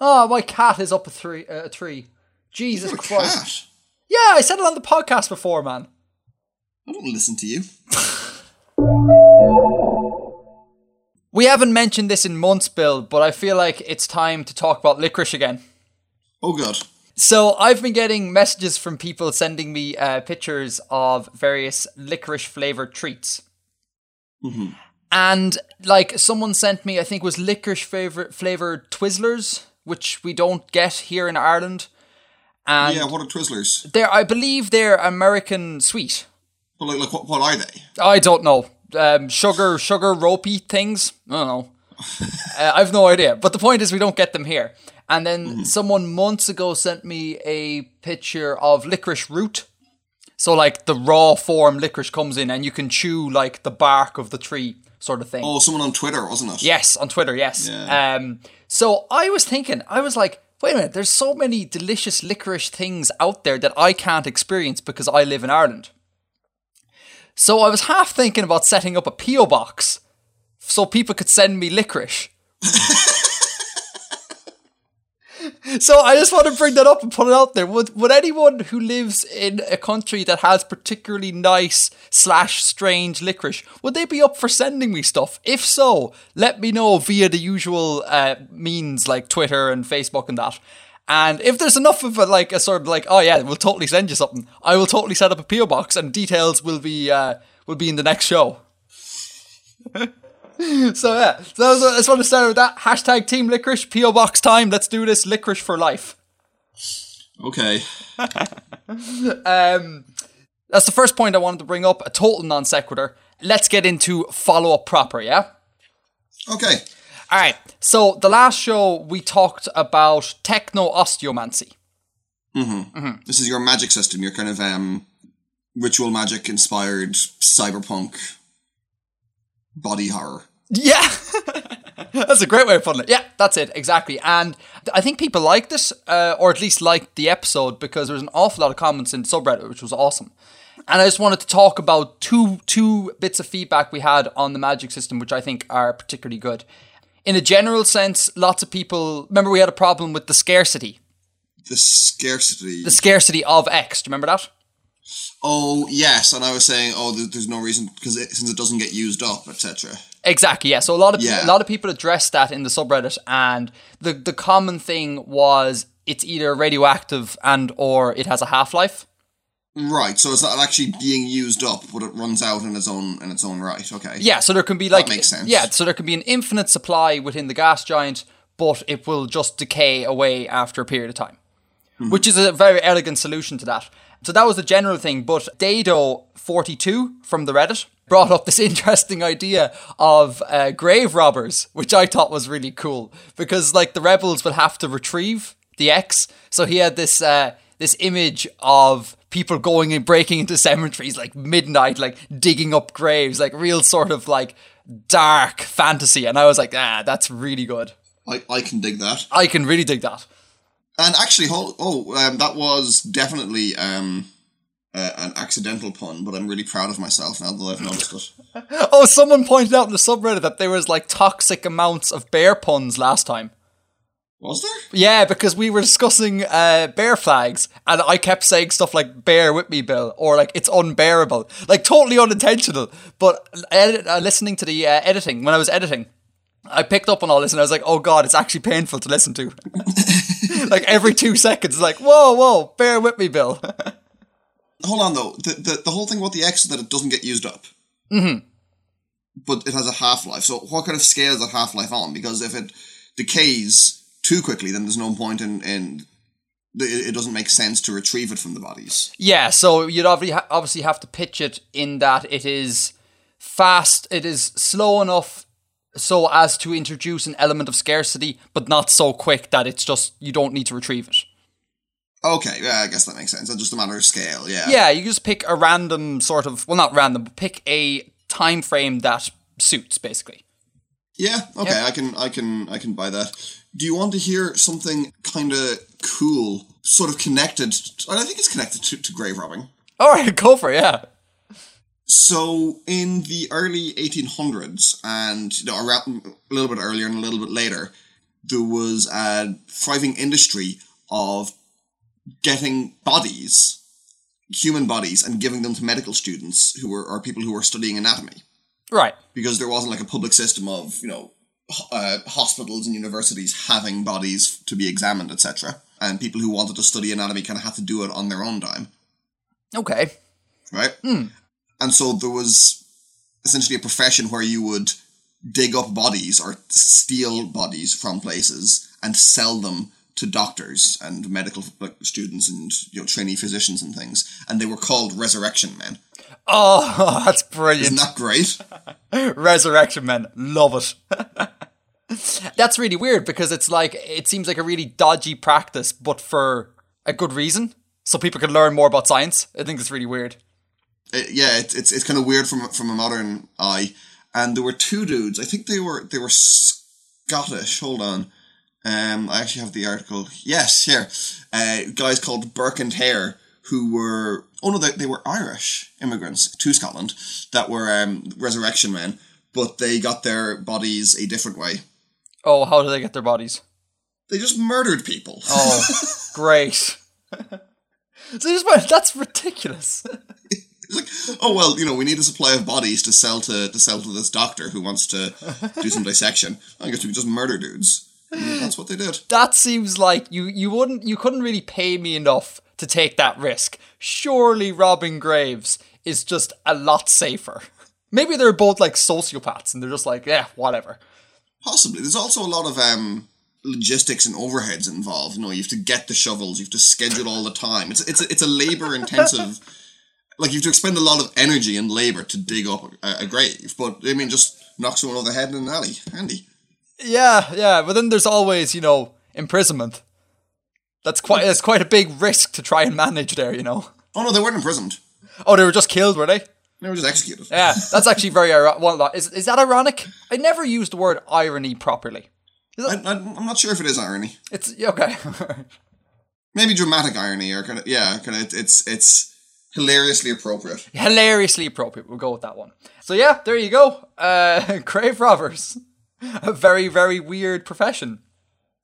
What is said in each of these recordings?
Oh, my cat is up a tree. Uh, a tree. Jesus You're Christ. Yeah, I said it on the podcast before, man. I don't listen to you. We haven't mentioned this in months, Bill, but I feel like it's time to talk about licorice again. Oh god. So I've been getting messages from people sending me uh, pictures of various licorice flavored treats. And like someone sent me, I think it was licorice flavored Twizzlers, which we don't get here in Ireland. And yeah, what are Twizzlers? they're, I believe they're American sweet. But like, like what, what are they? I don't know. Um, sugar, sugar ropey things. I don't know. uh, I've no idea. But the point is, we don't get them here. And then someone months ago sent me a picture of licorice root. So like the raw form licorice comes in, and you can chew like the bark of the tree, sort of thing. Oh, someone on Twitter, wasn't it? Yes, on Twitter, yes. Yeah. Um, so I was thinking, I was like, wait a minute, there's so many delicious licorice things out there that I can't experience because I live in Ireland. So I was half thinking about setting up a P.O. box so people could send me licorice. so I just want to bring that up and put it out there. Would would anyone who lives in a country that has particularly nice slash strange licorice, would they be up for sending me stuff? If so, let me know via the usual uh, means like Twitter and Facebook and that. And if there's enough of a like a sort of like, oh yeah, we'll totally send you something. I will totally set up a PO box, and details will be uh, will be in the next show. so yeah, so that was, I just want to start with that hashtag Team Licorice PO box time. Let's do this licorice for life. Okay. Um, that's the first point I wanted to bring up. A total non sequitur. Let's get into follow up proper. Yeah. Okay. All right. So the last show we talked about techno osteomancy. Mhm. This is your magic system, your kind of um ritual magic inspired cyberpunk body horror. Yeah. that's a great way of putting it. Yeah, that's it. Exactly. And I think people liked this, uh, or at least liked the episode because there was an awful lot of comments in the subreddit, which was awesome. And I just wanted to talk about two two bits of feedback we had on the magic system, which I think are particularly good. In a general sense, lots of people remember we had a problem with the scarcity, The scarcity. the scarcity of X. Do you remember that? Oh yes, and I was saying, oh, there's no reason because it, since it doesn't get used up, etc. Exactly. Yeah. So a lot of Yeah. a lot of people addressed that in the subreddit, and the the common thing was it's either radioactive and or it has a half life. Right. So it's not actually being used up, but it runs out in its own in its own right. Okay. Yeah. So there can be like makes sense. yeah. So there can be an infinite supply within the gas giant, but it will just decay away after a period of time, Hmm. which is a very elegant solution to that. So that was the general thing. But Dado42 from the Reddit brought up this interesting idea of uh, grave robbers, which I thought was really cool because like the rebels will have to retrieve the X. So he had this uh, this image of people going and breaking into cemeteries like midnight, like digging up graves, like real sort of like dark fantasy. And I was like, ah, that's really good. I, I can dig that. I can really dig that. And actually, hold, oh, um, that was definitely um, uh, an accidental pun, but I'm really proud of myself now that I've noticed it. Oh, someone pointed out in the subreddit that there was like toxic amounts of bear puns last time. Was there? Yeah, because we were discussing uh, bear flags, and I kept saying stuff like "bear with me, Bill," or like "it's unbearable," like totally unintentional. But edit, uh, listening to the uh, editing when I was editing, I picked up on all this, and I was like, "Oh God, it's actually painful to listen to." like every two seconds, like "Whoa, whoa, bear with me, Bill." Hold on though. The, the the whole thing about the X is that it doesn't get used up. Mm-hmm. But it has a half life. So what kind of scale is that half life on? Because if it decays too quickly, then there's no point in in it it doesn't make sense to retrieve it from the bodies. Yeah, so you'd obviously obviously have to pitch it in that it is fast, it is slow enough so as to introduce an element of scarcity, but not so quick that it's just you don't need to retrieve it. Okay, yeah, I guess that makes sense. It's just a matter of scale. Yeah. Yeah, you just pick a random sort of well, not random, but pick a time frame that suits basically. Yeah, okay, Yep. I can I can I can buy that. Do you want to hear something kind of cool, sort of connected? I think it's connected to, to grave robbing. All right, go for it. Yeah. So in the early 1800s, and you know, around a little bit earlier and a little bit later, there was a thriving industry of getting bodies, human bodies, and giving them to medical students who were or people who were studying anatomy Right. because there wasn't like a public system of you know uh, hospitals and universities having bodies to be examined, etc. And people who wanted to study anatomy kind of had to do it on their own dime, Okay. right? And so there was essentially a profession where you would dig up bodies or steal bodies from places and sell them to doctors and medical students and you know trainee physicians and things, and they were called resurrection men. Oh, that's brilliant! Isn't that great? Resurrection Men. Love it. that's really weird because it's like, it seems like a really dodgy practice, but for a good reason. So people can learn more about science. I think it's really weird. Uh, yeah, it, it's it's kind of weird from from a modern eye. And there were two dudes. I think they were they were Scottish. Hold on, um, I actually have the article. Yes, here, uh, guys called Burke and Hare who were oh no, they, they were Irish immigrants to Scotland that were um, resurrection men, but they got their bodies a different way. Oh, how do they get their bodies? They just murdered people. Oh, great. so just that's ridiculous. It's like, oh well, you know, we need a supply of bodies to sell to to sell to this doctor who wants to do some dissection. I guess we could just murder dudes. And that's what they did. That seems like you you wouldn't you couldn't really pay me enough to take that risk. Surely robbing graves is just a lot safer. Maybe they're both like sociopaths and they're just like, yeah, whatever. Possibly. There's also a lot of um, logistics and overheads involved. You know, you have to get the shovels, you have to schedule all the time. It's it's a, it's a labor intensive. Like you have to expend a lot of energy and labor to dig up a, a grave. But I mean, just knock someone over the head in an alley, handy. Yeah, yeah, but then there's always, you know, imprisonment. That's quite that's quite a big risk to try and manage there, you know. Oh no, they weren't imprisoned. Oh, they were just killed, were they? They were just executed. Yeah, that's actually very ironic. Well, is, is that ironic? I never used the word irony properly. I, I, I'm not sure if it is irony. It's okay. Maybe dramatic irony or kind of yeah, kind of it's it's hilariously appropriate. Hilariously appropriate. We'll go with that one. So yeah, there you go. Uh, grave robbers, a very very weird profession.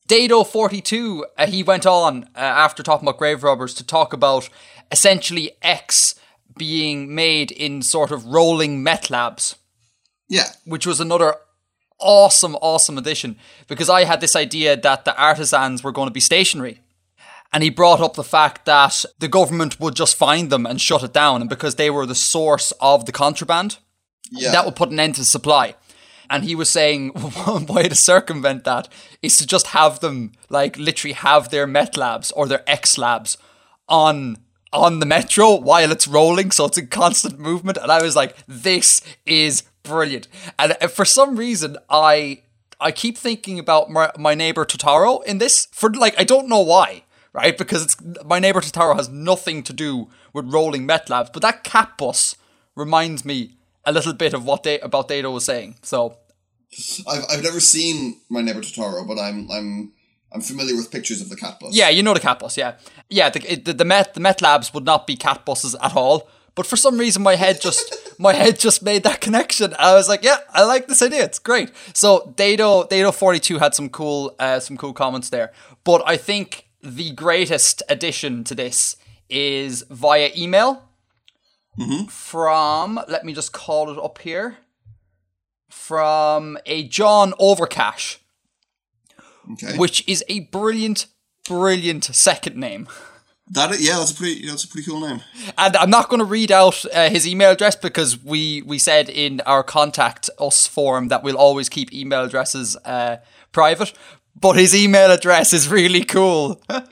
Dado42, uh, he went on uh, after talking about grave robbers to talk about essentially X being made in sort of rolling met labs. Yeah, which was another awesome, awesome addition because I had this idea that the artisans were going to be stationary. And he brought up the fact that the government would just find them and shut it down, and because they were the source of the contraband, yeah. that would put an end to the supply. And he was saying one way to circumvent that is to just have them, like, literally have their Met labs or their X labs on on the metro while it's rolling, so it's in constant movement. And I was like, this is brilliant. And uh, for some reason, I I keep thinking about my, my neighbor Totoro in this for like I don't know why, right? Because it's my neighbor Totoro has nothing to do with rolling Met labs, but that cat bus reminds me a little bit of what they about Dado was saying. So I've I've never seen my neighbor Totoro, but I'm I'm I'm familiar with pictures of the cat bus. yeah, you know the cat bus, yeah, yeah. The the, the Met the Met labs would not be cat buses at all. But for some reason, my head just my head just made that connection. I was like, yeah, I like this idea. It's great. So Dado Dado forty two had some cool uh, some cool comments there. But I think the greatest addition to this is via email from. Let me just call it up here. From a John Overcash, Okay. which is a brilliant, brilliant second name. That yeah, that's a pretty that's a pretty cool name. And I'm not going to read out uh, his email address because we we said in our contact us form that we'll always keep email addresses uh, private. But his email address is really cool. uh,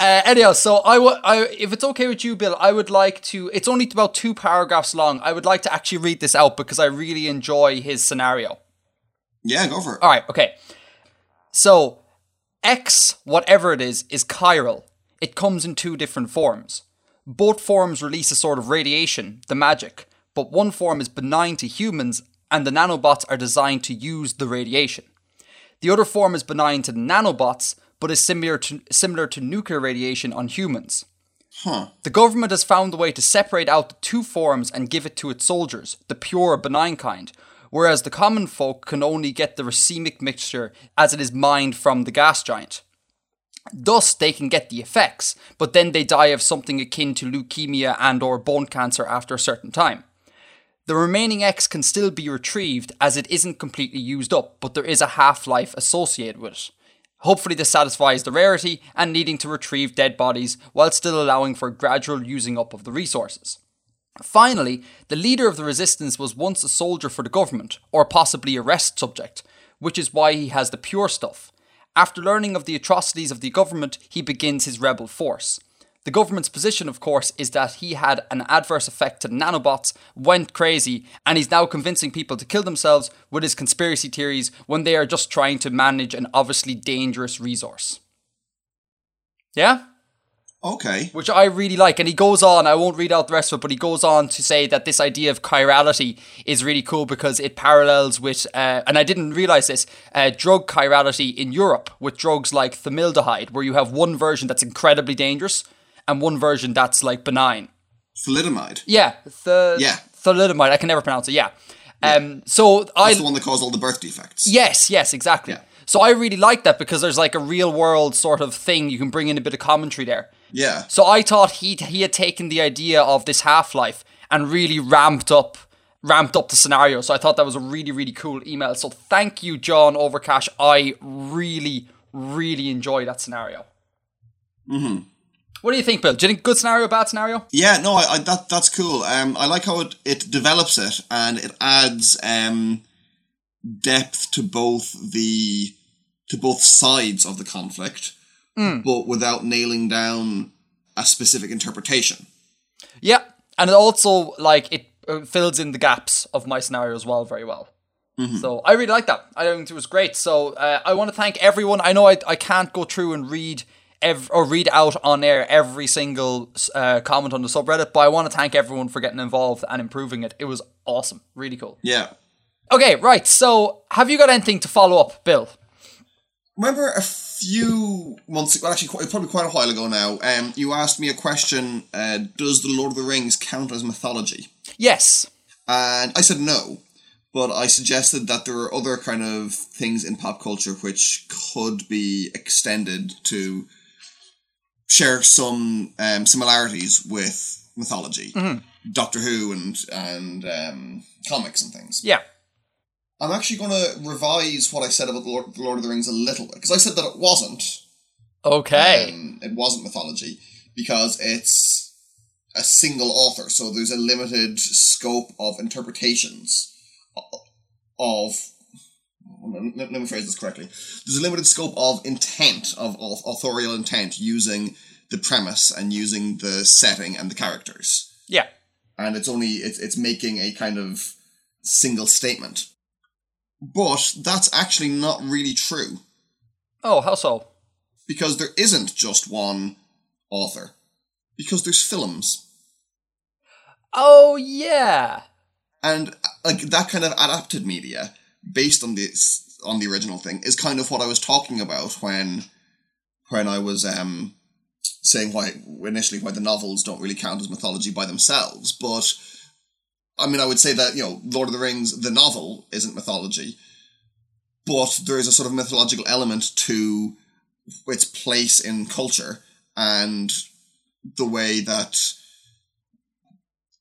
anyhow, so I would, I, if it's okay with you, Bill, I would like to. It's only about two paragraphs long. I would like to actually read this out because I really enjoy his scenario. Yeah, go for it. All right, okay. So, X, whatever it is, is chiral. It comes in two different forms. Both forms release a sort of radiation, the magic, but one form is benign to humans, and the nanobots are designed to use the radiation. The other form is benign to the nanobots, but is similar to, similar to nuclear radiation on humans. Huh. The government has found a way to separate out the two forms and give it to its soldiers, the pure benign kind, whereas the common folk can only get the racemic mixture as it is mined from the gas giant. Thus, they can get the effects, but then they die of something akin to leukemia and or bone cancer after a certain time. The remaining X can still be retrieved as it isn't completely used up, but there is a half-life associated with it. Hopefully this satisfies the rarity and needing to retrieve dead bodies while still allowing for gradual using up of the resources. Finally, the leader of the resistance was once a soldier for the government, or possibly a rest subject, which is why he has the pure stuff. After learning of the atrocities of the government, he begins his rebel force. The government's position, of course, is that he had an adverse effect to nanobots, went crazy, and he's now convincing people to kill themselves with his conspiracy theories when they are just trying to manage an obviously dangerous resource. Yeah? Okay. which I really like. And he goes on, I won't read out the rest of it, but he goes on to say that this idea of chirality is really cool because it parallels with, uh, and I didn't realize this, uh, drug chirality in Europe with drugs like thalidomide, where you have one version that's incredibly dangerous and one version that's like benign. Thalidomide. Yeah, the Yeah. thalidomide. I can never pronounce it. Yeah. Um. So I That's the one that caused all the birth defects. Yes, yes, exactly. Yeah. So I really like that because there's like a real world sort of thing. You can bring in a bit of commentary there. Yeah. So I thought he he had taken the idea of this half life and really ramped up ramped up the scenario. So I thought that was a really really cool email. So thank you, John Overcash. I really really enjoy that scenario. Mm-hmm. What do you think, Bill? Do you think good scenario, bad scenario? Yeah, no, I, I, that that's cool. Um, I like how it, it develops it and it adds um, depth to both the to both sides of the conflict, but without nailing down a specific interpretation. Yeah, and it also like it uh, fills in the gaps of my scenario as well very well. So I really like that. I think it was great. So uh, I want to thank everyone. I know I, I can't go through and read ev- or read out on air every single uh, comment on the subreddit, but I want to thank everyone for getting involved and improving it. It was awesome, really cool. Yeah. Okay, right. So have you got anything to follow up, Bill? Remember a few months, well, actually, quite, probably quite a while ago now. Um, you asked me a question: uh, Does the Lord of the Rings count as mythology? Yes. And I said no, but I suggested that there are other kind of things in pop culture which could be extended to share some um, similarities with mythology, Doctor Who and and um, comics and things. Yeah. I'm actually going to revise what I said about the Lord, the Lord of the Rings a little bit because I said that it wasn't. Okay. Um, it wasn't mythology because it's a single author, so there's a limited scope of interpretations of. Let let me phrase this correctly. There's a limited scope of intent, of, of authorial intent, using the premise and using the setting and the characters, yeah. and it's only it's it's making a kind of single statement. But that's actually not really true Oh, how so? because there isn't just one author because there's films Oh, yeah. and uh, like that kind of adapted media based on this on the original thing is kind of what I was talking about when when I was um saying why initially why the novels don't really count as mythology by themselves. But I mean I would say that you know Lord of the Rings the novel isn't mythology. But there is a sort of mythological element to its place in culture and the way that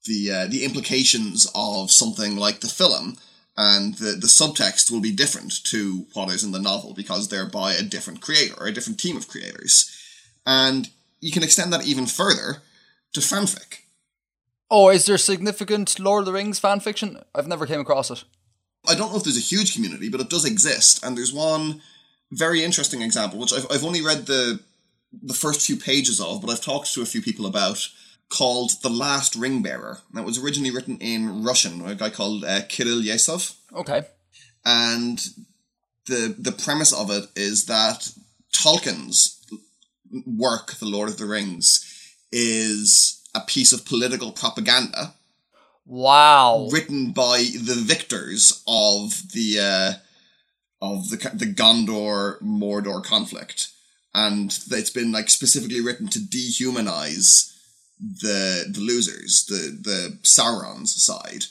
the uh, the implications of something like the film and the, the subtext will be different to what is in the novel because they're by a different creator or a different team of creators. And you can extend that even further to fanfic. Oh, is there significant Lord of the Rings fan fiction? I've never came across it. I don't know if there's a huge community, but it does exist. And there's one very interesting example, which I've, I've only read the the first few pages of, but I've talked to a few people about, called The Last Ringbearer. That was originally written in Russian, by a guy called uh, Kirill Yeskov. Okay. and the the premise of it is that Tolkien's work, The Lord of the Rings, is a piece of political propaganda Wow. written by the victors of the uh, of the the Gondor Mordor conflict, and it's been like specifically written to dehumanize the the losers, the the Sauron's side,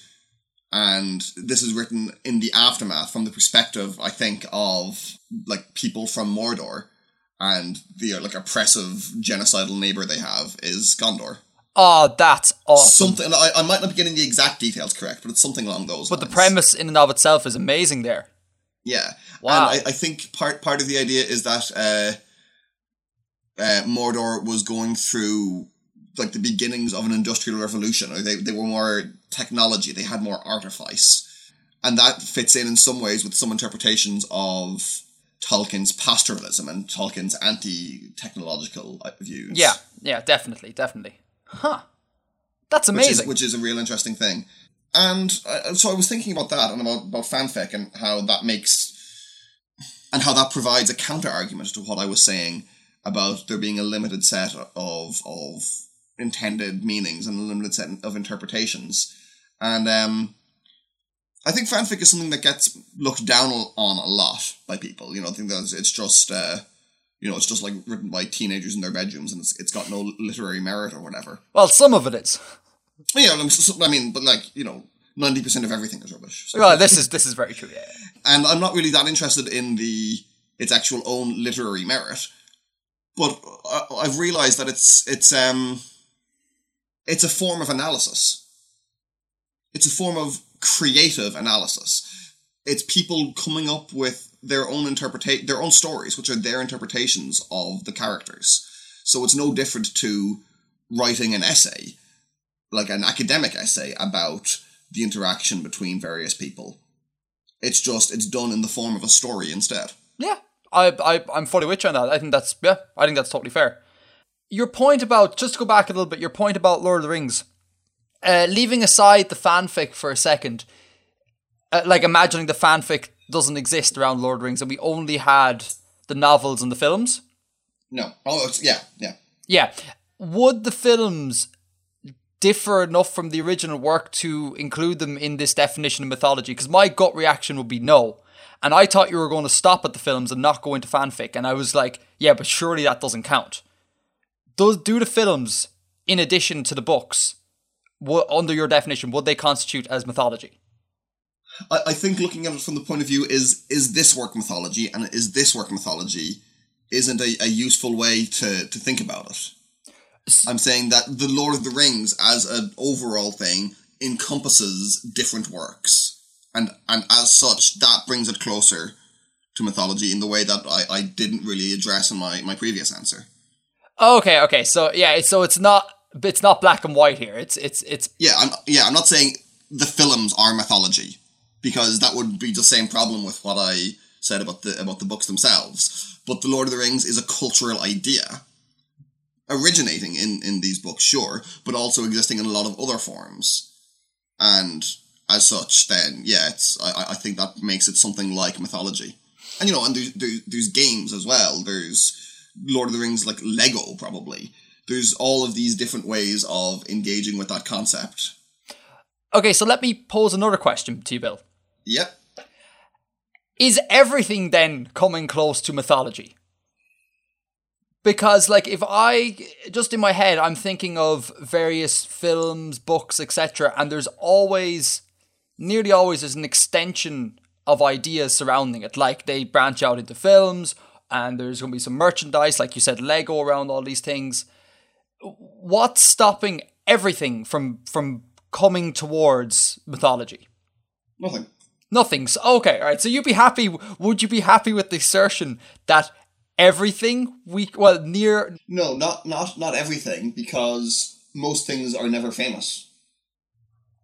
and this is written in the aftermath from the perspective, I think, of like people from Mordor, and the like oppressive genocidal neighbor they have is Gondor. Oh, that's awesome. Something I, I might not be getting the exact details correct, but it's something along those. But the premise in and of itself is amazing there. Yeah. Wow. And I, I think part part of the idea is that uh, uh, Mordor was going through like the beginnings of an industrial revolution. Or they they were more technology. They had more artifice, and that fits in in some ways with some interpretations of Tolkien's pastoralism and Tolkien's anti-technological uh, views. Yeah, yeah, definitely, definitely. Huh. That's which is, amazing. which is a real interesting thing. And uh, so I was thinking about that and about, about fanfic and how that makes and how that provides a counter argument to what I was saying about there being a limited set of of intended meanings and a limited set of interpretations. And um, I think fanfic is something that gets looked down on a lot by people. You know, I think that it's just uh, you know it's just like written by teenagers in their bedrooms and it's, it's got no literary merit or whatever. well, some of it is. Yeah, I mean, I mean, but like you know, ninety percent of everything is rubbish. So- Well, this is this is very true. Yeah. and I'm not really that interested in the its actual own literary merit, but I, I've realised that it's it's um it's a form of analysis. It's a form of creative analysis. It's people coming up with their own interpretation, their own stories, which are their interpretations of the characters. So it's no different to writing an essay, like an academic essay about the interaction between various people. It's just it's done in the form of a story instead. Yeah, I, I, I'm fully with you on that. I think that's yeah, I think that's totally fair. Your point about just to go back a little bit. Your point about Lord of the Rings, uh, leaving aside the fanfic for a second, uh, like imagining the fanfic doesn't exist around Lord of the Rings and we only had the novels and the films. No. Oh, it's, yeah, yeah. Yeah, would the films differ enough from the original work to include them in this definition of mythology? Because my gut reaction would be no. And I thought you were going to stop at the films and not go into fanfic. And I was like, yeah, but surely that doesn't count. Does do the films, in addition to the books, wo- under your definition, would they constitute as mythology? I, I think looking at it from the point of view is is this work mythology and is this work mythology isn't a, a useful way to, to think about it. I'm saying that the Lord of the Rings as an overall thing encompasses different works. And and as such, that brings it closer to mythology in the way that I, I didn't really address in my, my previous answer. Okay, okay. So yeah, so it's not it's not black and white here. It's it's it's Yeah, I'm yeah, I'm not saying the films are mythology because that would be the same problem with what I said about the about the books themselves. But the Lord of the Rings is a cultural idea originating in in these books, sure, but also existing in a lot of other forms. And as such, then yeah, it's I, I think that makes it something like mythology. And you know, and there's, there's there's games as well. There's Lord of the Rings like Lego probably. There's all of these different ways of engaging with that concept. okay. So let me pose another question to you, Bill. Yep. is everything then coming close to mythology? Because, like, if I just in my head, I'm thinking of various films, books, etc., and there's always, nearly always, there's an extension of ideas surrounding it. Like, they branch out into films, and there's going to be some merchandise, like you said, Lego around all these things. What's stopping everything from from coming towards mythology? Nothing. Nothing's okay. All right. So you'd be happy? Would you be happy with the assertion that everything we well near? No, not not not everything, because most things are never famous.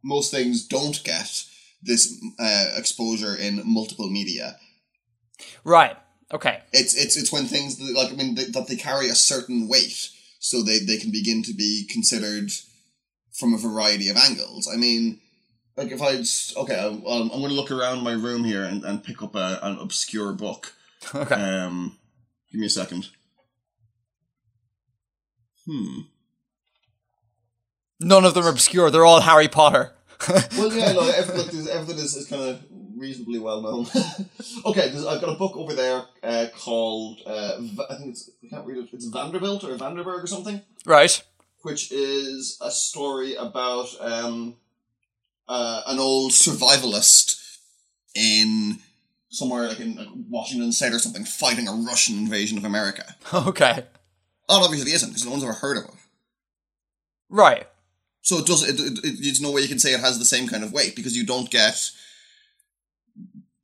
Most things don't get this uh, exposure in multiple media. Right. Okay. It's it's it's when things that, like I mean that that they carry a certain weight, so they they can begin to be considered from a variety of angles. I mean, like if I okay, I'm, I'm going to look around my room here and, and pick up a, an obscure book. Okay. Um, give me a second. Hmm. None of them are obscure. They're all Harry Potter. Well, yeah, no, everything, everything is, is kind of reasonably well known. okay, I've got a book over there uh, called uh, I think it's I can't read it. It's Vanderbilt or Vanderberg or something, right. which is a story about um, uh, an old survivalist in somewhere like in like Washington State or something fighting a Russian invasion of America. Okay. That obviously isn't because no one's ever heard of it. Right. So it does. It, it, it, there's no way you can say it has the same kind of weight because you don't get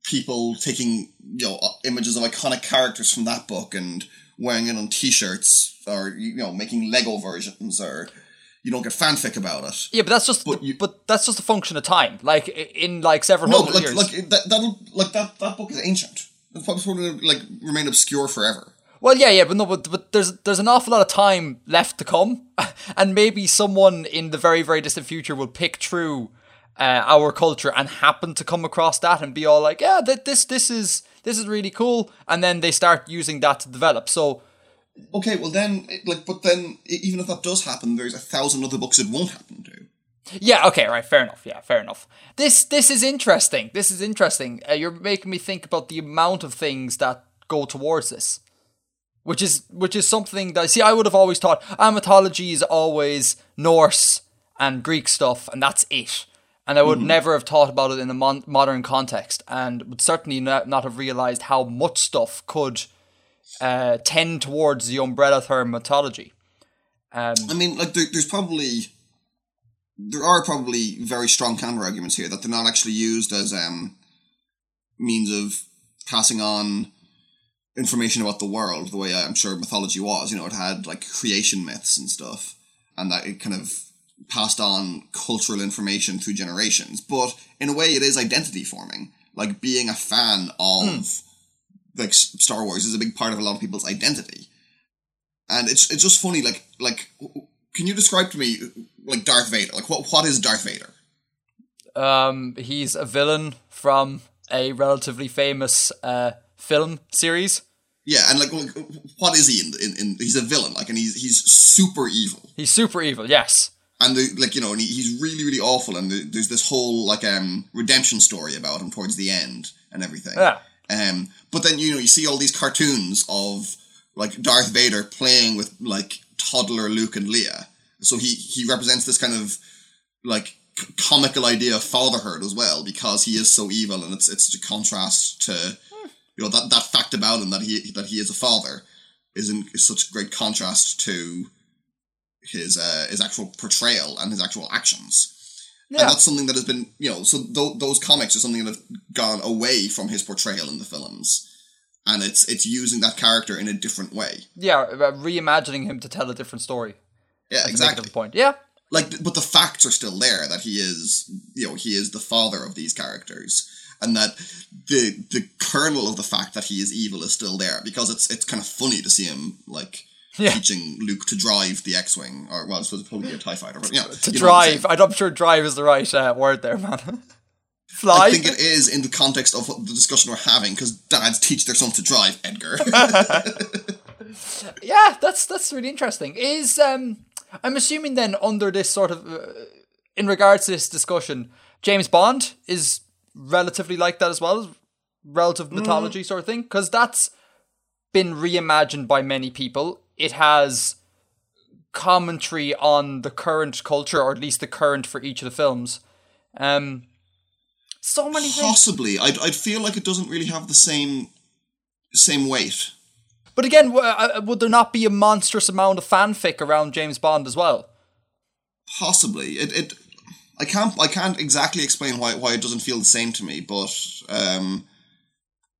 people taking you know uh, images of iconic characters from that book and wearing it on T-shirts or you know making Lego versions or you don't get fanfic about it. Yeah, but that's just But but, you- that's just a function of time. Like in like several No, hundred like years. like that that'll, like that that book is ancient. It's probably going to like remain obscure forever. Well, yeah, yeah, but no, but, but there's there's an awful lot of time left to come, and maybe someone in the very very distant future will pick through uh, our culture and happen to come across that and be all like, yeah, that this this is this is really cool, and then they start using that to develop. So Okay, well then, like, but then even if that does happen, there's a thousand other books it won't happen to. yeah, okay, right, fair enough. Yeah, fair enough. This this is interesting. This is interesting. Uh, you're making me think about the amount of things that go towards this. Which is which is something that see I would have always thought ah, mythology is always Norse and Greek stuff and that's it, and I would never have thought about it in a mon- modern context, and would certainly not, not have realized how much stuff could uh, tend towards the umbrella term mythology. Um, I mean, like, there, there's probably there are probably very strong counter arguments here that they're not actually used as um means of passing on information about the world the way I'm sure mythology was. You know, it had like creation myths and stuff, and that it kind of passed on cultural information through generations. But in a way, it is identity forming. Like being a fan of like Star Wars is a big part of a lot of people's identity, and it's it's just funny. Like like, can you describe to me like Darth Vader? Like what what is Darth Vader? um, he's a villain from a relatively famous uh, film series. Yeah, and like, like what is he in, in in he's a villain like and he's he's super evil. He's super evil, yes. And the, like you know, and he, he's really really awful, and the, there's this whole like um redemption story about him towards the end and everything. Yeah. Um, but then you know you see all these cartoons of like Darth Vader playing with like toddler Luke and Leia, so he he represents this kind of like c- comical idea of fatherhood as well because he is so evil, and it's it's a contrast to you know that that fact about him that he that he is a father is in is such great contrast to his uh, his actual portrayal and his actual actions. Yeah. And that's something that has been, you know, so th- those comics are something that have gone away from his portrayal in the films, and it's it's using that character in a different way. Yeah, reimagining him to tell a different story. Yeah, to make it exactly. the point. Yeah. Like, but the facts are still there that he is, you know, he is the father of these characters, and that the the kernel of the fact that he is evil is still there because it's it's kind of funny to see him like. Yeah. Teaching Luke to drive the X-wing, or well, I suppose probably a Tie Fighter, but yeah, To I'm drive. I'm sure drive is the right uh, word there, man. Fly. I think it is in the context of the discussion we're having because dads teach their sons to drive, Edgar. yeah, that's that's really interesting. Is um, I'm assuming then under this sort of, uh, in regards to this discussion, James Bond is relatively like that as well, relative mythology sort of thing, because that's been reimagined by many people. It has commentary on the current culture, or at least the current for each of the films. Um, so many things. Possibly, I'd, I'd feel like it doesn't really have the same same weight. But again, w- uh, would there not be a monstrous amount of fanfic around James Bond as well? Possibly, it, it I can't I can't exactly explain why why it doesn't feel the same to me, but um,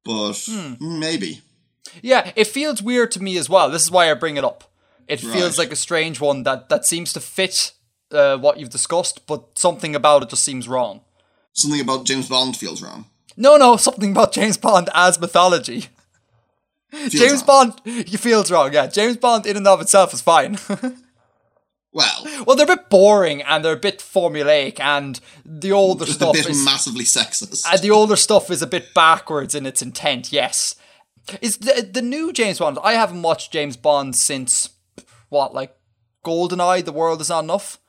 but Hmm. maybe Yeah, it feels weird to me as well. This is why I bring it up. It feels like a strange one that, that seems to fit uh, what you've discussed, but something about it just seems wrong. something about James Bond feels wrong. No, no, something about James Bond as mythology. Feels James wrong. Bond, he feels wrong. Yeah, James Bond in and of itself is fine. Well, well, they're a bit boring and they're a bit formulaic, and the older stuff bit is massively sexist. And the older stuff is a bit backwards in its intent, yes. Is the the new James Bond? I haven't watched James Bond since what, like Goldeneye, The World Is Not Enough.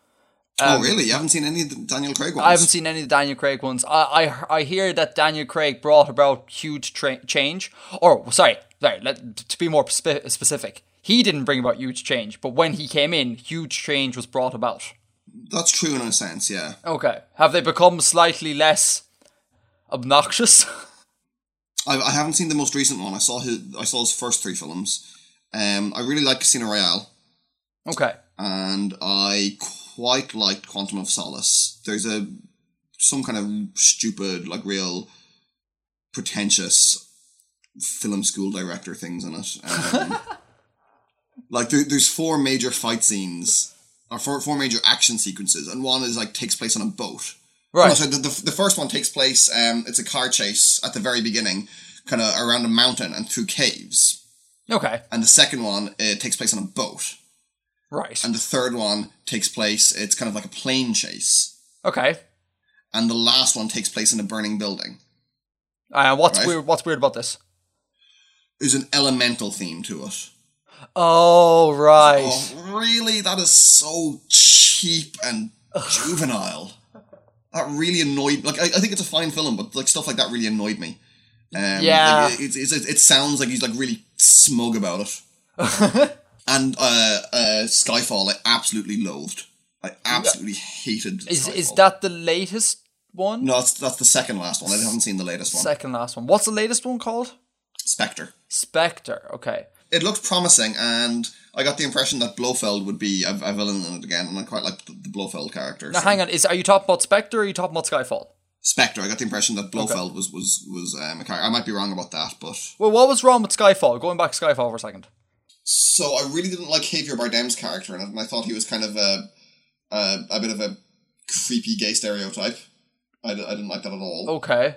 oh, um, really? You haven't seen any of the Daniel Craig ones? I haven't seen any of the Daniel Craig ones. I I, I hear that Daniel Craig brought about huge tra- change. Or sorry, sorry. Let, to be more spe- specific, he didn't bring about huge change, but when he came in, huge change was brought about. That's true in a sense, yeah. Okay. Have they become slightly less obnoxious? I, I haven't seen the most recent one. I saw his I saw his first three films. Um, I really like Casino Royale, okay. and I quite liked Quantum of Solace. There's a some kind of stupid, like real pretentious film school director things in it. Um, like there, there's four major fight scenes or four, four major action sequences, and one is like takes place on a boat. Right. No, so the, the, the first one takes place. Um, it's a car chase at the very beginning, kind of around a mountain and through caves. Okay. And the second one it takes place on a boat, Right. and the third one takes place. It's kind of like a plane chase, Okay. and the last one takes place in a burning building. Uh, what's Right. weird? What's weird about this? There's an elemental theme to it. Oh, right. Oh, really? That is so cheap and juvenile. That really annoyed. Like, I, I think it's a fine film, but like stuff like that really annoyed me. Um, Yeah. like, it, it, it, it sounds like he's like really smug about it. and uh, uh, Skyfall, I absolutely loathed. I absolutely hated. Is Skyfall. is that the latest one? No, that's that's the second last one. I haven't seen the latest one. Second last one. What's the latest one called? Spectre. Spectre. Okay. It looked promising, and I got the impression that Blofeld would be a, a villain in it again, and I quite like the, the Blofeld character. Now, so- hang on. Is are you talking about Spectre or are you talking about Skyfall? Spectre. I got the impression that Blofeld was was was um, a character. I might be wrong about that, but Well, what was wrong with Skyfall? Going back to Skyfall for a second. so I really didn't like Javier Bardem's character in it, and I thought he was kind of a a, a bit of a creepy gay stereotype. I, d- I didn't like that at all. Okay.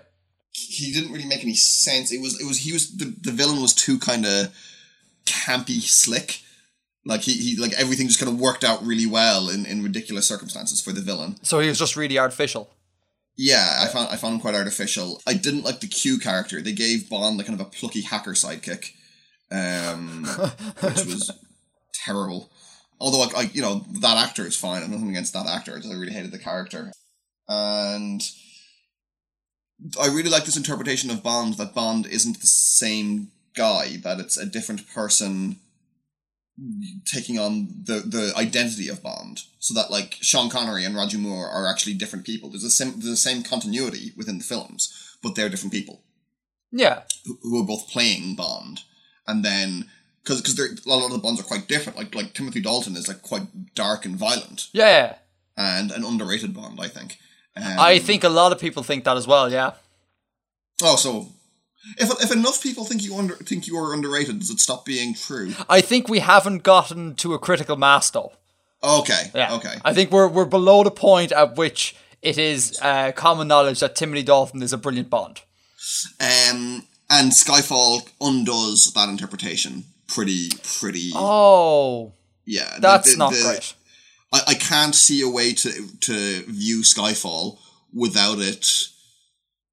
He didn't really make any sense. It was it was he was the, the villain was too kind of campy slick. Like he, he like everything just kind of worked out really well in, in ridiculous circumstances for the villain. So he was just really artificial. Yeah, I found I found him quite artificial. I didn't like the Q character. They gave Bond the kind of a plucky hacker sidekick, um, which was terrible. Although, I, I, you know, that actor is fine. I'm nothing against that actor. I just I really hated the character, and I really like this interpretation of Bond that Bond isn't the same guy. That it's a different person taking on the the identity of Bond, so that like Sean Connery and Roger Moore are actually different people. There's a sim- there's the same continuity within the films, but they're different people Yeah. who, who are both playing Bond, and then because because a lot of the Bonds are quite different. Like like Timothy Dalton is like quite dark and violent, Yeah. yeah. and an underrated Bond, I think. Um, I think a lot of people think that as well. Yeah. Oh, so if if enough people think you under think you are underrated, does it stop being true? I think we haven't gotten to a critical mass though. Okay. Yeah. Okay. I think we're we're below the point at which it is uh, common knowledge that Timothy Dalton is a brilliant Bond. Um, and Skyfall undoes that interpretation pretty, pretty. Oh, yeah, the- that's the- not the- great. I, I can't see a way to to view Skyfall without it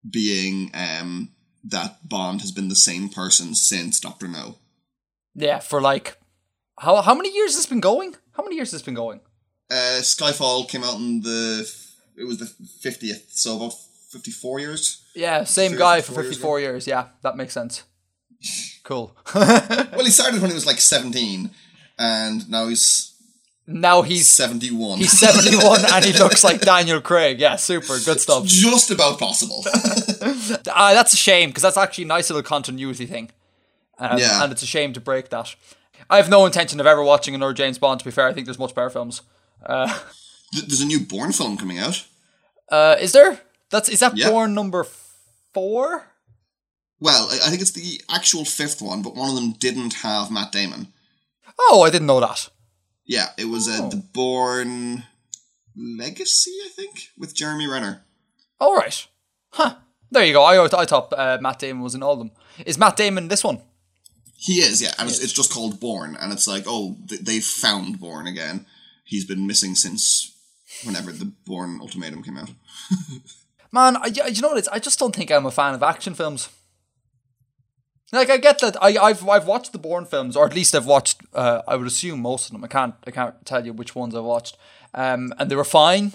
being um that Bond has been the same person since Doctor No. Yeah, for like how how many years has this been going? How many years has this been going? Uh, Skyfall came out in the it was the fiftieth, so about fifty four years. Yeah, same guy for 54 years 54 years. Yeah, that makes sense. Cool. Well, he started when he was like seventeen, and now he's now he's seventy one. he's 71 and he looks like Daniel Craig. Yeah, super good stuff. just about possible. Ah, that's a shame because that's actually a nice little continuity thing. Um, Yeah. And it's a shame to break that. I have no intention of ever watching another James Bond. To be fair, I think there's much better films. Th- There's a new Bourne film coming out. Uh, is there? That's is that Yeah. Bourne number four? Well, I think it's the actual fifth one, but one of them didn't have Matt Damon. Oh, I didn't know that. Yeah, it was uh, Oh. the Bourne Legacy, I think, with Jeremy Renner. All right. Huh. There you go. I I thought uh, Matt Damon was in all of them. Is Matt Damon this one? He is, yeah, and it's, it's just called Bourne, and it's like, oh, th- they've found Bourne again. He's been missing since whenever the Bourne Ultimatum came out. Man, I, I- you know what? It's, I just don't think I'm a fan of action films. Like I get that I, I've I've watched the Bourne films, or at least I've watched. Uh, I would assume most of them. I can't I can't tell you which ones I've watched, um, and they were fine.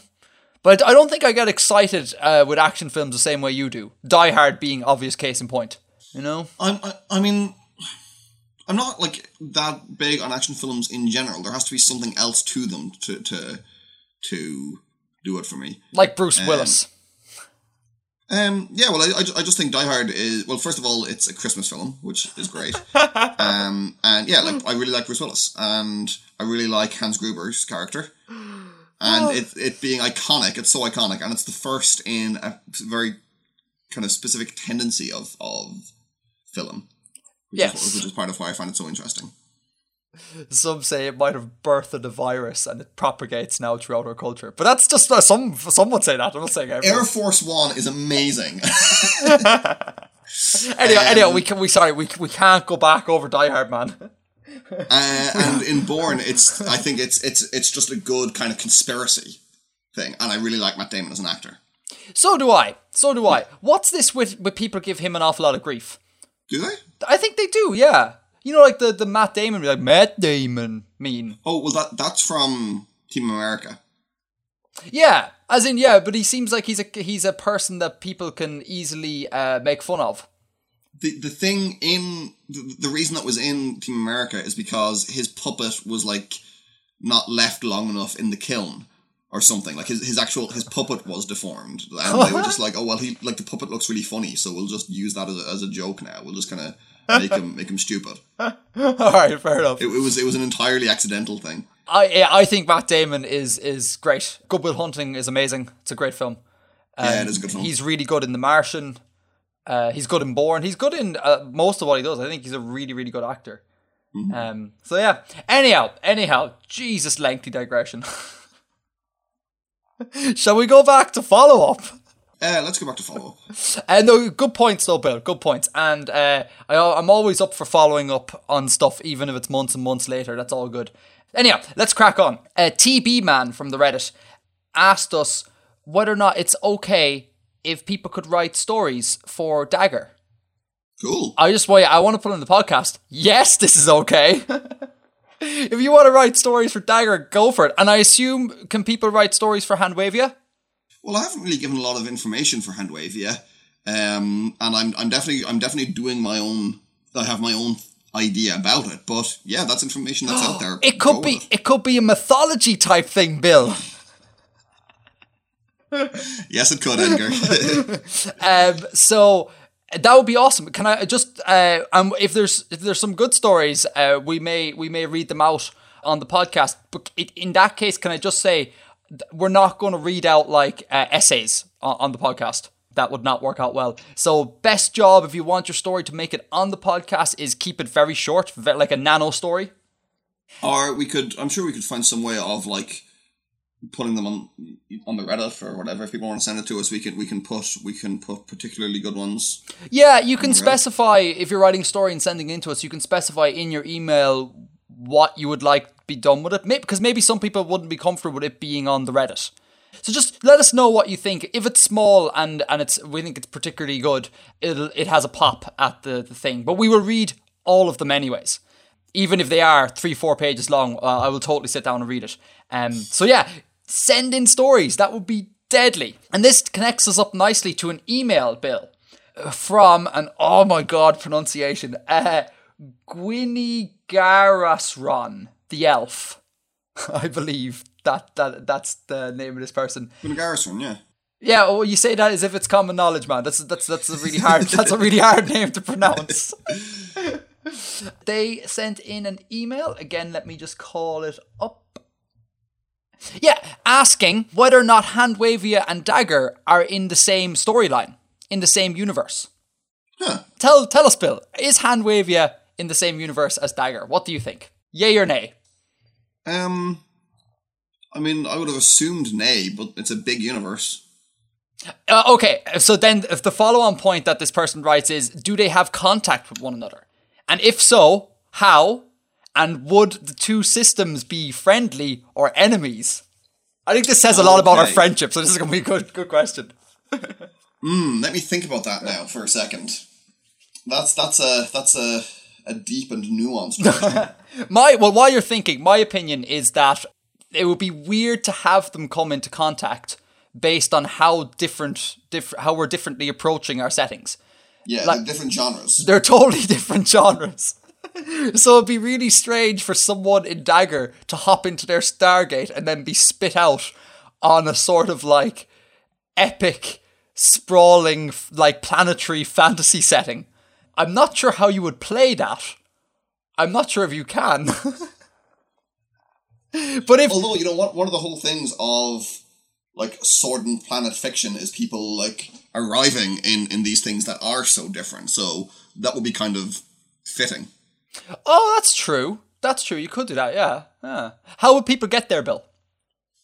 But I don't think I get excited uh, with action films the same way you do. Die Hard being obvious case in point. You know? I'm, I, I mean, I'm not like that big on action films in general. There has to be something else to them to to to do it for me. Like Bruce Willis. Um, yeah, well, I, I, just think Die Hard is well. First of all, it's a Christmas film, which is great. um, and yeah, like I really like Bruce Willis, and I really like Hans Gruber's character, and it it being iconic. It's so iconic, and it's the first in a very kind of specific tendency of of film. Which Yes. is, which is part of why I find it so interesting. Some say it might have birthed a virus and it propagates now throughout our culture. But that's just uh, some. Some would say that. I'm not saying everyone. Air Force One is amazing. Anyhow, anyhow, we can. We sorry, we we can't go back over Die Hard, man. uh, and in Bourne, it's I think it's it's it's just a good kind of conspiracy thing, and I really like Matt Damon as an actor. So do I. So do I. What's this with with people give him an awful lot of grief? Do they? I think they do. Yeah. You know, like the the Matt Damon, like Matt Damon mean. Oh well, that that's from Team America. Yeah, as in yeah, but he seems like he's a he's a person that people can easily uh, make fun of. The the thing in the, the reason that was in Team America is because his puppet was like not left long enough in the kiln or something. Like his, his actual his puppet was deformed, and they were just like, oh well, he like the puppet looks really funny, so we'll just use that as a, as a joke now. We'll just kind of make him make him stupid. All right, fair enough. It, it was it was an entirely accidental thing. I yeah, I think Matt Damon is is great. Good Will Hunting is amazing. It's a great film. yeah, it is a good film. He's really good in The Martian. Uh, he's good in Bourne. He's good in uh, most of what he does. I think he's a really, really good actor. Um, so yeah. Anyhow, anyhow, Jesus, lengthy digression. Shall we go back to follow up? Uh, let's go back to follow up. Uh, no, good points though, Bill. Good points. And uh, I, I'm always up for following up on stuff, even if it's months and months later. That's all good. Anyhow, let's crack on. Uh, TB Man from the Reddit asked us whether or not it's okay if people could write stories for Dager. Cool. I just want I want to put on the podcast. Yes, this is okay. if you want to write stories for Dager, go for it. And I assume can people write stories for Handwavia? Well, I haven't really given a lot of information for Handwavia, um, and I'm I'm definitely I'm definitely doing my own. I have my own idea about it, but yeah, that's information that's out there. It could Go be with it could be a mythology type thing, Bill. Yes, it could, Edgar. Um, so that would be awesome. Can I just uh, um, if there's if there's some good stories, uh, we may we may read them out on the podcast. But in that case, can I just say we're not going to read out like uh, essays on, on the podcast. That would not work out well. So best job if you want your story to make it on the podcast is keep it very short, like a nano story. or we could. I'm sure we could find some way of like putting them on on the Reddit or whatever. If people want to send it to us, we can we can put we can put particularly good ones. Yeah, you can specify if you're writing a story and sending it in to us. You can specify in your email what you would like be done with it, May- because maybe some people wouldn't be comfortable with it being on the Reddit. So just let us know what you think. If it's small and and it's we think it's particularly good, it'll it has a pop at the the thing. But we will read all of them anyways, even if they are three four pages long. Uh, I will totally sit down and read it. Um. So yeah, send in stories. That would be deadly. And this connects us up nicely to an email, Bill from an oh my god pronunciation uh Gwinigarasron the elf I believe that that that's the name of this person Garrison, yeah. yeah well you say that as if it's common knowledge man that's that's that's a really hard that's a really hard name to pronounce they sent in an email again let me just call it up yeah asking whether or not handwavia and dager are in the same storyline in the same universe Huh. Tell tell us, Bill. Is Handwavia in the same universe as Dager? What do you think? Yay or nay? Um, I mean, I would have assumed nay, but it's a big universe. Uh, okay, so then if the follow-on point that this person writes is, do they have contact with one another? And if so, how? And would the two systems be friendly or enemies? I think this says a lot about our Okay. friendship, so this is going to be a good, good question. Hmm, let me think about that now for a second. That's that's a that's a a deep and nuanced. My well, while you're thinking, my opinion is that it would be weird to have them come into contact based on how different, diff- how we're differently approaching our settings. Yeah, Like- different genres. They're totally different genres. so it'd be really strange for someone in Dager to hop into their Stargate and then be spit out on a sort of like epic, sprawling, like planetary fantasy setting. I'm not sure how you would play that. I'm not sure if you can. but if Although you know what, one of the whole things of like sword and planet fiction is people like arriving in in these things that are so different. So that would be kind of fitting. oh, that's true. That's true. You could do that. Yeah. Yeah. How would people get there, Bill?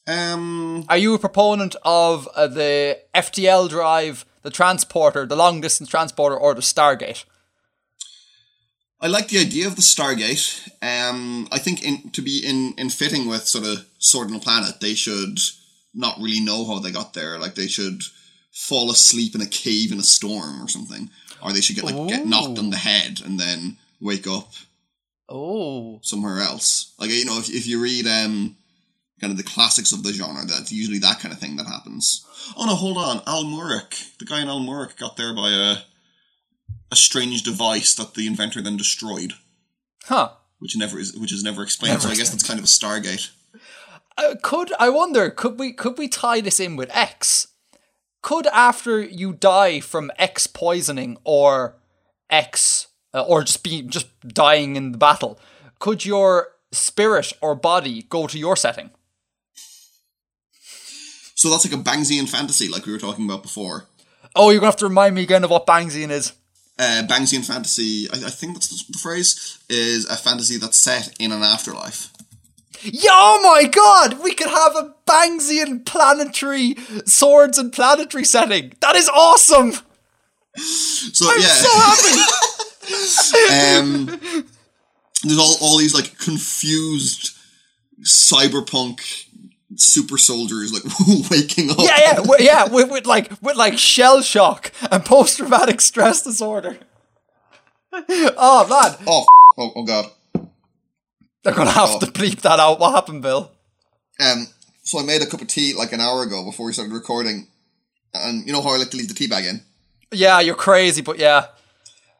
Um, Are you a proponent of uh, the FTL drive, the transporter, the long distance transporter, or the Stargate? I like the idea of the Stargate. Um, I think in to be in in fitting with sort of Sword and Planet, they should not really know how they got there. Like they should fall asleep in a cave in a storm or something, or they should get like get knocked on the head and then wake up Oh. somewhere else. Like you know, if if you read um kind of the classics of the genre, that's usually that kind of thing that happens. Oh no, hold on, Almuric, the guy in Almuric got there by a a strange device that the inventor then destroyed, Huh. which never is which is never explained. so I guess that's kind of a Stargate. Uh, could I wonder? Could we could we tie this in with X? Could after you die from X poisoning or X uh, or just be just dying in the battle, could your spirit or body go to your setting? So that's like a Bangsian fantasy, like we were talking about before. Oh, you're gonna have to remind me again of what Bangsian is. Uh, Bangsian fantasy, I, I think that's the, the phrase, is a fantasy that's set in an afterlife. Yeah, oh my god! We could have a Bangsian planetary swords and planetary setting. That is awesome. So I'm yeah, so happy. um, there's all, all these like confused cyberpunk super soldiers like waking up. yeah, yeah, wi- yeah. With, with like with like shell shock and post traumatic stress disorder. oh man, Oh, f- oh, oh god. they're gonna have Oh. to bleep that out. What happened, Bill? Um, so I made a cup of tea like an hour ago before we started recording, and you know how I like to leave the tea bag in. Yeah, you're crazy, but yeah.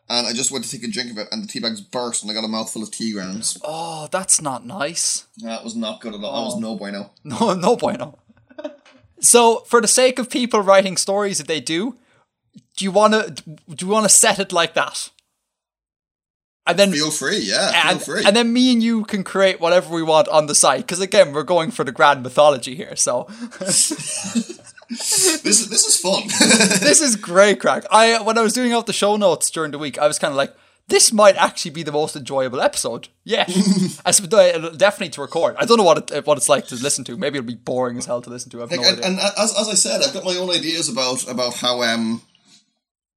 And I just went to take a drink of it, and the tea bags burst, and I got a mouthful of tea grounds. Oh, that's not nice. That was not good at all. That was oh. no bueno. No, no bueno. so, for the sake of people writing stories, if they do, do you want to do you want to set it like that? And then Feel free, yeah, and, feel free. and then me and you can create whatever we want on the site because again we're going for the grand mythology here so this is this is fun. this is great crack i when i was doing out the show notes during the week i was kind of like this might actually be the most enjoyable episode. Yeah. As, definitely to record. I don't know what it, what it's like to listen to. Maybe it'll be boring as hell to listen to. I have no and, idea. and as, as I said, I've got my own ideas about about how um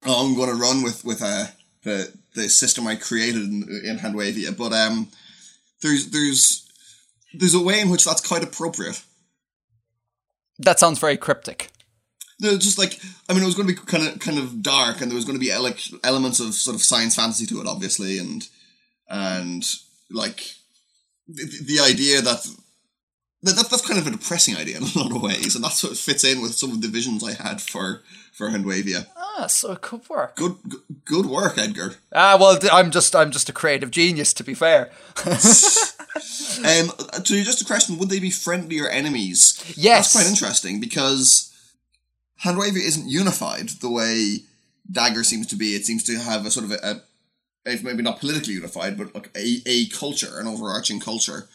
how I'm going to run with with uh the the system I created in, in Handwavia, but um there's there's there's a way in which that's quite appropriate. That sounds very cryptic There's just like I mean, it was going to be kind of kind of dark, and there was going to be ele- elements of sort of science fantasy to it, obviously, and and like the, the idea that. that that- That's kind of a depressing idea in a lot of ways, and that's what fits in with some of the visions I had for for Handwavia. ah so it could work Good, good, good work, Edgar. ah well i'm just i'm just a creative genius to be fair Um, to just a question: Would they be friendly or enemies? Yes. that's quite interesting because Handwavia isn't unified the way Dager seems to be. It seems to have a sort of a, a if maybe not politically unified, but like a, a culture, an overarching culture,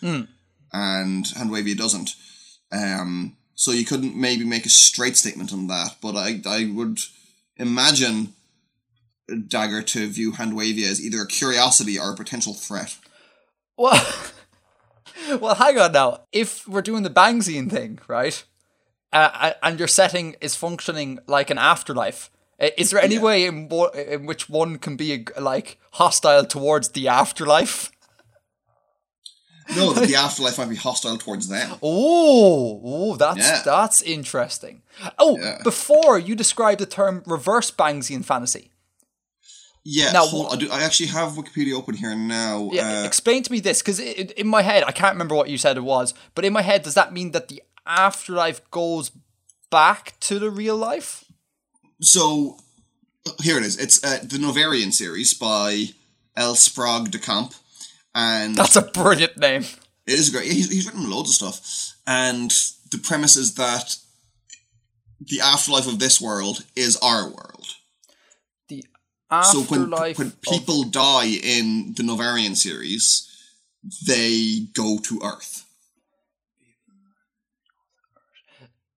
and Handwavia doesn't. Um, so you couldn't maybe make a straight statement on that, but I I would imagine Dager to view Handwavia as either a curiosity or a potential threat. Well, well, hang on now. If we're doing the Bangsian thing, right, uh, and your setting is functioning like an afterlife, is there any Yeah. way in, wo- in which one can be like hostile towards the afterlife? No, that the afterlife might be hostile towards them. Oh, oh, that's Yeah. that's interesting. Oh, Yeah. before you described the term reverse Bangsian fantasy. Yeah, Now, hold, I, do, I actually have Wikipedia open here now. Yeah, uh, explain to me this because in my head I can't remember what you said it was, but in my head does that mean that the afterlife goes back to the real life? so here it is. It's uh, the Novarian series by L. Sprague de Camp, and That's a brilliant name. it is great. He's, he's written loads of stuff, and the premise is that the afterlife of this world is our world. The So when, afterlife. when of- people die in the Novarian series, they go to Earth.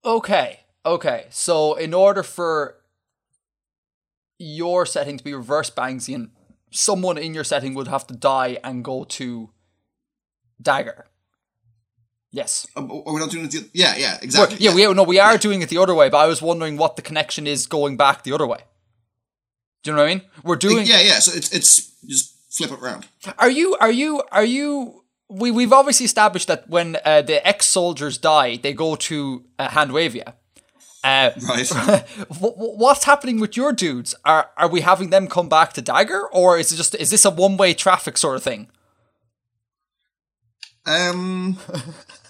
Okay, okay. So in order for your setting to be reverse Bangsian, someone in your setting would have to die and go to Dager. Yes. Um, Are we not doing it? The, yeah, yeah, exactly. yeah, we no, we are doing it the other way, but I was wondering what the connection is going back the other way. Do you know what I mean? We're doing. yeah, yeah. So it's it's just flip it around. Are you? Are you? Are you? We we've obviously established that when uh, the ex soldiers die, they go to uh, Handwavia. Uh, Right. wh- wh- what's happening with your dudes? Are are we having them come back to Dager, or is it just is this a one way traffic sort of thing? um,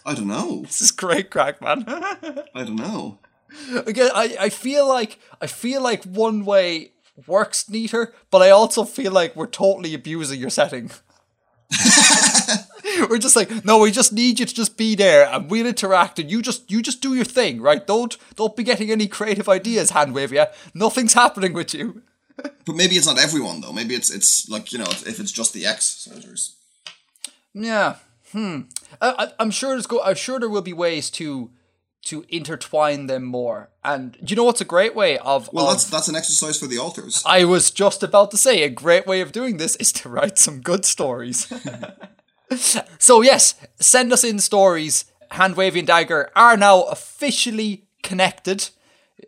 I don't know. This is great, crack man. I don't know. Again, I, I feel like I feel like one way works neater, but I also feel like we're totally abusing your setting. we're just like, no, we just need you to just be there and we'll interact and you just you just do your thing, right? Don't don't be getting any creative ideas, hand wave yeah. Nothing's happening with you. But maybe it's not everyone though. Maybe it's it's like you know if it's just the ex soldiers. Yeah. Hmm. I, I, I'm sure there's go. I'm sure there will be ways to to intertwine them more. And do you know what's a great way of? Well, of- that's that's an exercise for the altars. I was just about to say a great way of doing this is to write some good stories. so yes, send us in stories. Hand waving and Dager are now officially connected.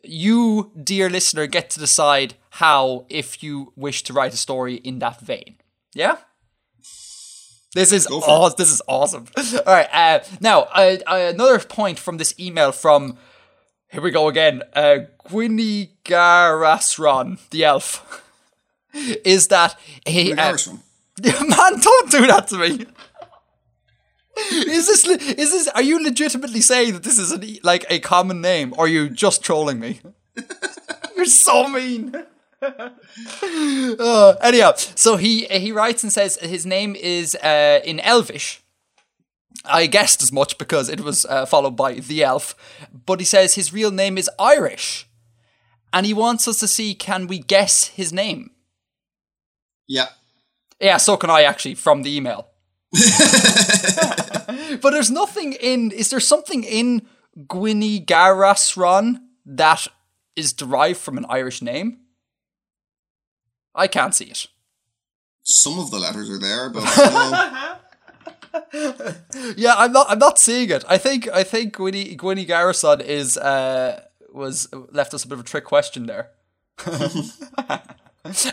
You, dear listener, get to decide how if you wish to write a story in that vein. Yeah. This is this is awesome. All right. Uh, now, uh, uh, another point from this email from here we go again. Uh, Garasron, the elf, is that. Where Uh, man, don't do that to me. Is this le- is this? Are you legitimately saying that this is an, like a common name, or are you just trolling me? You're so mean. Uh, anyhow, so he he writes and says his name is uh, in Elvish. I guessed as much because it was uh, followed by the elf, but he says his real name is Irish, and he wants us to see can we guess his name. Yeah. Yeah, so can I actually from the email. but there's nothing in. Is there something in Gwynny Garasron that is derived from an Irish name? I can't see it. Some of the letters are there, but. Yeah, I'm not. I'm not seeing it. I think. I think Gwynny Gwynny Garrison is uh was left us a bit of a trick question there.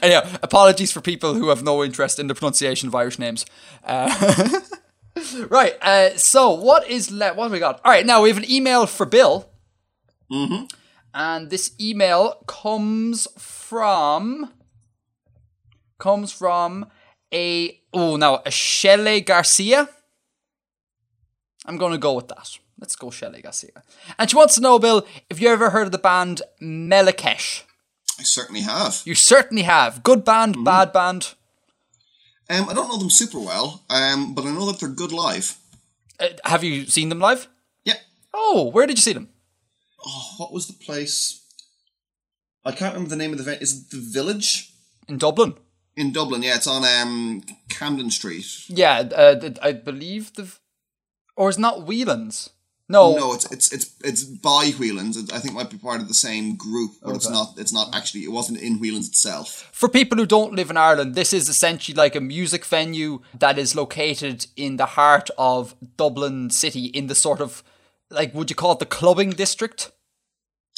Anyhow, apologies for people who have no interest in the pronunciation of Irish names. Uh, right. Uh, so what is le- what have we got? All right. Now we have an email for Bill. Mm-hmm. And this email comes from comes from a oh now a Shelley Garcia. I'm going to go with that. Let's go Shelley Garcia. And she wants to know, Bill, if you ever heard of the band Melechesh. I certainly have. You certainly have. Good band, bad band. Um, I don't know them super well, um, but I know that they're good live. Uh, have you seen them live? Yeah. Oh, where did you see them? Oh, what was the place? I can't remember the name of the event. Is it the Village In Dublin. In Dublin? Yeah, it's on um, Camden Street. Yeah, uh, I believe the. Or is not Whelan's? No. No, it's it's it's it's by Whelan's. It, I think it might be part of the same group, but it's not. It's not actually. It wasn't in Whelan's itself. For people who don't live in Ireland, this is essentially like a music venue that is located in the heart of Dublin City, in the sort of, like, would you call it the clubbing district?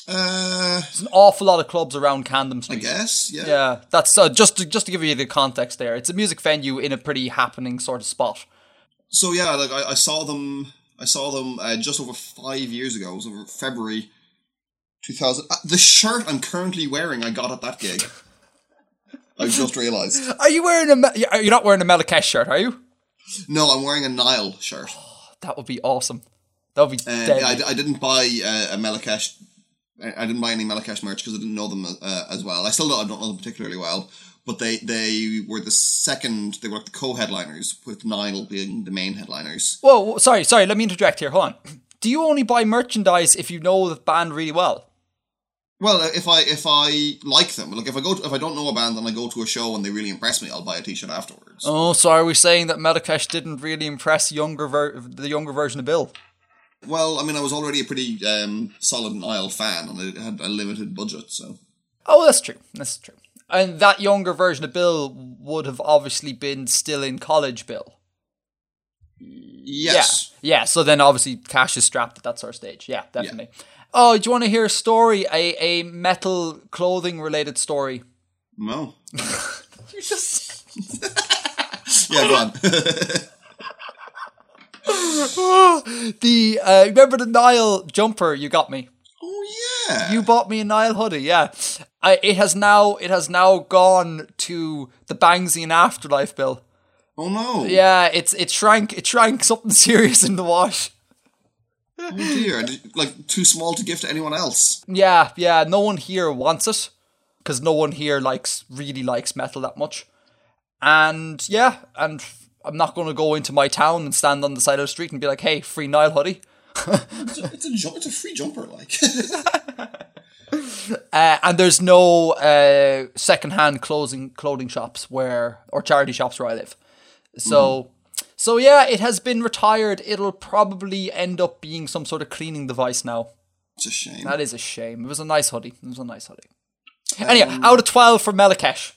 Uh, There's an awful lot of clubs around Camden I guess. Yeah. Yeah, that's uh, just to, just to give you the context there. It's a music venue in a pretty happening sort of spot. So yeah, like I, I saw them. I saw them uh, just over five years ago. It was over February, two thousand. Uh, the shirt I'm currently wearing, I got at that gig. I just realised. Are you wearing a? Me- You're not wearing a Melechesh shirt, are you? No, I'm wearing a Nile shirt. That would be awesome. That would be deadly. yeah, I, I didn't buy uh, a Melechesh. I I didn't buy any Melechesh merch because I didn't know them uh, as well. I still don't, I don't know them particularly well, but they they were the second. They were like the co-headliners, with Nile being the main headliners. Whoa, sorry, sorry. Let me interject here. Hold on. do you only buy merchandise if you know the band really well? Well, if I if I like them, like if I go to, if I don't know a band and I go to a show and they really impress me, I'll buy a T-shirt afterwards. Oh, so are we saying that Melechesh didn't really impress younger ver- the younger version of Bill? Well, I mean, I was already a pretty um, solid Nile fan, and I had a limited budget, so Oh, that's true. That's true. And that younger version of Bill would have obviously been still in college, Bill. yes. Yeah. Yeah. So then obviously Cash is strapped at that sort of stage. Yeah, definitely. Oh, do you want to hear a story? A a metal clothing related story. No. You just Yeah, go on. the uh, remember the Nile jumper you got me. oh yeah. You bought me a Nile hoodie, yeah. I, it has now it has now gone to the Bangsian afterlife, Bill. oh no. Yeah, it's it shrank it shrank something serious in the wash. Oh dear. Like too small to give to anyone else. Yeah, yeah. No one here wants it because no one here likes really likes metal that much. And yeah, and I'm not going to go into my town and stand on the side of the street and be like, "Hey, free Nile hoodie." It's a, it's a, ju- it's a free jumper, like. Uh, and there's no uh, secondhand clothing clothing shops where or charity shops where I live. So, so yeah, it has been retired. It'll probably end up being some sort of cleaning device now. it's a shame. That is a shame. It was a nice hoodie. It was a nice hoodie. Anyway, out of twelve for Melechesh.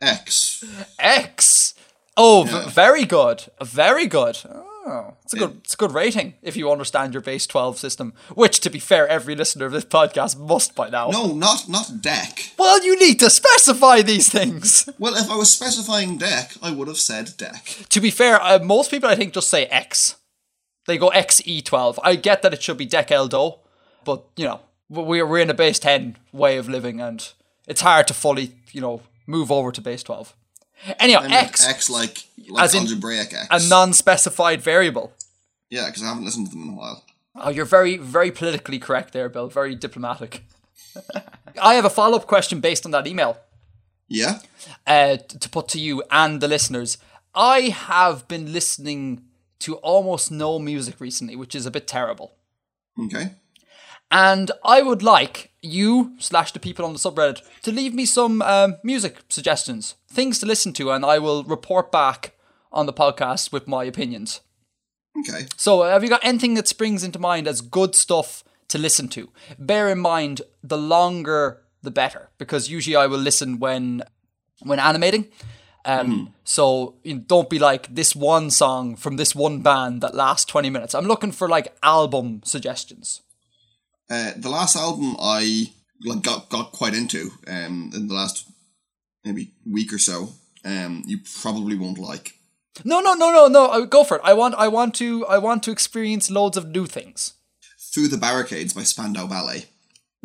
X. X. Oh, Yeah. v- very good. Very good. Oh, it's a good. It's a good rating if you understand your base twelve system. Which, to be fair, every listener of this podcast must by now. No, not not deck. Well, you need to specify these things. Well, if I was specifying deck, I would have said deck. to be fair, uh, most people I think just say X. They go XE12. I get that it should be Deck Eldo, but you know we're we're in a base ten way of living, and it's hard to fully you know move over to base twelve. Anyhow, I mean, X, X like like As in algebraic X. a non-specified variable. yeah, because I haven't listened to them in a while. Oh, you're very, very politically correct there, Bill. Very diplomatic. I have a follow up question based on that email Yeah. uh, to put to you and the listeners. I have been listening to almost no music recently, which is a bit terrible. Okay. And I would like you slash the people on the subreddit to leave me some um, music suggestions, things to listen to, and I will report back on the podcast with my opinions. Okay. So, have you got anything that springs into mind as good stuff to listen to? Bear in mind, the longer the better, because usually I will listen when when animating. Um, So you know, don't be like this one song from this one band that lasts twenty minutes. I'm looking for like album suggestions. Uh, the last album I like got got quite into um in the last maybe week or so. Um, you probably won't like. No, no, no, no, no. Go for it. I want, I want to, I want to experience loads of new things. Through the Barricades by Spandau Ballet.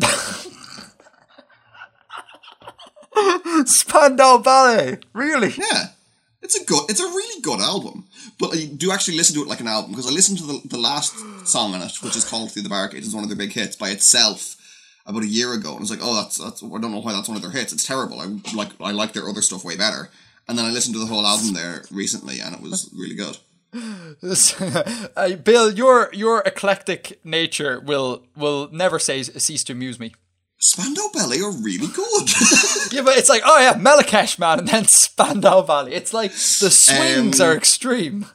Spandau Ballet, really? Yeah, it's a good. It's a really good album. But I do actually listen to it like an album because I listened to the, the last song on it, which is called "Through the Barricades." It's one of their big hits by itself about a year ago, and I was like, "Oh, that's that's." I don't know why that's one of their hits. It's terrible. I like I like their other stuff way better. And then I listened to the whole album there recently, and it was really good. uh, Bill, your your eclectic nature will will never say, cease to amuse me. Spandau Ballet are really good. Yeah, but it's like, oh yeah, Melechesh man, and then Spandau Ballet. It's like the swings Um, are extreme.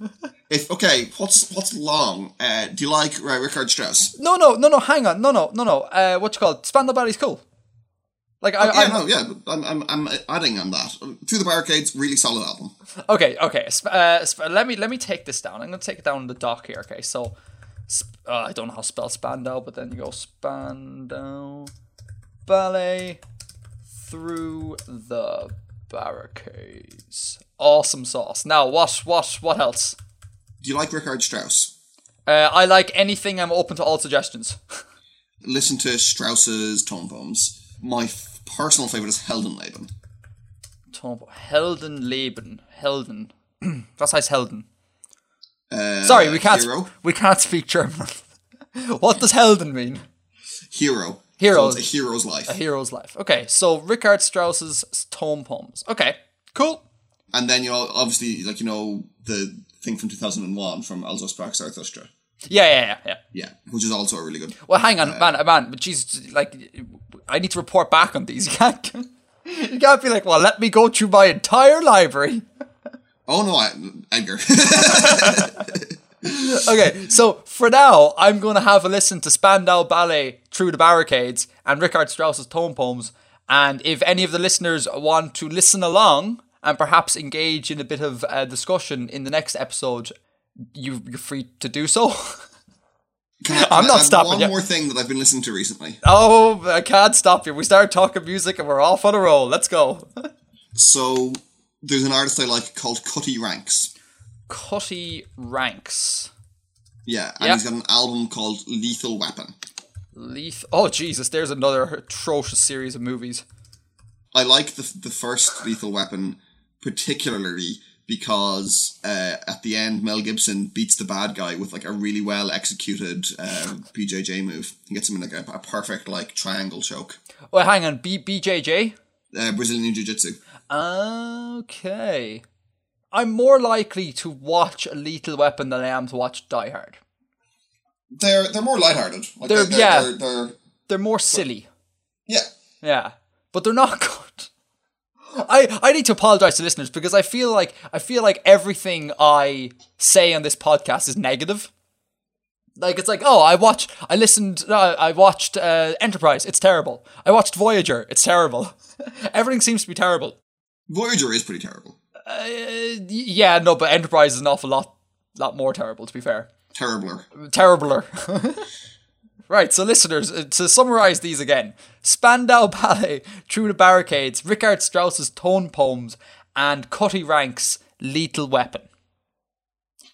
if okay, what's what's long? Uh, do you like uh, Richard Strauss? No, no, no, no. Hang on, no, no, no, no. Uh, what you call it? Spandau Ballet's cool. Like I, Yeah, I'm, no, yeah, I'm, I'm, I'm adding on that. Through the Barricades, really solid album. Okay, okay. Uh, sp- let me let me take this down. I'm gonna take it down in the dock here. Okay, so sp- uh, I don't know how to spell Spandau, but then you go Spandau Ballet through the barricades. Awesome sauce. Now, what what what else? Do you like Richard Strauss? Uh, I like anything. I'm open to all suggestions. Listen to Strauss's tone poems. My f- personal favorite is Heldenleben. Tom Heldenleben. Helden. That's how it's Helden. Uh, Sorry, we can't. Hero. We can't speak German. what does Helden mean? Hero. Hero. So a hero's life. A hero's life. Okay, so Richard Strauss's tone poems. Okay, cool. and then you know, obviously, like you know, the thing from two thousand and one from Also Sprach Zarathustra. Yeah, yeah, yeah, yeah. Yeah, which is also a really good. Well, hang on, uh, man, man, but jeez, like, I need to report back on these. You can't, you can't be like, well, let me go through my entire library. Oh no, I, Edgar. Okay, so for now, I'm going to have a listen to Spandau Ballet Through the Barricades and Richard Strauss's Tone Poems. And if any of the listeners want to listen along and perhaps engage in a bit of uh, discussion in the next episode, you, you're free to do so. I- I'm not stopping One you. more thing that I've been listening to recently. oh, I can't stop you. We started talking music and we're off on a roll. Let's go. So there's an artist I like called Cutty Ranks. Cutty Ranks. Yeah, and Yeah. he's got an album called Lethal Weapon. Leaf. Oh, Jesus, there's another atrocious series of movies. I like the the first Lethal Weapon particularly because uh, at the end Mel Gibson beats the bad guy with like a really well executed uh, BJJ move. He gets him in like a, a perfect like triangle choke. Well, hang on. B- BJJ? Uh, Brazilian Jiu Jitsu. Okay. I'm more likely to watch a Lethal Weapon than I am to watch Die Hard. They're they're more lighthearted. Like They're- they're, yeah. They're, they're, They're more silly. yeah. Yeah. But they're not good. I, I need to apologize to listeners because I feel like I feel like everything I say on this podcast is negative. Like it's like oh I watched I listened no, I watched uh, Enterprise it's terrible I watched Voyager it's terrible everything seems to be terrible Voyager is pretty terrible. Uh, yeah no but Enterprise is an awful lot lot more terrible to be fair Terribler. terribler. right, so listeners, uh, to summarize these again Spandau Ballet, Through the Barricades, Richard Strauss's Tone Poems, and Cutty Ranks' Lethal Weapon.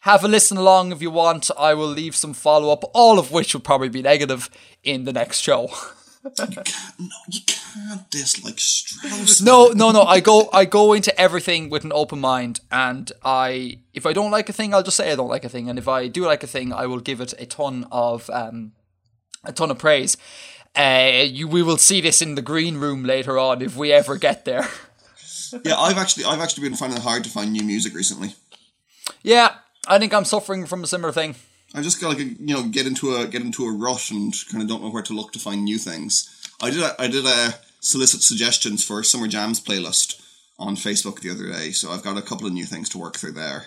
Have a listen along if you want. I will leave some follow up, all of which will probably be negative in the next show. No, you can't dislike Strauss. No, no, no. I go, I go into everything with an open mind, and I, if I don't like a thing, I'll just say I don't like a thing, and if I do like a thing, I will give it a ton of, um, a ton of praise. Uh, you, we will see this in the green room later on if we ever get there. Yeah, I've actually I've actually been finding it hard to find new music recently. yeah, I think I'm suffering from a similar thing. I just got like a, you know get into a get into a rush and kind of don't know where to look to find new things. I did a, I did a solicit suggestions for summer jams playlist on Facebook the other day, so I've got a couple of new things to work through there.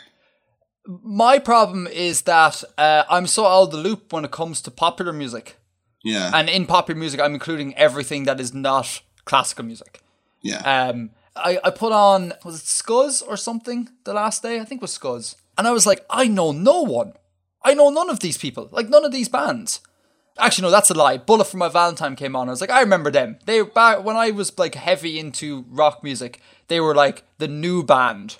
My problem is that uh, I'm so out of the loop when it comes to popular music, Yeah, and in popular music, I'm including everything that is not classical music. yeah. Um, I, I put on was it Scuzz or something the last day? I think it was Scuzz, and I was like, I know no one. I know none of these people. Like none of these bands. Actually, no, that's a lie. Bullet for My Valentine came on. I was like, I remember them. They back when I was like heavy into rock music. They were like the new band,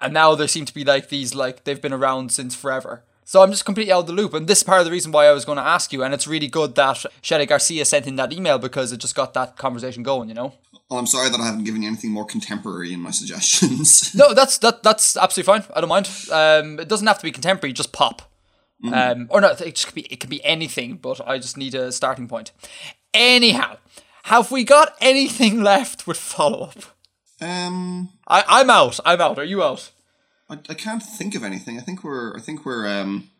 and now they seem to be like these like they've been around since forever. So I'm just completely out of the loop, and this is part of the reason why I was going to ask you. And it's really good that Shelley Garcia sent in that email because it just got that conversation going. You know. Well, I'm sorry that I haven't given you anything more contemporary in my suggestions. No, that's that that's absolutely fine. I don't mind. Um, it doesn't have to be contemporary, just pop. Um, or not. It just could be. It could be anything. But I just need a starting point. Anyhow, have we got anything left with follow up? um, I I'm out. I'm out. Are you out? I, I can't think of anything. I think we're I think we're um,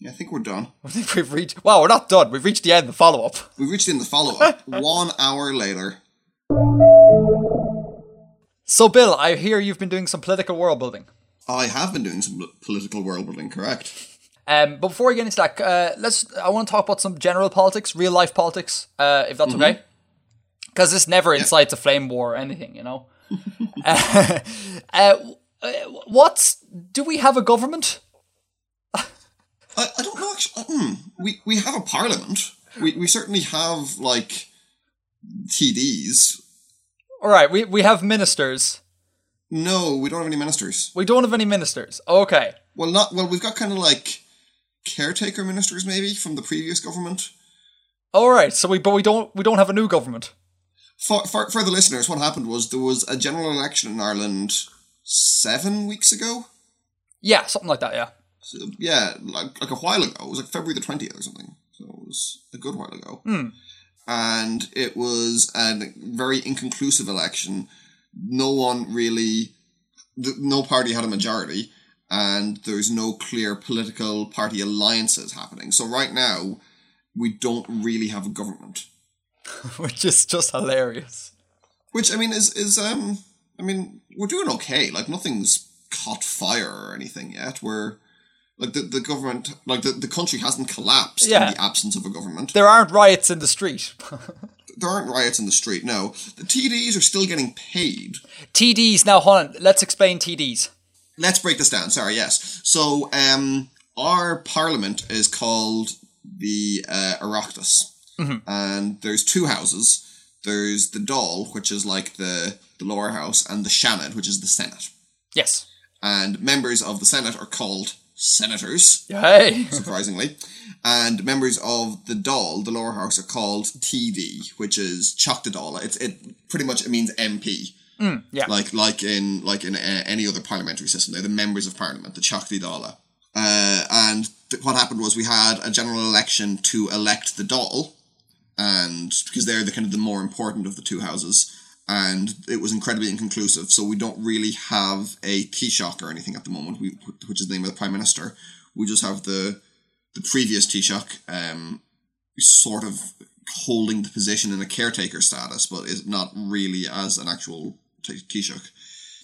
yeah, I think we're done. I think we've reached. Wow, we're not done. We've reached the end of the follow up. We've reached in the follow up. One hour later. So, Bill, I hear you've been doing some political world building. I have been doing some political world building, correct? Um, but before we get into that, uh, let's. I want to talk about some general politics, real life politics, uh, if that's okay. Because this never incites a flame war or anything, you know. uh, uh, what's do we have a government? I, I don't know. Actually, hmm, we we have a parliament. We we certainly have like TDs. All right, we we have ministers. No, we don't have any ministers. We don't have any ministers. Okay. Well, not well. We've got kind of like caretaker ministers, maybe from the previous government. All right. So we but we don't we don't have a new government. For, for for the listeners, what happened was there was a general election in Ireland seven weeks ago. Yeah, something like that. Yeah. So, yeah, like like a while ago. It was like February the twentieth or something. So it was a good while ago. And it was a very inconclusive election. No one really, no party had a majority, and there's no clear political party alliances happening. So right now, we don't really have a government, which is just hilarious. Which I mean is is um I mean we're doing okay. Like nothing's caught fire or anything yet. We're like the, the government like the, the country hasn't collapsed Yeah. in the absence of a government. There aren't riots in the street. There aren't riots in the street, no. The TDs are still getting paid. TDs, now hold on, let's explain TDs. Let's break this down. Sorry, yes. So, um, our parliament is called the uh, Oireachtas, and there's two houses. There's the Dáil, which is like the the lower house, and the Seanad, which is the Senate. Yes. And members of the Senate are called senators, Hey. surprisingly, and members of the Dáil, the lower house, are called TD, which is Teachta Dála. It's it pretty much it means MP. yeah. like like in like in uh, any other parliamentary system. They're the members of parliament, the Teachta Dála. Uh, and th- what happened was we had a general election to elect the Dáil, and because they're the kind of the more important of the two houses, and it was incredibly inconclusive. So we don't really have a Taoiseach or anything at the moment, we, which is the name of the prime minister. We just have the the previous Taoiseach, um, sort of holding the position in a caretaker status, but is not really as an actual t- Taoiseach.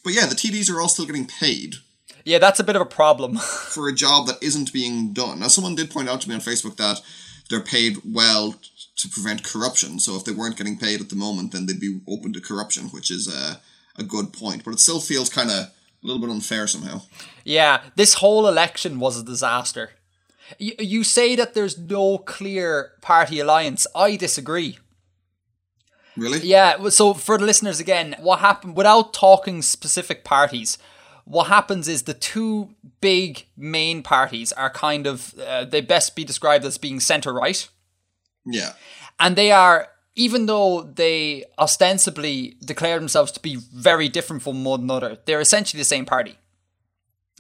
But yeah, the TDs are all still getting paid Yeah, that's a bit of a problem. for a job that isn't being done. Now, someone did point out to me on Facebook that they're paid well to prevent corruption. So if they weren't getting paid at the moment, then they'd be open to corruption, which is a, a good point. But it still feels kind of a little bit unfair somehow. yeah, this whole election was a disaster. You, you say that there's no clear party alliance. I disagree. Really? Yeah, so for the listeners again, what happened without talking specific parties, what happens is the two big main parties are kind of uh, they best be described as being center right, Yeah. and they are even though they ostensibly declare themselves to be very different from one another, they're essentially the same party.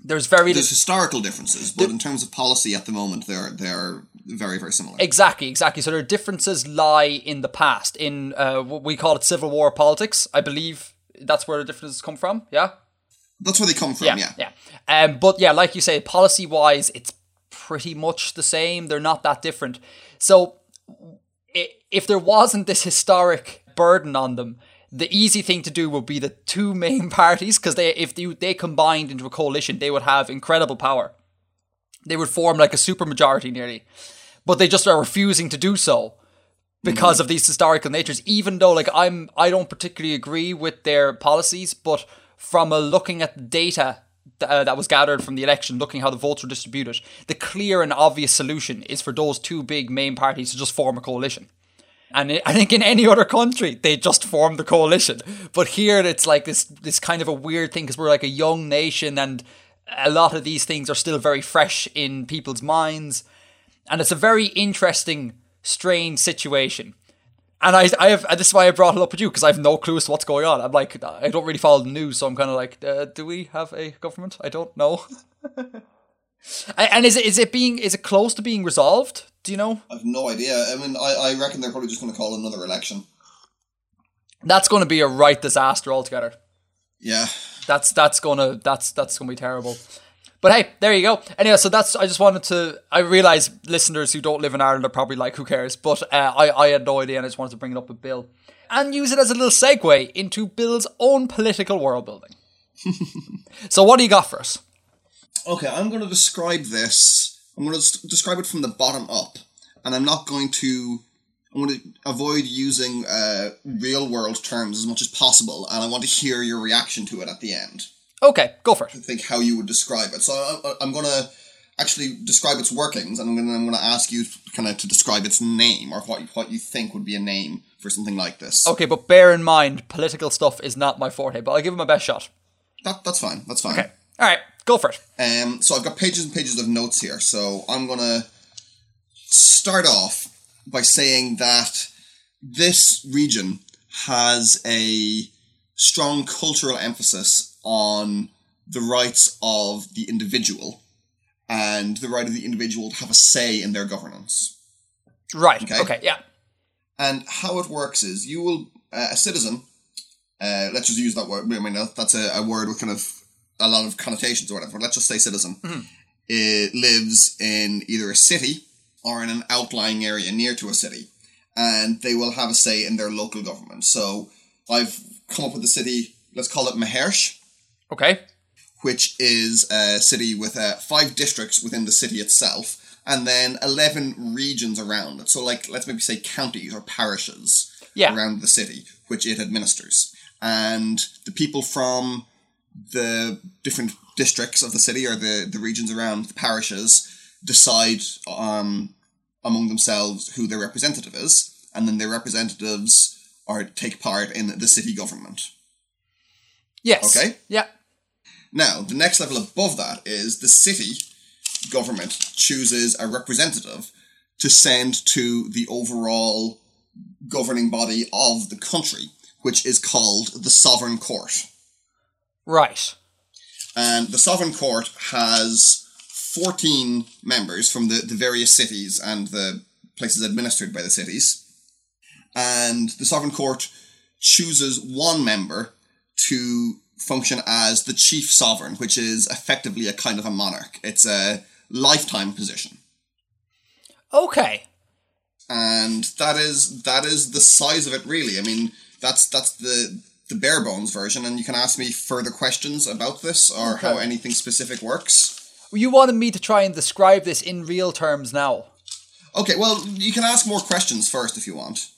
There's very There's little, historical differences, but in terms of policy at the moment, they're they're very very similar. exactly, exactly. So their differences lie in the past, in uh, what we call it civil war politics. I believe that's where the differences come from. Yeah. That's where they come from. Yeah, Yeah. yeah. Um, but yeah, like you say, policy wise, it's pretty much the same. They're not that different. So if there wasn't this historic burden on them, the easy thing to do would be the two main parties because they, if they, they combined into a coalition, they would have incredible power. They would form like a supermajority nearly, but they just are refusing to do so because mm-hmm. of these historical natures. Even though, like, I'm, I don't particularly agree with their policies, but from a looking at data uh, that was gathered from the election, looking how the votes were distributed, the clear and obvious solution is for those two big main parties to just form a coalition. And I I think in any other country they just form the coalition, but here it's like this this kind of a weird thing because we're like a young nation and a lot of these things are still very fresh in people's minds, and it's a very interesting, strange situation. And I, I have this is why I brought it up with you because I have no clue as to what's going on. I'm like I don't really follow the news, so I'm kind of like, uh, do we have a government? I don't know. And- is it is it being is it close to being resolved? Do you know? I've no idea. I mean, I, I reckon they're probably just going to call another election. That's going to be a right disaster altogether. Yeah. That's that's gonna that's that's gonna be terrible. But hey, there you go. Anyway, so that's I just wanted to. I realize listeners who don't live in Ireland are probably like, who cares? But uh, I I had no idea, and I just wanted to bring it up with Bill and use it as a little segue into Bill's own political world building. so, what do you got for us? Okay, I'm going to describe this. I'm going to describe it from the bottom up, and I'm not going to. I'm going to avoid using uh, real world terms as much as possible, and I want to hear your reaction to it at the end. Okay, go for it. Think how you would describe it. So I, I'm going to actually describe its workings, and I'm going to, I'm going to ask you kind of to describe its name or what you, what you think would be a name for something like this. Okay, but bear in mind, political stuff is not my forte, but I'll give it my best shot. That, that's fine. That's fine. Okay, all right, go for it. Um, so I've got pages and pages of notes here. So I'm gonna start off by saying that this region has a strong cultural emphasis on the rights of the individual and the right of the individual to have a say in their governance. Right. Okay. Okay. Yeah. And how it works is you will, uh, a citizen, uh, let's just use that word. I mean, that's a, a word with kind of a lot of connotations or whatever. Let's just say citizen. It lives in either a city or in an outlying area near to a city, and they will have a say in their local government. So I've come up with a city. Let's call it Mahersh Okay. which is a city with uh, five districts within the city itself, and then 11 regions around it. So, like, let's maybe say counties or parishes Yeah. around the city, which it administers. And the people from the different districts of the city or the, the regions around the parishes decide um, among themselves who their representative is, and then their representatives are take part in the city government. Yes. Okay. Yeah. Now, the next level above that is the city government chooses a representative to send to the overall governing body of the country, which is called the Sovereign Court. Right. And the Sovereign Court has 14 members from the, the various cities and the places administered by the cities. And the Sovereign Court chooses one member to function as the chief sovereign, which is effectively a kind of a monarch. It's a lifetime position. Okay. And that is that is the size of it really. I mean, that's that's the the bare bones version, and you can ask me further questions about this or how anything specific works. You wanted me to try and describe this in real terms now. Okay, well, you can ask more questions first if you want.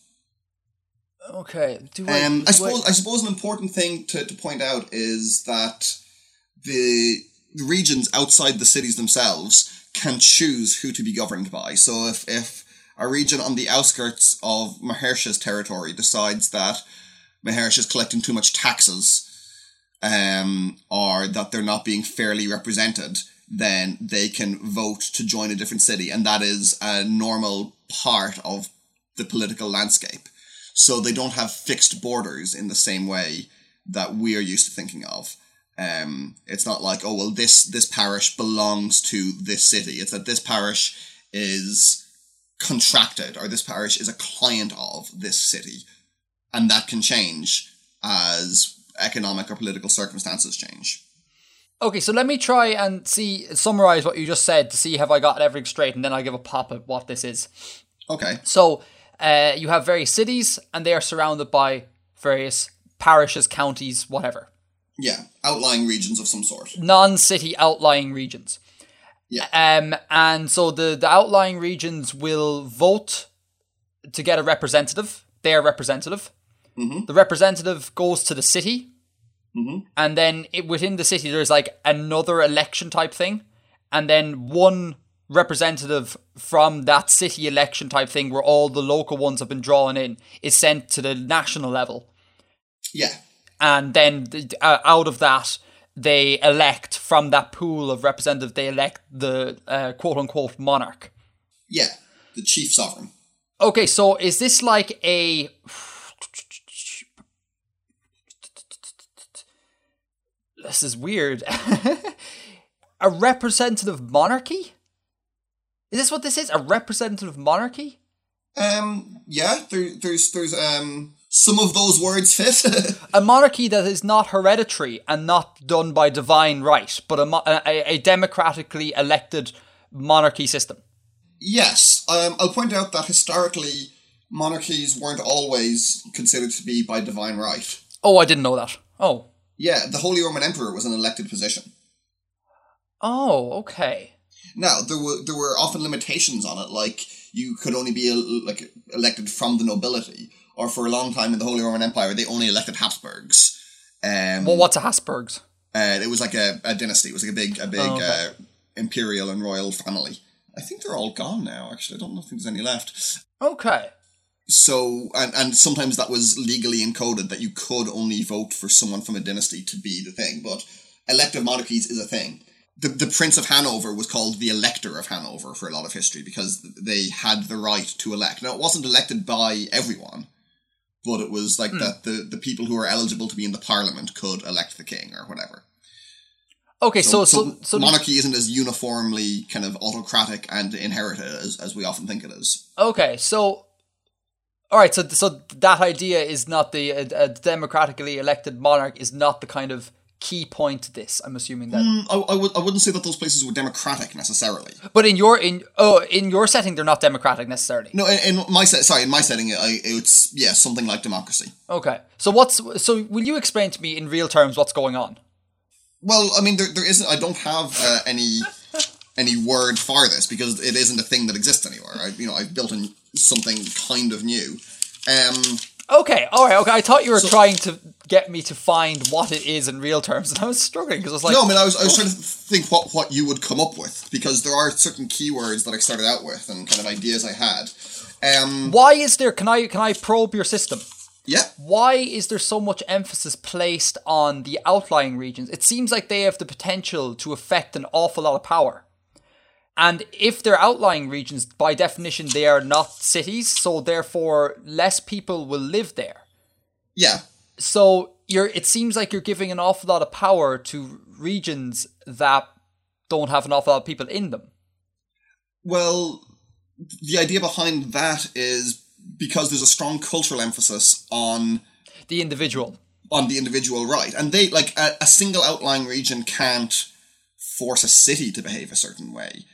Okay. Do I? Um, I suppose I suppose an important thing to, to point out is that the regions outside the cities themselves can choose who to be governed by. So if if a region on the outskirts of Mahersh's territory decides that Mahersh is collecting too much taxes, um, or that they're not being fairly represented, then they can vote to join a different city, and that is a normal part of the political landscape. So they don't have fixed borders in the same way that we are used to thinking of. Um, it's not like oh well this this parish belongs to this city. It's that this parish is contracted or this parish is a client of this city, and that can change as economic or political circumstances change. Okay, so let me try and see summarize what you just said to see have I got everything straight, and then I'll give a pop at what this is. Okay. So uh, you have various cities, and they are surrounded by various parishes, counties, whatever, Yeah, outlying regions of some sort. non-city outlying regions. Yeah. Um, and so the the outlying regions will vote to get a representative, their representative. Mhm. The representative goes to the city, Mhm. and then it, within the city there's like another election type thing, and then one representative from that city election type thing where all the local ones have been drawn in is sent to the national level Yeah. and then uh, out of that they elect from that pool of representatives, they elect the uh, quote unquote monarch Yeah. The chief sovereign. okay so is this like a this is weird a representative monarchy is this what this is a representative monarchy Um. Yeah. There, there's there's um some of those words fit. a monarchy that is not hereditary and not done by divine right but a, mo- a, a democratically elected monarchy system yes. Um. I'll point out that historically monarchies weren't always considered to be by divine right. Oh, I didn't know that. Oh. Yeah. The Holy Roman Emperor was an elected position. Oh, okay. Now there were there were often limitations on it, like you could only be like elected from the nobility, or for a long time in the Holy Roman Empire they only elected Habsburgs. Um, Well, what's a Habsburgs? uh, it was like a, a dynasty. It was like a big a big Oh, okay. uh, imperial and royal family. I think they're all gone now. Actually, I don't know if there's any left. Okay. So and and sometimes that was legally encoded that you could only vote for someone from a dynasty to be the thing, but elective monarchies is a thing. The, the Prince of Hanover was called the Elector of Hanover for a lot of history because they had the right to elect. Now, it wasn't elected by everyone, but it was like that the, the people who were eligible to be in the parliament could elect the king or whatever. Okay, so so so, monarchy isn't as uniformly kind of autocratic and inherited as, as we often think it is. okay, so all right, so so that idea is not the uh, uh, democratically elected monarch is not the kind of key point to this. I'm assuming that. I, I, would, I wouldn't say that those places were democratic necessarily. But in your in oh in your setting, they're not democratic necessarily. No, in, in my set, sorry, in my setting, I, it's yeah, something like democracy. Okay, so what's so? Will you explain to me in real terms what's going on? Well, I mean, there, there isn't. I don't have uh, any any word for this because it isn't a thing that exists anywhere. I, you know, I've built in something kind of new. Um, Okay, all right, okay. I thought you were trying to get me to find what it is in real terms, and I was struggling because I was like, no, I mean, I was, I was trying to think what, what you would come up with because there are certain keywords that I started out with and kind of ideas I had. Um, why is there? Can I can I probe your system? yeah, Why is there so much emphasis placed on the outlying regions? It seems like they have the potential to affect an awful lot of power. And if they're outlying regions, by definition, they are not cities, so therefore less people will live there. yeah. So you're it seems like you're giving an awful lot of power to regions that don't have an awful lot of people in them. Well, the idea behind that is because there's a strong cultural emphasis on The individual. on the individual right, and they like a, a single outlying region can't force a city to behave a certain way,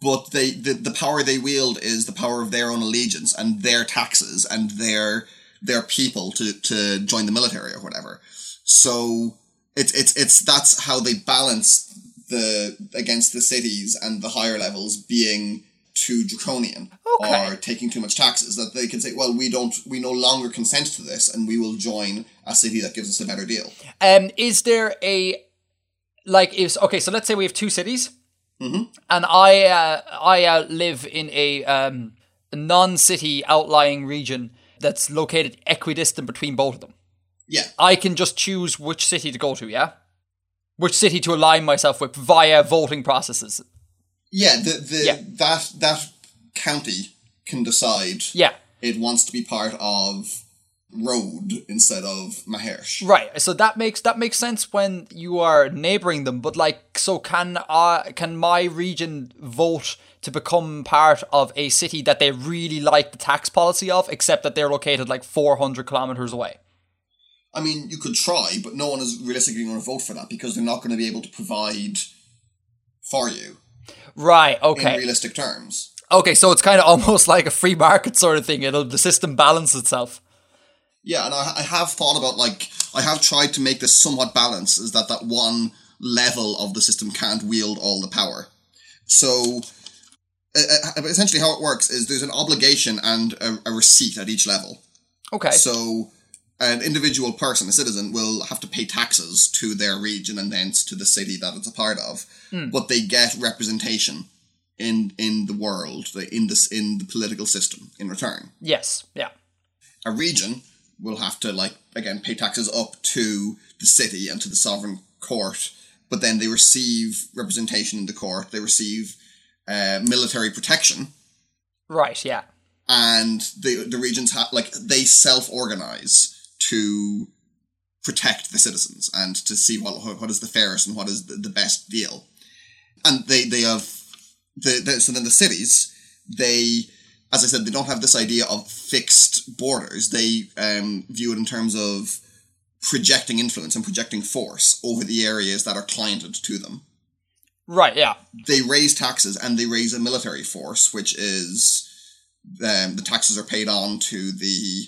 but they the, the power they wield is the power of their own allegiance and their taxes and their their people to to join the military or whatever. So it's it's it's that's how they balance the against the cities and the higher levels being too draconian Okay. or taking too much taxes that they can say well we don't we no longer consent to this and we will join a city that gives us a better deal Um, is there a like is okay? So let's say we have two cities, and I uh, I uh, live in a um, non-city outlying region that's located equidistant between both of them. yeah I can just choose which city to go to. Yeah, which city to align myself with via voting processes. yeah the, the Yeah. that that county can decide Yeah, it wants to be part of road instead of mahersh right. So that makes that makes sense when you are neighboring them. But like, so can uh, can my region vote to become part of a city that they really like the tax policy of, except that they're located like four hundred kilometers away? I mean, you could try, but no one is realistically going to vote for that because they're not going to be able to provide for you Right. Okay. In realistic terms. Okay. So it's kind of almost like a free market sort of thing. It'll the system balance itself. Yeah, and I, I have thought about like I have tried to make this somewhat balanced. Is that that one level of the system can't wield all the power? So uh, essentially, how it works is there's an obligation and a, a receipt at each level. Okay. So an individual person, a citizen, will have to pay taxes to their region and thence to the city that it's a part of, but they get representation in in the world, in this in the political system in return. yes. Yeah. A region will have to like again pay taxes up to the city and to the sovereign court, but then they receive representation in the court. They receive uh, military protection Right. Yeah. and the the regions have like they self organize to protect the citizens and to see what what is the fairest and what is the, the best deal. And they they have the, the so then the cities they as I said they don't have this idea of fixed borders. They um, view it in terms of projecting influence and projecting force over the areas that are cliented to them Right. Yeah. they raise taxes and they raise a military force, which is um, the taxes are paid on to the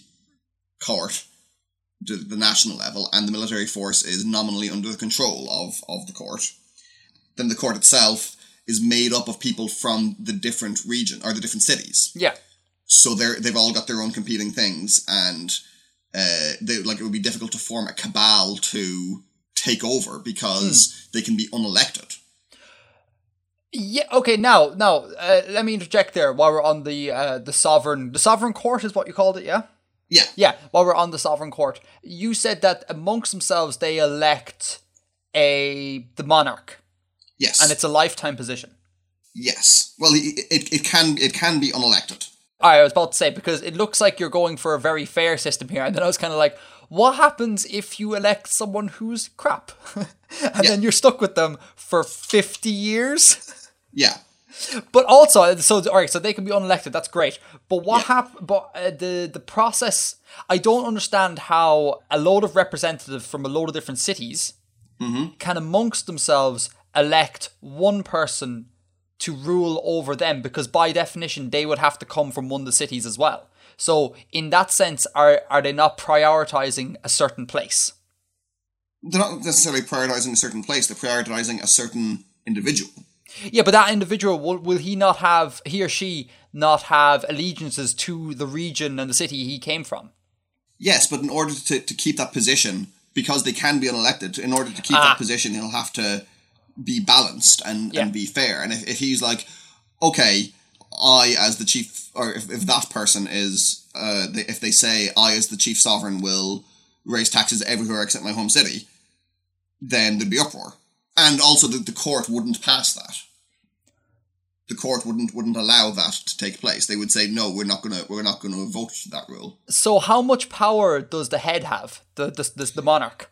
court, to the national level, and the military force is nominally under the control of, of the court. Then the court itself is made up of people from the different region or the different cities. Yeah. So they're they've all got their own competing things, and uh, they like it would be difficult to form a cabal to take over because they can be unelected. Yeah. Okay. Now, now, uh, let me interject there. While we're on the uh, the sovereign, the sovereign court is what you called it. Yeah. Yeah, Yeah. While we're on the sovereign court, you said that amongst themselves they elect a the monarch, yes, and it's a lifetime position. Yes. Well, it, it, it can it can be unelected. All right, I was about to say because it looks like you're going for a very fair system here, and then I was kind of like, what happens if you elect someone who's crap, and then you're stuck with them for fifty years? Yeah. But also, so all right, so they can be unelected. That's great. But what hap- But uh, the the process, I don't understand how a load of representatives from a load of different cities can amongst themselves elect one person to rule over them because by definition they would have to come from one of the cities as well. So in that sense, are are they not prioritizing a certain place? They're not necessarily prioritizing a certain place, they're prioritizing a certain individual. Yeah, but that individual will, will he not have he or she not have allegiances to the region and the city he came from? Yes, but in order to, to keep that position, because they can be unelected, in order to keep Ah. that position, he'll have to be balanced and, Yeah. and be fair. And if, if he's like, okay, I as the chief, or if, if that person is, uh, they, if they say I as the chief sovereign will raise taxes everywhere except my home city, then there'd be uproar. And also the, the court wouldn't pass that. The court wouldn't wouldn't allow that to take place. They would say no, we're not gonna we're not gonna vote that rule. So how much power does the head have? The the, the, the monarch?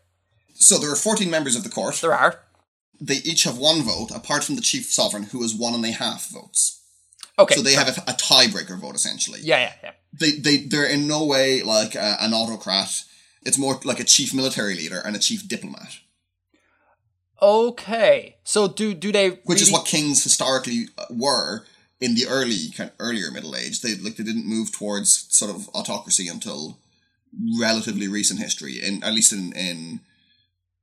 So there are 14 members of the court. There are. They each have one vote, apart from the chief sovereign, who has one and a half votes. Okay. So they have a, a tiebreaker vote, essentially. Yeah, yeah, yeah. They, they, they're in no way like a, an autocrat. It's more like a chief military leader and a chief diplomat, Okay. So do do they which is what kings historically uh, were in the early, kind of earlier Middle Age. They like they didn't move towards sort of autocracy until relatively recent history. In at least in in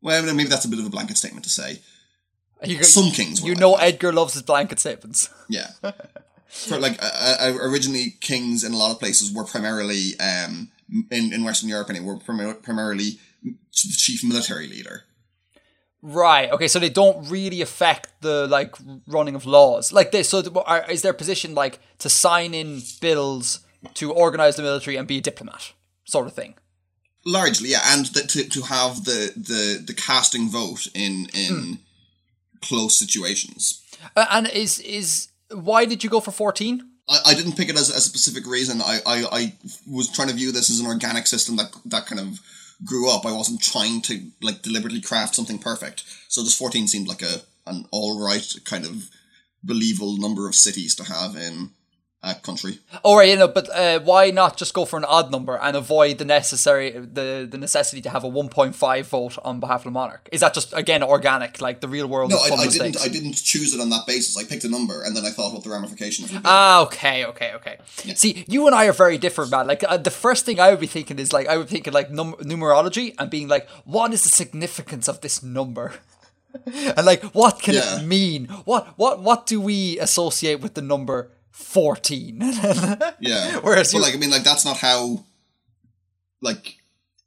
well, maybe that's a bit of a blanket statement to say. You, Some kings You know. Edgar loves his blanket statements. Yeah. For like uh, uh, originally, kings in a lot of places were primarily um in, in Western Europe and were primar- primarily the chief military leader. Right. Okay. So they don't really affect the like running of laws like this. So are, is their position like to sign in bills to organize the military and be a diplomat, sort of thing? Largely, yeah, and the, to to have the the the casting vote in in close situations. Uh, and is is why did you go for fourteen? I, I didn't pick it as, as a specific reason. I, I, I was trying to view this as an organic system that that kind of grew up. I wasn't trying to like deliberately craft something perfect. So this fourteen seemed like a an all right kind of believable number of cities to have in a country. All right, you know, but uh, why not just go for an odd number and avoid the necessary the the necessity to have a one point five vote on behalf of the monarch? Is that just again organic, like the real world? No, I, I didn't. I didn't choose it on that basis. I picked a number and then I thought what the ramifications would be. Ah, okay, okay, okay. See, you and I are very different, man. Like uh, the first thing I would be thinking is like I would think of like num- numerology and being like, what is the significance of this number? and like, what can Yeah. it mean? What what what do we associate with the number fourteen? yeah. Whereas but you- like, I mean, like that's not how like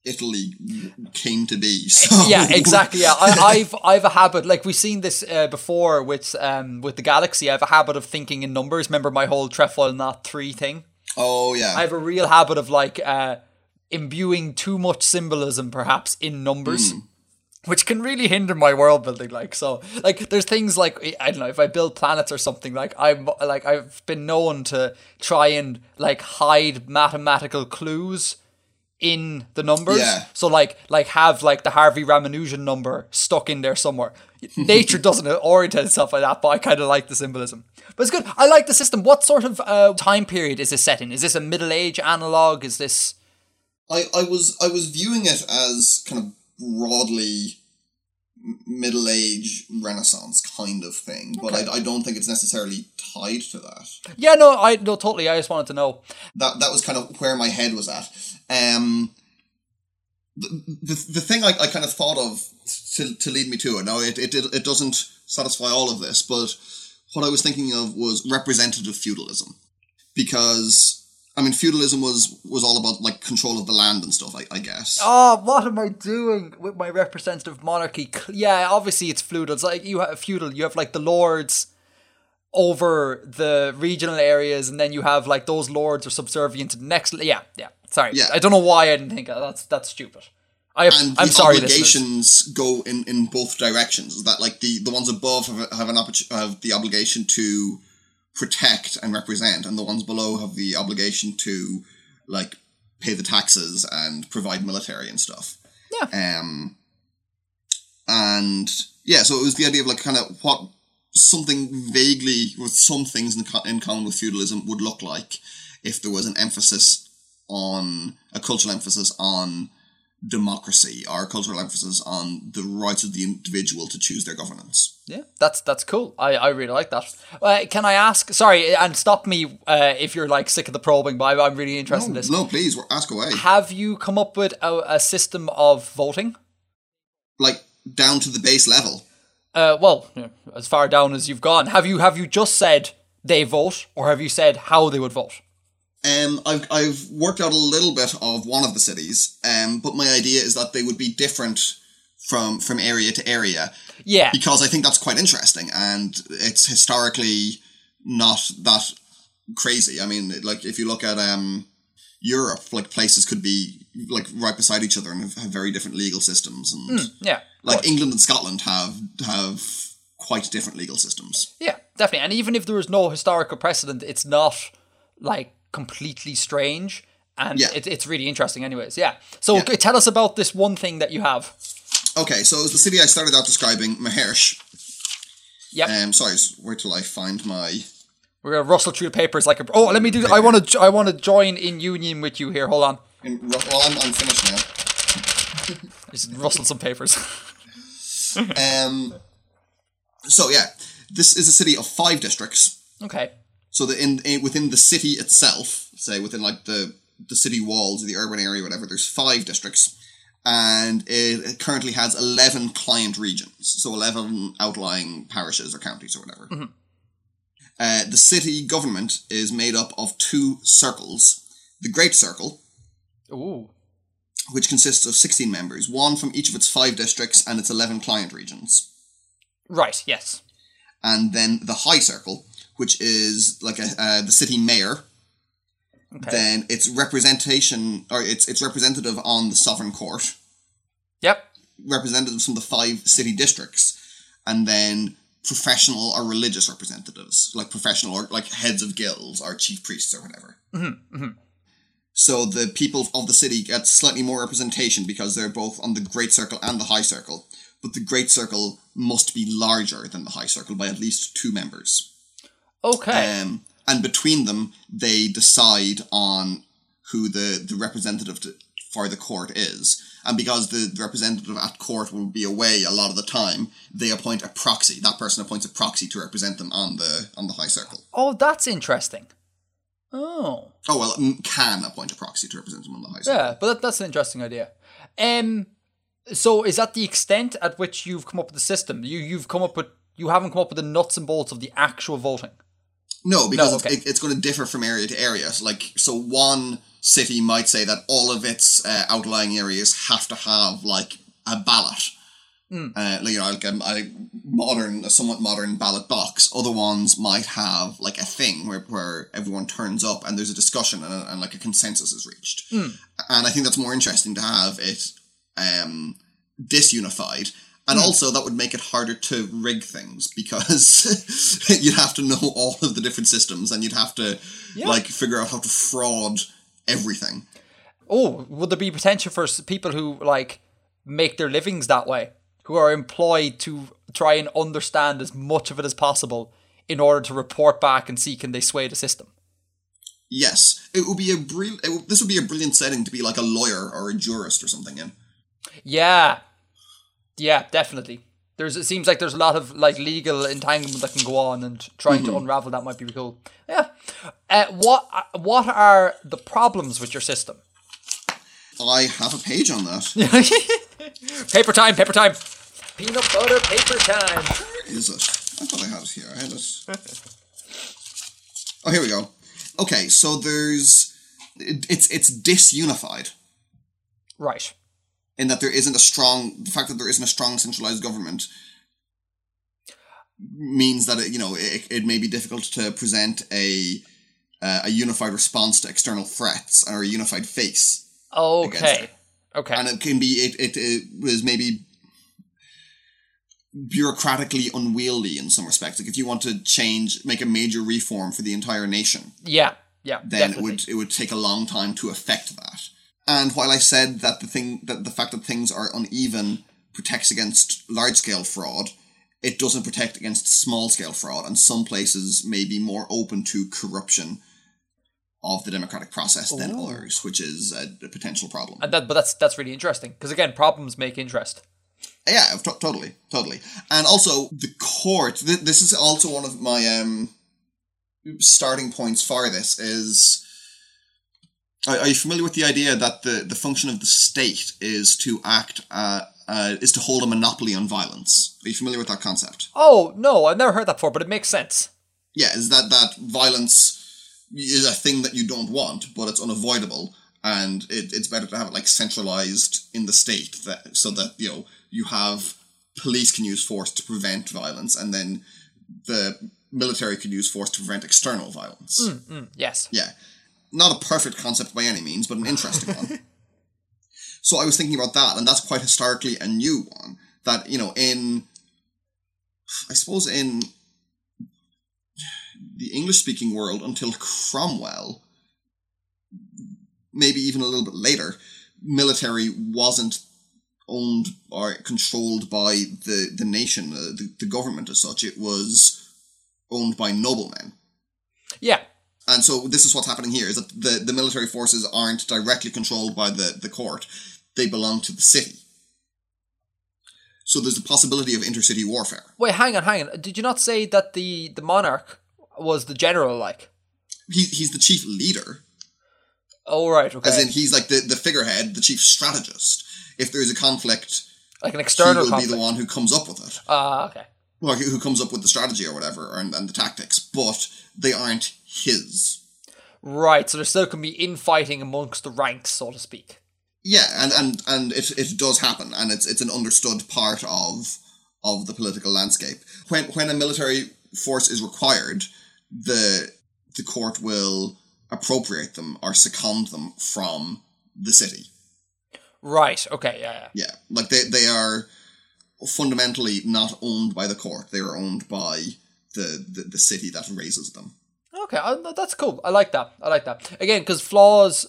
Italy came to be. So. yeah, exactly. Yeah, I, I've I've a habit like we've seen this uh, before with um with the galaxy. I have a habit of thinking in numbers. Remember my whole trefoil knot three thing. Oh yeah. I have a real habit of like uh, imbuing too much symbolism, perhaps, in numbers. Which can really hinder my world building, like so. Like, there's things like I don't know if I build planets or something. Like I'm like I've been known to try and like hide mathematical clues in the numbers. Yeah. So like like have like the Hardy Ramanujan number stuck in there somewhere. Nature doesn't orientate itself like that, but I kind of like the symbolism. But it's good. I like the system. What sort of uh, time period is this set in? Is this a Middle Age analog? Is this I, I was I was viewing it as kind of broadly middle age renaissance kind of thing, but I, I don't think it's necessarily tied to that. Yeah, no, I no totally. I just wanted to know. That that was kind of where my head was at. Um, the, the, the thing I, I kind of thought of to, to lead me to it. Now it it it doesn't satisfy all of this, but what I was thinking of was representative feudalism, because I mean feudalism was was all about like control of the land and stuff. I, I guess. Oh, what am I doing with my representative monarchy? Yeah, obviously it's feudal. It's like you have feudal. You have like the lords over the regional areas, and then you have like those lords are subservient to the next. Yeah, yeah. Sorry, Yeah. I don't know why I didn't think of that. That's that's stupid. I, and I'm the sorry, listeners. obligations go in, in both directions. Is that like the, the ones above have, have an opportu- have the obligation to protect and represent, and the ones below have the obligation to like pay the taxes and provide military and stuff. Yeah. Um. And yeah, so it was the idea of like kind of what something vaguely with some things in, in common with feudalism would look like if there was an emphasis on a cultural emphasis on democracy our cultural emphasis on the rights of the individual to choose their governance. Yeah, that's that's cool. I, I really like that. Uh, can I ask? Sorry, and stop me uh, if you're like sick of the probing, but I, I'm really interested No, in this. no, please ask away. Have you come up with a, a system of voting? Like down to the base level. Uh, well, yeah, as far down as you've gone, have you have you just said they vote, or have you said how they would vote? Um, I've I've worked out a little bit of one of the cities. Um, but my idea is that they would be different from from area to area Yeah, because I think that's quite interesting and it's historically not that crazy. I mean, like if you look at um Europe, like places could be like right beside each other and have, have very different legal systems and yeah, like. England and Scotland have have quite different legal systems. yeah, definitely. And even if there was no historical precedent, it's not like completely strange, and Yeah. it, it's really interesting, anyways. Yeah. So Yeah. tell us about this one thing that you have. Okay, so it was the city I started out describing, Mahersh. Yep. Um, sorry, where till I find my? We're gonna rustle through the papers like a. Oh, let me do. I want to. I want to join in union with you here. Hold on. In, well, I'm, I'm finished now. Just rustle some papers. Um, so yeah, this is a city of five districts. okay. So that in, in within the city itself, say within like the the city walls or the urban area, whatever, there's five districts, and it, it currently has eleven client regions, so eleven outlying parishes or counties or whatever. Uh, the city government is made up of two circles: the Great Circle, Ooh. which consists of sixteen members, one from each of its five districts and its eleven client regions. Right. Yes. and then the high circle, which is like a, uh, the city mayor. Okay. Then its representation, or it's it's representative on the sovereign court, Yep. representatives from the five city districts, and then professional or religious representatives, like professional or like heads of guilds or chief priests or whatever. So the people of the city get slightly more representation because they're both on the great circle and the high circle. But the great circle must be larger than the high circle by at least two members. Okay. Um, and between them, they decide on who the, the representative to, for the court is. And because the, representative at court will be away a lot of the time, they appoint a proxy. That person appoints a proxy to represent them on the on the high circle. oh, that's interesting. Oh. Oh well, can appoint a proxy to represent them on the high circle. Yeah, but that, that's an interesting idea. Um. So is that the extent at which you've come up with the system? You you've come up with you haven't come up with the nuts and bolts of the actual voting. No, because No, okay. it's, it, it's going to differ from area to area. So, like, so one city might say that all of its uh, outlying areas have to have like a ballot, Hmm. uh, like, you know, like a, a modern, a somewhat modern ballot box. Other ones might have like a thing where, where everyone turns up and there's a discussion and, a, and like a consensus is reached. Hmm. And I think that's more interesting to have it um, disunified. Hmm. And also, that would make it harder to rig things because you'd have to know all of the different systems and you'd have to Yeah. like figure out how to fraud everything. Oh, would there be potential for people who like make their livings that way, who are employed to try and understand as much of it as possible in order to report back and see can they sway the system? Yes, it would be a brilliant. This would be a brilliant setting to be like a lawyer or a jurist or something in. Yeah, yeah, definitely. There's it seems like there's a lot of like legal entanglement that can go on, and trying to unravel that might be cool. Yeah. Uh, what uh, what are the problems with your system? I have a page on that. paper time, paper time. Peanut butter paper time. Where is it? I thought I had it here. I had it. Oh, here we go. Okay, so there's it, it's it's disunified Right. In that there isn't a strong the fact that there isn't a strong centralized government means that it, you know it, it may be difficult to present a uh, a unified response to external threats or a unified face Okay. Okay. and it can be it, it, it was maybe bureaucratically unwieldy in some respects like if you want to change make a major reform for the entire nation yeah. Yeah. then definitely. it would it would take a long time to affect that and while i said that the thing that the fact that things are uneven protects against large scale fraud it doesn't protect against small scale fraud and some places may be more open to corruption of the democratic process than others, which is a, a potential problem. And that, but that's that's really interesting because again, problems make interest. Yeah, to- totally, totally. And also the court. Th- this is also one of my um starting points for this. Is are, are you familiar with the idea that the the function of the state is to act uh, uh, is to hold a monopoly on violence? Are you familiar with that concept? Oh no, I've never heard that before, but it makes sense. Yeah, is that that violence is a thing that you don't want, but it's unavoidable, and it, it's better to have it like centralized in the state that so that you know you have police can use force to prevent violence, and then the military can use force to prevent external violence. Mm, yes. Yeah, not a perfect concept by any means, but an interesting one. So I was thinking about that, and that's quite historically a new one. That you know, in I suppose in the English speaking world until Cromwell, maybe even a little bit later, military wasn't owned or controlled by the, the nation, uh, the, the government as such. It was owned by noblemen. Yeah. And so this is what's happening here is that the, the military forces aren't directly controlled by the, the court. They belong to the city. So there's the possibility of intercity warfare. Wait, hang on, hang on. Did you not say that the the monarch was the general? Like, He, he's the chief leader, oh right, okay, as in he's like the, the figurehead, the chief strategist. If there is a conflict, like an external, he will conflict. be the one who comes up with it. Ah, okay. Or who who comes up with the strategy or whatever, and, and the tactics, but they aren't his. Right, so there still can be infighting amongst the ranks, so to speak. Yeah, and, and, and it, it does happen, and it's it's an understood part of of the political landscape. When when a military force is required, the the court will appropriate them or second them from the city. Right. Okay. Yeah. yeah. Yeah, like they they are fundamentally not owned by the court; they are owned by the the, the city that raises them. Okay, no, that's cool. I like that. I like that. Again, because flaws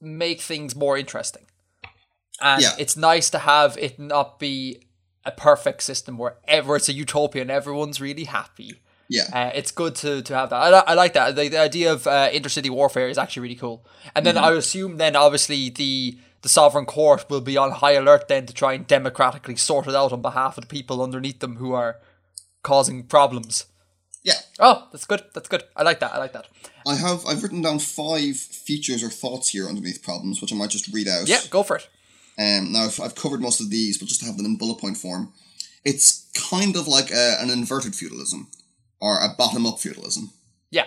make things more interesting. And Yeah. it's nice to have it not be a perfect system where ever it's a utopia and everyone's really happy. Yeah, Uh, it's good to, to have that. I, I like that. The, the idea of uh, intercity warfare is actually really cool. And then I assume then obviously the the sovereign court will be on high alert then to try and democratically sort it out on behalf of the people underneath them who are causing problems. Yeah. Oh, that's good. That's good. I like that. I like that. I have I've written down five features or thoughts here underneath problems, which I might just read out. Yeah, go for it. Um, now, I've, I've covered most of these, but just to have them in bullet point form, it's kind of like a, an inverted feudalism or a bottom up feudalism. Yeah.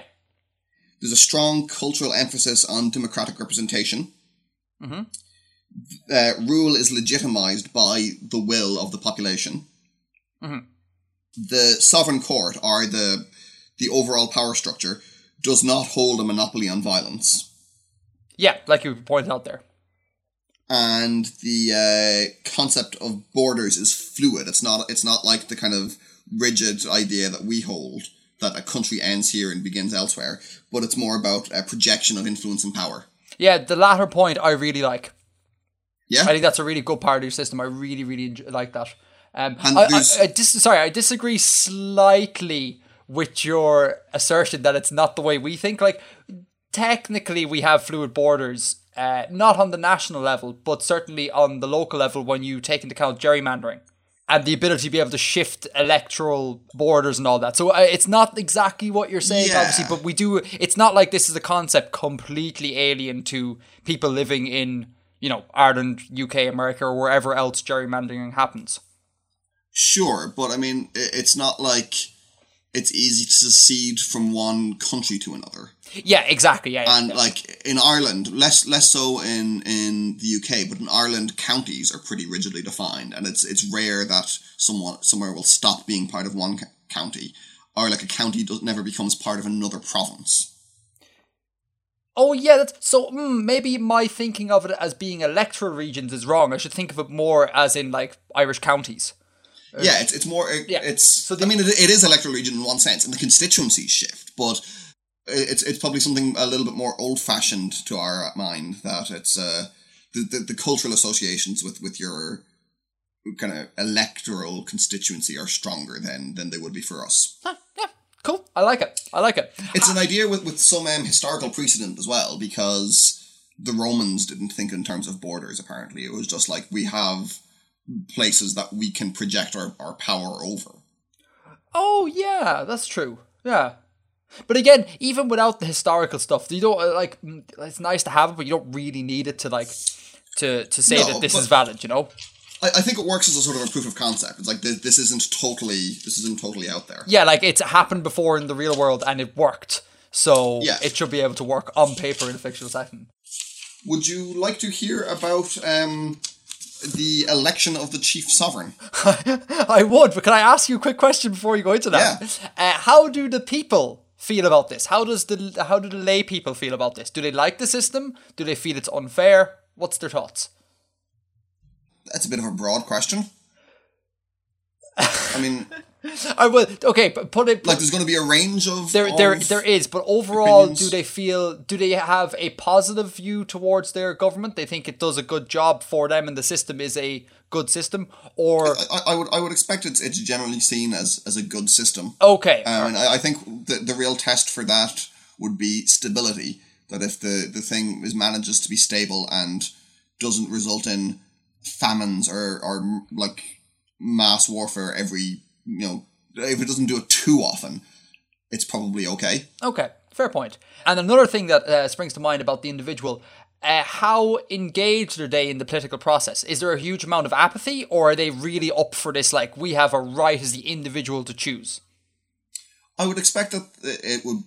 There's a strong cultural emphasis on democratic representation. Mhm. Uh, rule is legitimized by the will of the population. Mhm. The sovereign court, or the the overall power structure, does not hold a monopoly on violence. Yeah, like you pointed out there. and the uh, concept of borders is fluid. It's not. It's not like the kind of rigid idea that we hold that a country ends here and begins elsewhere. But it's more about a projection of influence and power. Yeah, the latter point I really like. Yeah, I think that's a really good part of your system. I really, really like that. Um, I, I, I dis- sorry, I disagree slightly with your assertion that it's not the way we think. Like, technically, we have fluid borders, uh, not on the national level, but certainly on the local level when you take into account gerrymandering and the ability to be able to shift electoral borders and all that. So uh, it's not exactly what you're saying, Yeah. obviously, but we do. It's not like this is a concept completely alien to people living in, you know, Ireland, UK, America, or wherever else gerrymandering happens. Sure, but I mean, it's not like it's easy to secede from one country to another. Yeah, exactly. Yeah, And yeah. like in Ireland, less less so in in the UK, but in Ireland, counties are pretty rigidly defined, and it's it's rare that someone somewhere will stop being part of one county, or like a county does, never becomes part of another province. Oh yeah, that's so. Mm, maybe my thinking of it as being electoral regions is wrong. I should think of it more as in like Irish counties. Yeah, it's it's more. It, yeah, it's. so I mean, it, it is electoral region in one sense, and the constituencies shift, but it's it's probably something a little bit more old fashioned to our mind that it's uh the, the the cultural associations with with your kind of electoral constituency are stronger than than they would be for us. Huh, yeah, cool. I like it. I like it. It's an idea with, with some um, historical precedent as well, because the Romans didn't think in terms of borders, apparently. It was just like we have places that we can project our, our power over. Oh yeah, that's true. Yeah. But again, even without the historical stuff, you don't uh, like. mm, It's nice to have it, but you don't really need it to like to to say No, that this is valid. You know? I, I think it works as a sort of a proof of concept. It's like this, this isn't totally this isn't totally out there. Yeah, like it's happened before in the real world and it worked. So Yeah. it should be able to work on paper in a fictional setting. Would you like to hear about um, the election of the chief sovereign? I would, but can I ask you a quick question before you go into that? Uh, how do the people feel about this? How does the how do the lay people feel about this? Do they like the system? Do they feel it's unfair? What's their thoughts? That's a bit of a broad question. I mean, I will. Okay, but put it. like, there's going to be a range of there, there, there is. But overall, opinions. do they feel? Do they have a positive view towards their government? They think it does a good job for them, and the system is a good system. Or I, I would I would expect it's it's generally seen as as a good system. okay, Um, and I, I think the the real test for that would be stability. That if the the thing is manages to be stable and doesn't result in famines or or like mass warfare every you know if it doesn't do it too often, it's probably okay. Okay, fair point. And another thing that uh, springs to mind about the individual. Uh, how engaged are they in the political process? Is there a huge amount of apathy, or are they really up for this? Like, we have a right as the individual to choose. I would expect that it would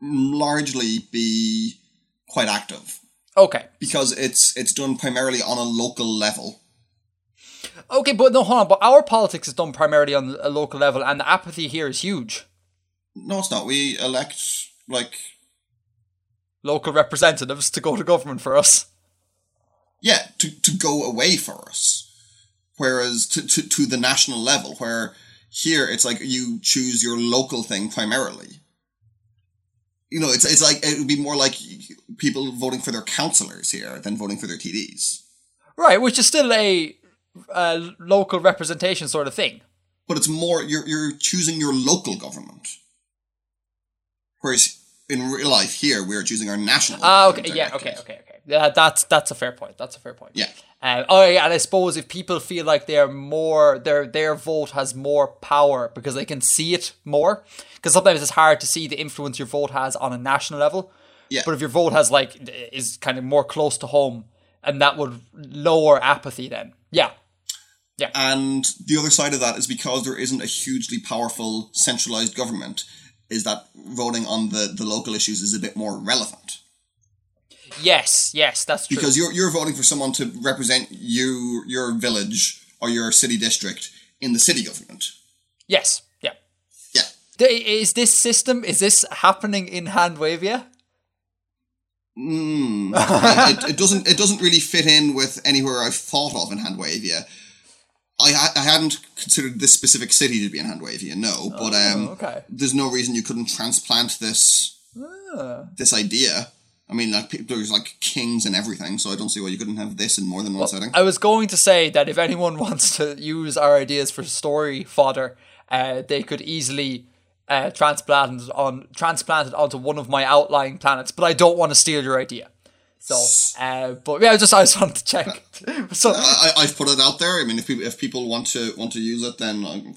largely be quite active Okay, because it's it's done primarily on a local level. Okay, but no, hold on. But our politics is done primarily on a local level, and the apathy here is huge. No, it's not. We elect like Local representatives to go to government for us. yeah to, to go away for us whereas to, to, to the national level where here it's like you choose your local thing primarily you know it's, it's like it would be more like people voting for their councillors here than voting for their TDs Right, which is still a uh, local representation sort of thing. but it's more you're, you're choosing your local government whereas in real life here we're choosing our national Ah, okay, government yeah, okay, okay, okay. Yeah, that's that's a fair point. That's a fair point. yeah Uh, oh yeah, and I suppose if people feel like they're more, their their vote has more power because they can see it more. Because sometimes it's hard to see the influence your vote has on a national level. Yeah. But if your vote has like is kind of more close to home, and that would lower apathy. Then yeah, And the other side of that is because there isn't a hugely powerful centralized government, is that voting on the, the local issues is a bit more relevant. yes, yes, that's true. Because you're you're voting for someone to represent you your village or your city district in the city government. yes, yeah. Yeah. Is this system is this happening in Handwavia? Mm. it, it doesn't it doesn't really fit in with anywhere I've thought of in Handwavia. I, I hadn't considered this specific city to be in Handwavia, no, but um, Oh, okay. there's no reason you couldn't transplant this Ah. this idea. I mean, like there's like kings and everything, so I don't see why you couldn't have this in more than one setting. I was going to say that if anyone wants to use our ideas for story fodder, uh, they could easily uh, transplant on transplant it onto one of my outlying planets. But I don't want to steal your idea. So, uh, but yeah, I just I just wanted to check. so, I, I've put it out there. I mean, if people if people want to want to use it, then um,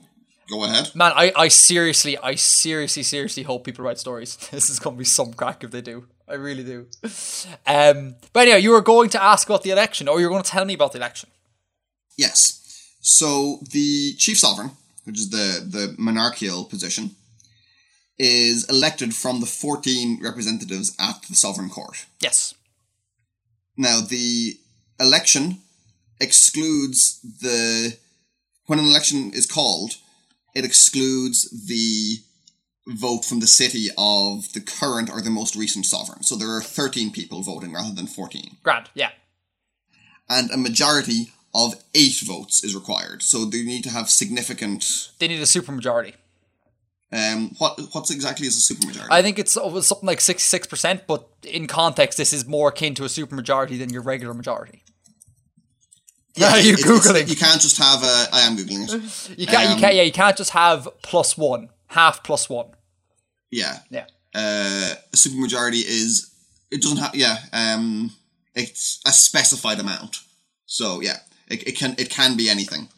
go ahead. man, I, I seriously, I seriously, seriously hope people write stories. This is going to be some crack if they do. I really do. Um, but anyway, you were going to ask about the election, or you were going to tell me about the election. Yes. So the chief sovereign, which is the the monarchical position, is elected from the fourteen representatives at the sovereign court. Yes. Now the election excludes the when an election is called, it excludes the vote from the city of the current or the most recent sovereign. So there are 13 people voting rather than 14. Grand. Yeah. And a majority of 8 votes is required. So they need to have significant They need a supermajority. Um what what's exactly is a supermajority? I think it's something like sixty six percent, but in context, this is more akin to a supermajority than your regular majority. yeah, you googling? You can't just have a I am googling it. You can't, you Um, can't, yeah, you can't just have plus one, half plus one. Yeah. Yeah. Uh, a supermajority is it doesn't have yeah um it's a specified amount. So yeah, it, it can it can be anything.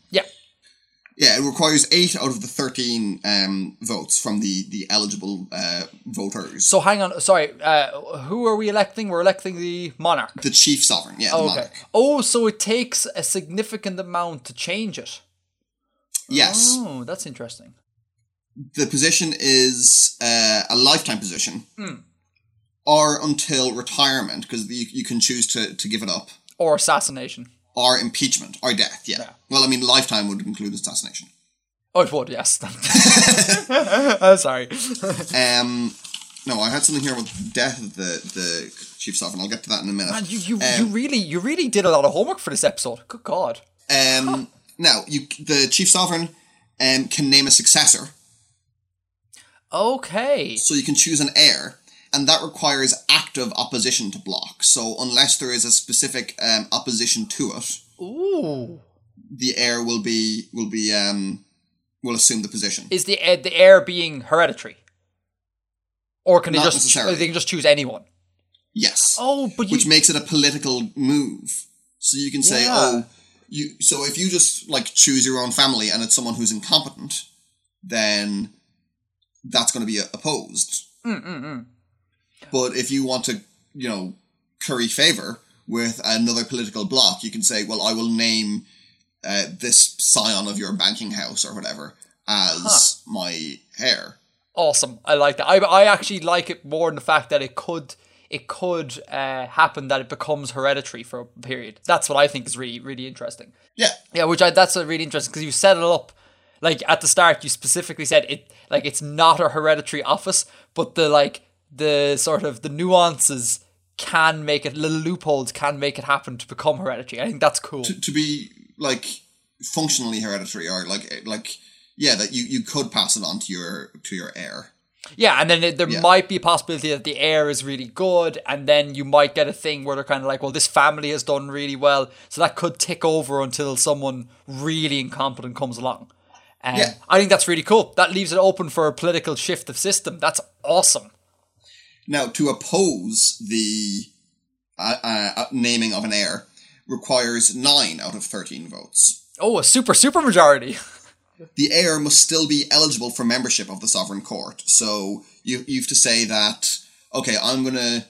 Yeah. It requires eight out of the thirteen um, votes from the the eligible uh, voters. So hang on, sorry. Uh, who are we electing? We're electing the monarch. the chief sovereign, yeah, the Okay. Oh, so it takes a significant amount to change it. Yes, Oh, that's interesting. the position is uh, a lifetime position, Hmm. or until retirement, because you, you can choose to, to give it up, Or assassination. Or impeachment, or death. Yeah. Yeah. Well, I mean, lifetime would include assassination. Oh, it would, yes. I'm sorry. Um, no, I had something here with death of the the chief sovereign. I'll get to that in a minute. Man, you, you, Um, you really you really did a lot of homework for this episode. Good God. Um, now you the chief sovereign um can name a successor, Okay. so you can choose an heir, and that requires active opposition to block. So unless there is a specific um, opposition to it, Ooh. the heir will be will be um will assume the position. Is the uh, the heir being hereditary? Or can they Not just they can just choose anyone? yes, Oh, but you which makes it a political move. So you can say, Yeah. oh, you. So if you just like choose your own family and it's someone who's incompetent, then that's going to be opposed. Mm-mm-mm. But if you want to, you know, curry favor with another political bloc, you can say, well, I will name uh, this scion of your banking house or whatever as my heir. awesome. I like that. I I actually like it more than the fact that it could it could uh, happen that it becomes hereditary for a period. That's what I think is really really interesting. Yeah. Yeah, which I that's really interesting because you set it up like at the start. You specifically said it like it's not a hereditary office, but the like the sort of the nuances can make it little loopholes can make it happen to become hereditary. I think that's cool. to, to be like functionally hereditary or like like yeah that you you could pass it on to your to your heir Yeah, and then it, there Yeah. might be a possibility that the heir is really good, and then you might get a thing where they're kind of like, well, this family has done really well, so that could tick over until someone really incompetent comes along. Um, Yeah. I think that's really cool. That leaves it open for a political shift of system. That's awesome. Now to oppose the uh, uh, naming of an heir requires 9 out of 13 votes Oh, a super super majority. the heir must still be eligible for membership of the sovereign court so you you have to say that okay i'm gonna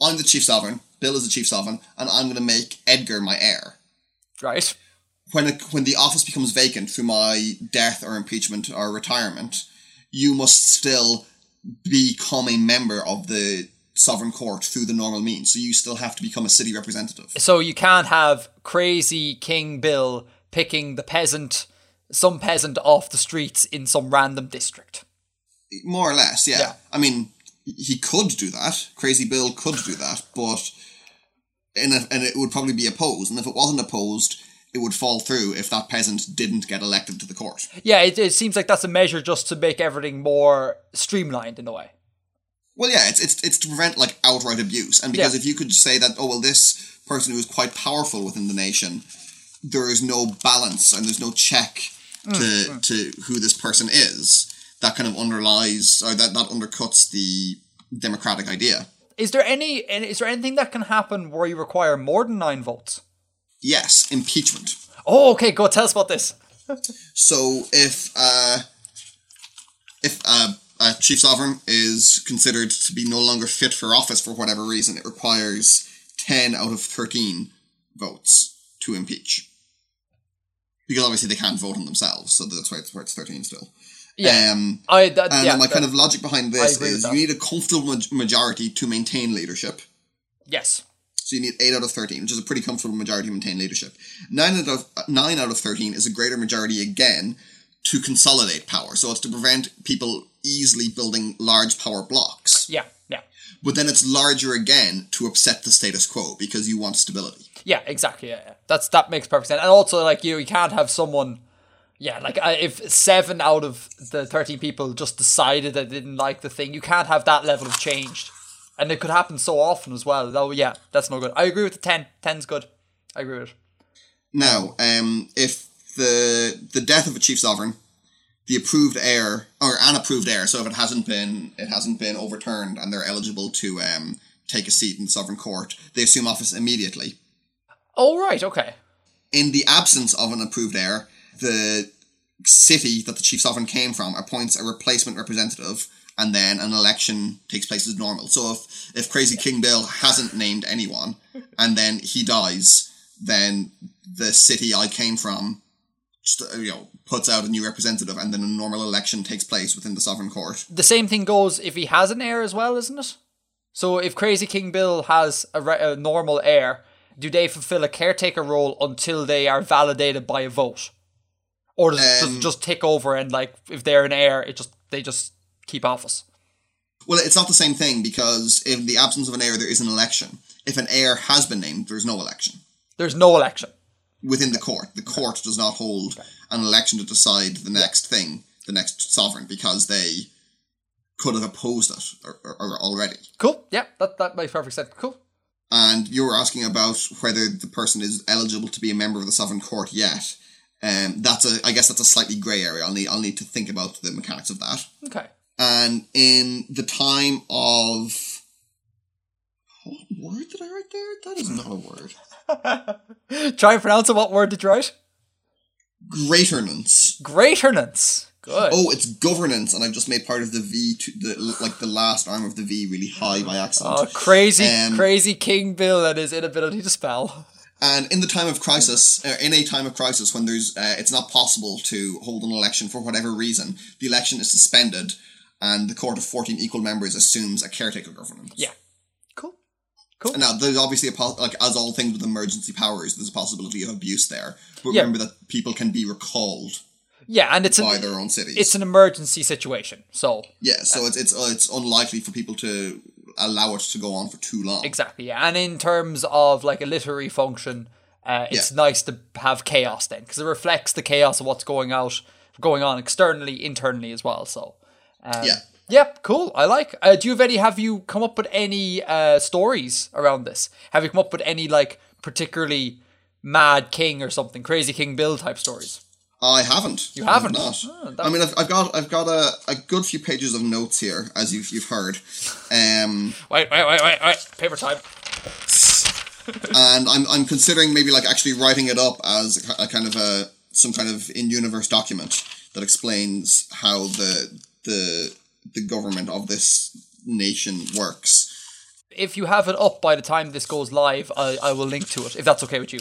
i'm the chief sovereign bill is the chief sovereign and i'm gonna make edgar my heir right. when it, when the office becomes vacant through my death or impeachment or retirement, you must still become a member of the sovereign court through the normal means. So you still have to become a city representative. So you can't have crazy King Bill picking the peasant, some peasant off the streets in some random district. More or less, yeah. Yeah. I mean, he could do that. Crazy Bill could do that, but in a, and it would probably be opposed. And if it wasn't opposed, it would fall through if that peasant didn't get elected to the court. Yeah, it, it seems like that's a measure just to make everything more streamlined in a way. Well, yeah, it's it's it's to prevent like outright abuse, and because Yeah. if you could say that, oh well, this person who is quite powerful within the nation, there is no balance and there's no check mm, to mm. to who this person is. That kind of underlies or that that undercuts the democratic idea. Is there any? Is there anything that can happen where you require more than nine votes? Yes, impeachment. Oh, okay. Go tell us about this. So if uh, if uh, a chief sovereign is considered to be no longer fit for office for whatever reason, it requires ten out of thirteen votes to impeach. Because obviously they can't vote on themselves, so that's why it's where it's thirteen still. Yeah. Um, I that, and yeah, my that- kind of logic behind this is you need a comfortable maj- majority to maintain leadership. yes. So you need eight out of thirteen, which is a pretty comfortable majority to maintain leadership. Nine out of nine out of thirteen is a greater majority again to consolidate power. So it's to prevent people easily building large power blocks. Yeah. Yeah. But then it's larger again to upset the status quo because you want stability. Yeah. Exactly. Yeah. yeah. That's that makes perfect sense. And also, like you, you can't have someone. Yeah, like uh, if seven out of the thirteen people just decided they didn't like the thing, you can't have that level of change, and it could happen so often as well. Oh yeah, that's no good. I agree with the ten. Ten's good. I agree with it. Now, um, if the the death of a chief sovereign the approved heir or an approved heir. So if it hasn't been it hasn't been overturned and they're eligible to um, take a seat in the sovereign court, they assume office immediately. Oh right, okay. In the absence of an approved heir, the city that the chief sovereign came from appoints a replacement representative and then an election takes place as normal. So if, if Crazy King Bill hasn't named anyone and then he dies, then the city I came from just, uh, you know puts out a new representative and then a normal election takes place within the sovereign court. The same thing goes if he has an heir as well, isn't it? So if Crazy King Bill has a, re- a normal heir, do they fulfill a caretaker role until they are validated by a vote? Or does, does Um, it just take over and like if they're an heir, it just they just keep office? Well, it's not the same thing because in the absence of an heir, there is an election. If an heir has been named, there's no election. There's no election. within the court. The court does not hold an election to decide the next thing, the next sovereign, because they could have opposed it or, or, or already. Cool. Yeah, that that makes perfect sense. Cool. And you were asking about whether the person is eligible to be a member of the sovereign court yet. Um, that's a, I guess that's a slightly grey area. I'll need, I'll need to think about the mechanics of that. Okay. And in the time of what word did I write there? That is not a word. Try and pronounce it. What word did you write? Greaternance. Greaternance. Good. Oh, it's governance, and I've just made part of the V to the like the last arm of the V really high by accident. Oh, crazy, Um, crazy King Bill and his inability to spell. And in the time of crisis, uh, in a time of crisis, when there's uh, it's not possible to hold an election for whatever reason, the election is suspended, and the court of fourteen equal members assumes a caretaker government. Yeah. Cool. Cool. And now there's obviously a po- like as all things with emergency powers, there's a possibility of abuse there. But Yeah. remember that people can be recalled Yeah, and it's by an, their own cities. it's an emergency situation. So yeah, so it's it's uh, it's unlikely for people to allow it to go on for too long. exactly, yeah. And in terms of like a literary function, uh, it's Yeah. nice to have chaos then because it reflects the chaos of what's going out, going on externally, internally as well. So um, Yeah. Yep, cool. I like. Uh, do you have any? Have you come up with any uh, stories around this? Have you come up with any like particularly mad king or something, crazy King Bill type stories? I haven't. You have haven't? not. Oh, I mean, I've, I've got I've got a, a good few pages of notes here, as you've you've heard, um, Wait, wait, wait, wait, wait. Paper time. and I'm I'm considering maybe like actually writing it up as a, a kind of a some kind of in universe document that explains how the the the government of this nation works. If you have it up by the time this goes live, I, I will link to it if that's okay with you.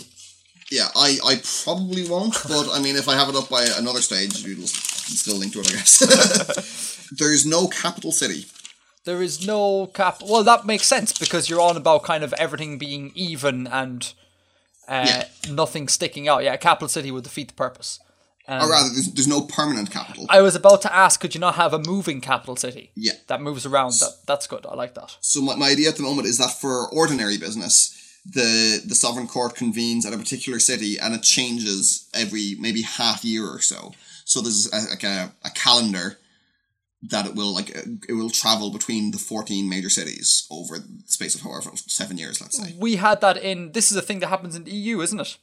Yeah, I, I probably won't, but I mean, if I have it up by another stage, you'll still link to it, I guess. There's no capital city. There is no cap. Well, that makes sense because you're on about kind of everything being even and uh, Yeah. nothing sticking out. Yeah, capital city would defeat the purpose. Um, Or rather, there's, there's no permanent capital. I was about to ask, could you not have a moving capital city? Yeah. That moves around. That that's good. I like that. So my, my idea at the moment is that for ordinary business, the the sovereign court convenes at a particular city and it changes every maybe half year or so. So there's a, like a, a calendar that it will like it will travel between the 14 major cities over the space of however seven years let's say We had that in. This is a thing that happens in the EU, isn't it?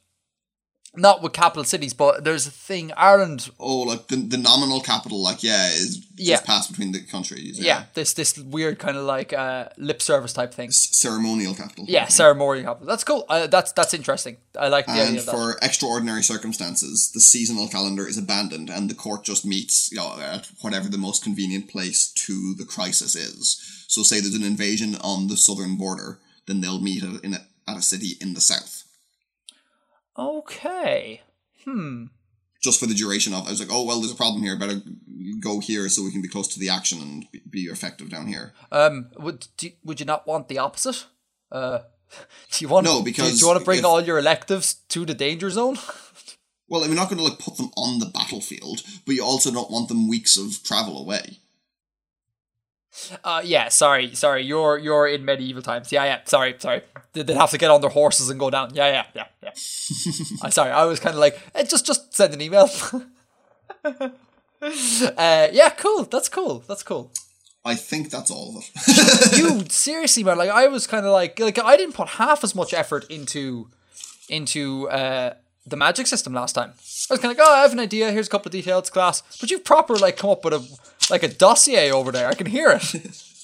Not with capital cities, but there's a thing. Ireland. oh like the, the nominal capital like yeah is Yeah. just passed between the countries Yeah, this this weird kind of like uh, lip service type thing. C- ceremonial capital Yeah, ceremonial capital. That's cool. Uh, that's that's interesting. I like the idea and of that. for extraordinary circumstances, the seasonal calendar is abandoned, and the court just meets, you know, at whatever the most convenient place to the crisis is. So, say there's an invasion on the southern border, then they'll meet at, in a, at a city in the south, Okay. Hmm. Just for the duration of. I was like, oh well, there's a problem here. Better go here so we can be close to the action and be, effective down here. Um, would do, would you not want the opposite? Uh, do you want No, do- because do, you want to bring if- all your electives to the danger zone? Well, we're not going to like put them on the battlefield, but you also don't want them weeks of travel away. Uh, yeah. Sorry, sorry. You're you're in medieval times. Yeah, yeah. Sorry, sorry. They- They'd have to get on their horses and go down. Yeah, yeah, yeah, yeah. I'm sorry. I was kind of like, eh, just just send an email. uh, yeah, cool. That's cool. That's cool. I think that's all of it. you seriously man like i was kind of like like i didn't put half as much effort into into uh the magic system last time. I was kind of like, oh, I have an idea. Here's a couple of details, class. But you've proper like come up with a like a dossier over there. I can hear it.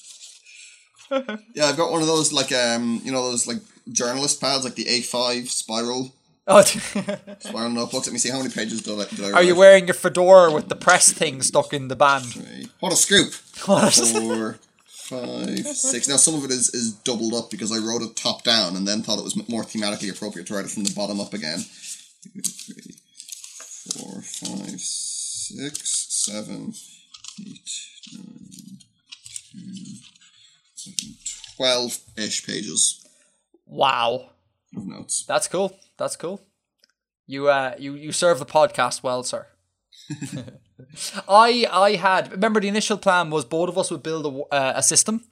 Yeah, I've got one of those like um, you know those like journalist pads, like the A5 spiral oh, spiral notebooks. Let me see how many pages did I. Did I are you wearing your fedora with the press thing stuck in the band? Three. What a scoop! What Four, five, six. Now some of it is is doubled up because I wrote it top down and then thought it was more thematically appropriate to write it from the bottom up again. Two, three, four, five, six, seven, eight, nine, ten, eleven, twelve-ish pages Wow, of notes. that's cool. That's cool. You uh, you you serve the podcast well, sir. I I had remember the initial plan was both of us would build a, uh, a system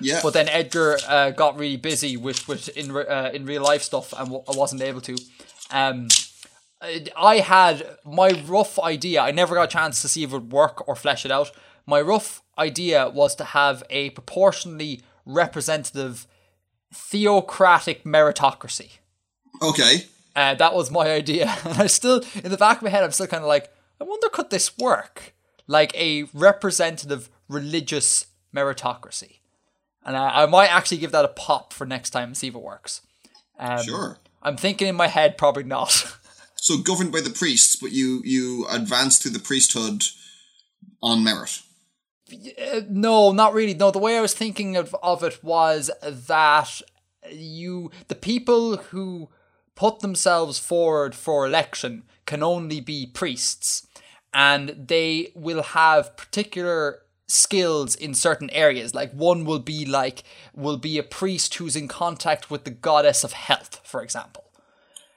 Yeah, But then Edgar uh, got really busy with with in re- uh, in real life stuff, and w- I wasn't able to. Um, I- had my rough idea. I never got a chance to see if it would work or flesh it out. My rough idea was to have a proportionally representative theocratic meritocracy. okay. Uh, that was my idea, and I still, in the back of my head, I'm still kind of like, I wonder could this work? Like a representative religious meritocracy, and I, I might actually give that a pop for next time and see if it works. Um, Sure. I'm thinking in my head, probably not. So governed by the priests, but you you advance to the priesthood on merit. Uh, no, not really. No, the way I was thinking of, of it was that you, the people who put themselves forward for election, can only be priests, and they will have particular skills in certain areas. Like one will be like will be a priest who's in contact with the goddess of health, for example.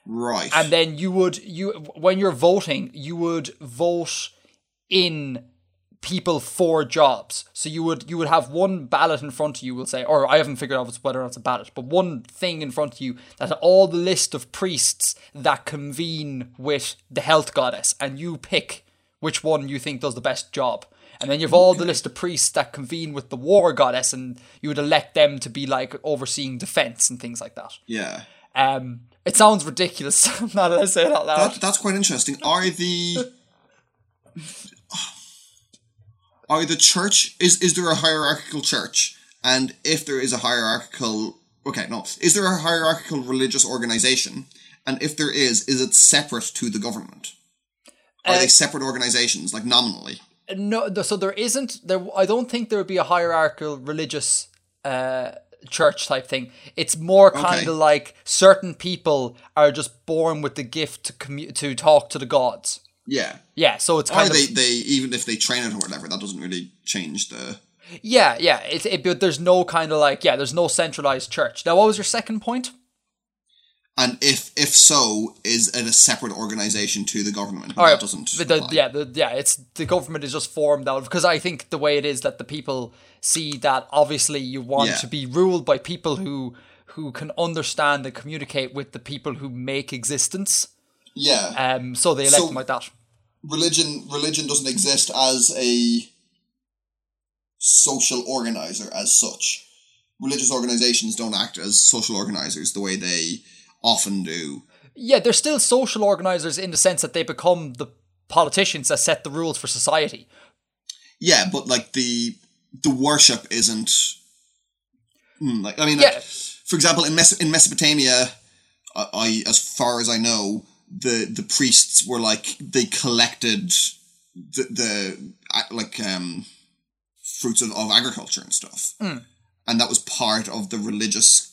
Right. and then you would you when you're voting you would vote in people for jobs so you would you would have one ballot in front of you will say or i haven't figured out whether or not it's a ballot but one thing in front of you that all the list of priests that convene with the health goddess and you pick which one you think does the best job and then you have all the list of priests that convene with the war goddess and you would elect them to be like overseeing defense and things like that yeah. um, it sounds ridiculous now that I say it out loud. That, that's quite interesting. Are the are the church is is there a hierarchical church? And if there is a hierarchical okay, no, is there a hierarchical religious organization? And if there is, is it separate to the government? Are Uh, they separate organizations, like nominally? no, so there isn't there. I don't think there would be a hierarchical religious uh, church type thing. It's more kind Okay. of like certain people are just born with the gift to commu- to talk to the gods. Yeah. Yeah, so it's Or kind of they, they even if they train it or whatever, that doesn't really change the yeah, yeah. It, it, but there's no kind of like yeah, there's no centralized church. Now, what was your second point? And if if so, is it a separate organization to the government? All right, that doesn't the, yeah, the, yeah, it's the government is just formed out because I think the way it is that the people see that obviously you want Yeah. to be ruled by people who who can understand and communicate with the people who make existence. Yeah. Um, so they elect So- them like that. religion religion doesn't exist as a social organizer as such. Religious organizations don't act as social organizers the way they often do. Yeah, they're still social organizers in the sense that they become the politicians that set the rules for society. Yeah, but like the the worship isn't Hmm, like I mean, Yeah. like, for example, in Mes- in Mesopotamia, I, I as far as I know, the the priests were like they collected the the like um fruits of, of agriculture and stuff, and that was part of the religious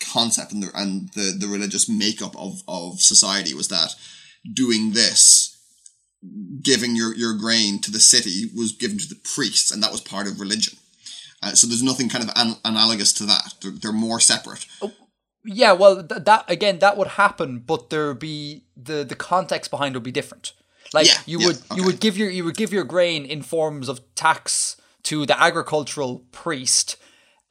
concept and the and the the religious makeup of of society was that doing this giving your, your grain to the city was given to the priests, and that was part of religion. Uh, so there's nothing kind of an- analogous to that. They're, they're more separate. Yeah, well, th- that again, that would happen, but there would be the the context behind would be different. Like Yeah, you yeah, would you would give your you would give your grain in forms of tax to the agricultural priest,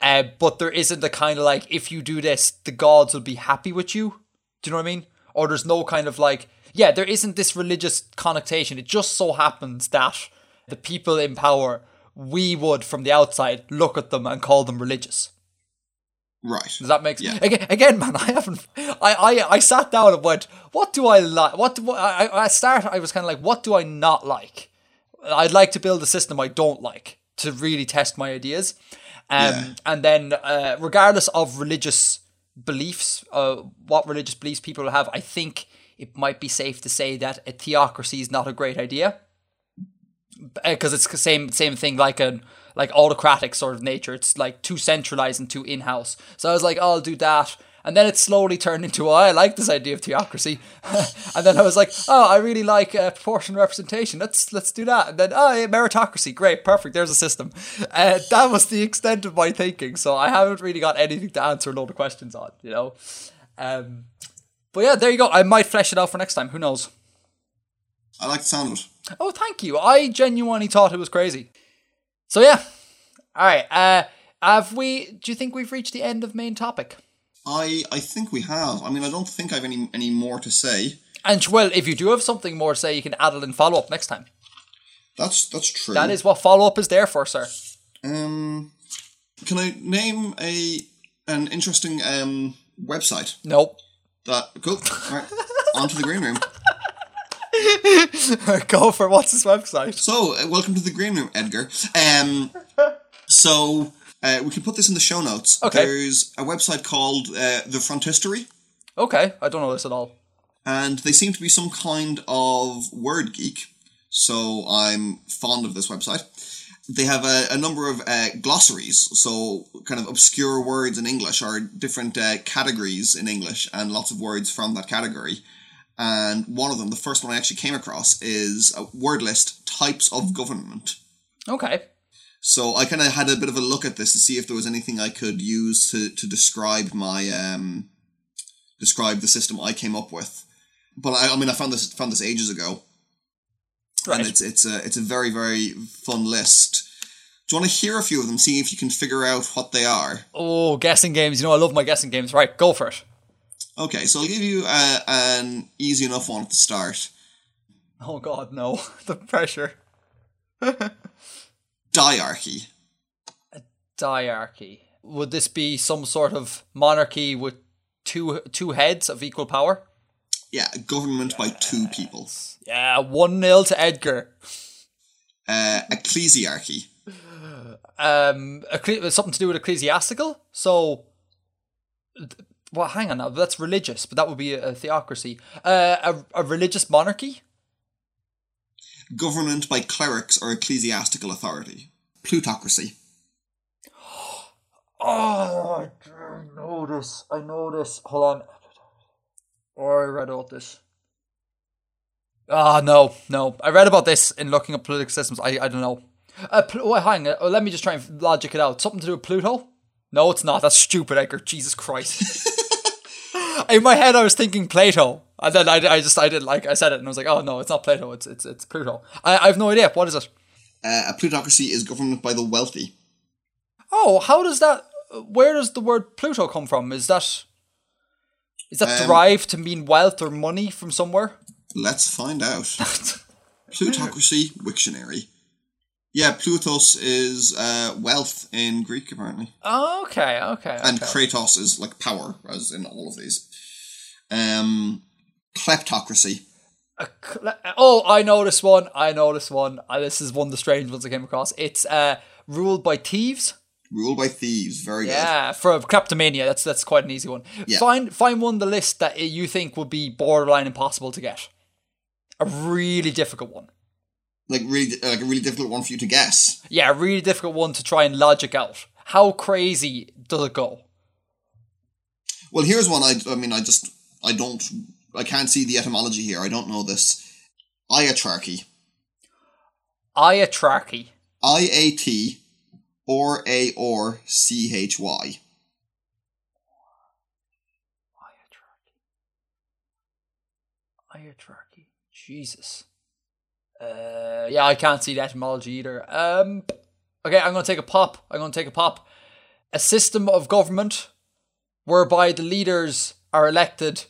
uh, but there isn't the kind of like if you do this, the gods will be happy with you. Do you know what I mean? Or there's no kind of like yeah, there isn't this religious connotation. It just so happens that the people in power, we would from the outside look at them and call them religious. Right. Does that make Yeah. sense? Again, again, man, I haven't. I, I, I sat down and went, what do I like? What do I? I I start. I was kind of like, what do I not like? I'd like to build a system I don't like to really test my ideas. Um, Yeah. and then, uh, regardless of religious beliefs, uh, what religious beliefs people have, I think it might be safe to say that a theocracy is not a great idea because it's the same same thing like an like autocratic sort of nature. It's like too centralized and too in house. So I was like, oh, I'll do that. And then it slowly turned into, oh, I like this idea of theocracy. and then I was like, oh, I really like uh, proportional representation. Let's let's do that. And then, oh, yeah, meritocracy, great, perfect. There's a system. Uh, that was the extent of my thinking. So I haven't really got anything to answer a load of questions on, you know. Um, but yeah, there you go. I might flesh it out for next time. Who knows? I like the sound of it. Oh, thank you. I genuinely thought it was crazy. So yeah. All right. Uh, have we? Do you think we've reached the end of main topic? I I think we have. I mean, I don't think I've any any more to say. And well, if you do have something more to say, you can add it in follow up next time. That's that's true. That is what follow up is there for, sir. Um, can I name a an interesting um website Nope. that cool? All right, on to the green room. Go for what's his website? So, uh, welcome to the green room, Edgar. Um, so uh, we can put this in the show notes. Okay. There's a website called uh, the Phrontistery, Okay, I don't know this at all. and they seem to be some kind of word geek. So I'm fond of this website. They have a, a number of uh, glossaries, so kind of obscure words in English or different uh, categories in English, and lots of words from that category. And one of them, the first one I actually came across, is a word list types of government. Okay. So I kind of had a bit of a look at this to see if there was anything I could use to, to describe my um, describe the system I came up with. But I, I mean, I found this found this ages ago, Right. and it's it's a it's a very very fun list. Do you want to hear a few of them? See if you can figure out what they are. oh, guessing games. You know I love my guessing games. Right, go for it. Okay, so I'll give you uh, an easy enough one at the start. Oh God, no. the pressure. Diarchy. Diarchy. Would this be some sort of monarchy with two two heads of equal power? Yeah, government by two people. Yeah, one 0 to Edgar. Uh, ecclesiarchy. Um, eccle- something to do with ecclesiastical. So, well, hang on now. That's religious, but that would be a, a theocracy. Uh, a, a religious monarchy. Government by clerics or ecclesiastical authority. Plutocracy. Oh, I know this. I know this. Hold on. Oh, I read about this. Ah, no, no. I read about this in looking up political systems. I, I don't know. Uh, Pl- wait, hang on. Uh, let me just try and logic it out. Something to do with Pluto? No, it's not. That's stupid, Edgar. Jesus Christ. in my head, I was thinking Plato, and then I, I just I didn't like. I said it, and I was like, oh no, it's not Plato. It's it's it's Pluto. I, I have no idea. What is it? Uh, a plutocracy is government by the wealthy. Oh, how does that? Where does the word Pluto come from? Is that is that Um, derived to mean wealth or money from somewhere? Let's find out. Plutocracy Wiktionary. Yeah, Plutos is uh, wealth in Greek, apparently. Oh, okay, okay, And okay. Kratos is like power, as in all of these. Um, kleptocracy. A cl- oh, I know this one. I know this one. Uh, this is one of the strange ones I came across. It's uh, ruled by thieves. Ruled by thieves. Very good. Yeah, for kleptomania, that's that's quite an easy one. Yeah. Find find one on the list that you think would be borderline impossible to get. A really difficult one. Like really, like a really difficult one for you to guess. Yeah, a really difficult one to try and logic out. How crazy does it go? Well, here's one. I, I mean, I just, I don't, I can't see the etymology here. I don't know this. Iatrarchy. Iatrarchy. I A T or A or C H Y. Iatrarchy. Jesus. Uh, yeah, I can't see the etymology either. Um, okay, I'm going to take a pop. I'm going to take a pop. A system of government whereby the leaders are elected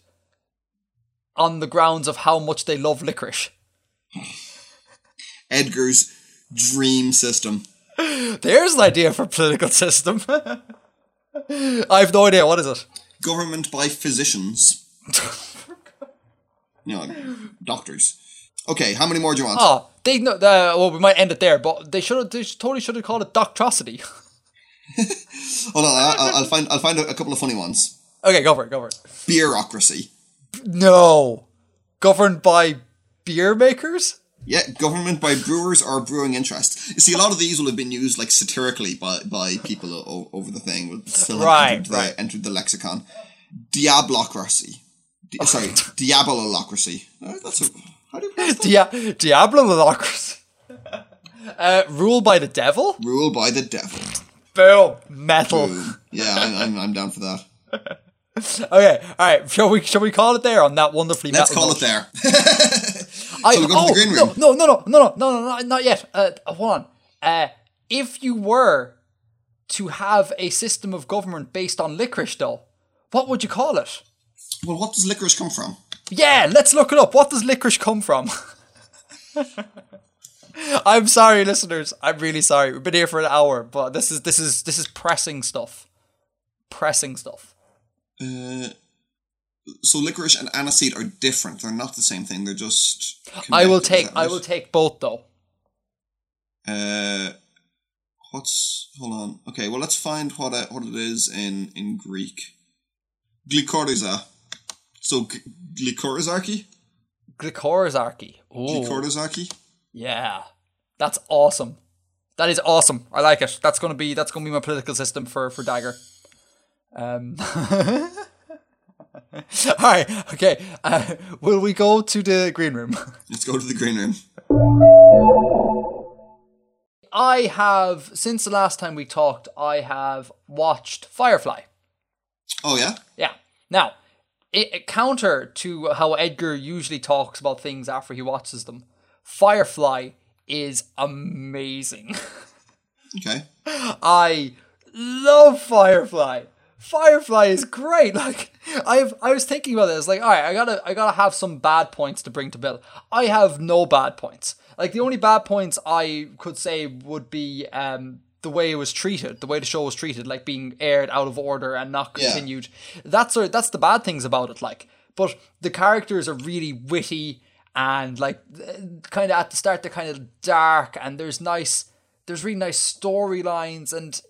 on the grounds of how much they love licorice. Edgar's dream system. There's an idea for political system. I have no idea. What is it? Government by physicians. know, doctors. Okay, how many more do you want? Oh, they know. Uh, well, we might end it there, but they should. They totally should have called it Doctrosity. Hold on, I, I'll, I'll find I'll find a, a couple of funny ones. okay, go for it. Go for it. Bureaucracy. No, governed by beer makers. Yeah, government by brewers or brewing interest. You see, a lot of these will have been used like satirically by, by people o- over the thing. Will still Right, entered, the, right. entered the lexicon. Diablocracy. Di- sorry, diabolocracy. Uh, that's a, how do you pronounce that? Dia- Diabolocracy. uh, ruled by the devil. Rule by the devil. Boom. Metal. Boom. Yeah, I'm, I'm, I'm down for that. Okay, all right. Shall we? Shall we call it there on that wonderfully? Let's call note? it there. I, So we go to oh, the green room. No, no, no, no, no, no, no, no, not yet. Uh, hold on. Uh, if you were to have a system of government based on licorice, though, what would you call it? well, what does licorice come from? Yeah, let's look it up. What does licorice come from? I'm sorry, listeners. I'm really sorry. We've been here for an hour, but this is this is this is pressing stuff. Pressing stuff. Uh, so licorice and aniseed are different. They're not the same thing. They're just. I will take I will take both though. Uh, what's hold on? Okay, well let's find what it, what it is in in Greek. Glycoriza. So g- glycorizarchy, Glycorizarchy. Ooh. glycorizarchy. Yeah, that's awesome. That is awesome. I like it. That's gonna be that's gonna be my political system for for Dager. Um. All right. Okay. Uh, will we go to the green room? Let's go to the green room. I have since the last time we talked. I have watched Firefly. Oh yeah, Yeah. Now, it, it- counter to how Edgar usually talks about things after he watches them, Firefly is amazing. okay. I love Firefly. Firefly is great. Like I've I was thinking about this. Like, all right, I gotta I gotta have some bad points to bring to Bill. I have no bad points. Like the only bad points I could say would be um the way it was treated, the way the show was treated, like being aired out of order and not Yeah. continued. That's sort that's the bad things about it. Like, but the characters are really witty and like kind of at the start they're kind of dark and there's nice there's really nice storylines and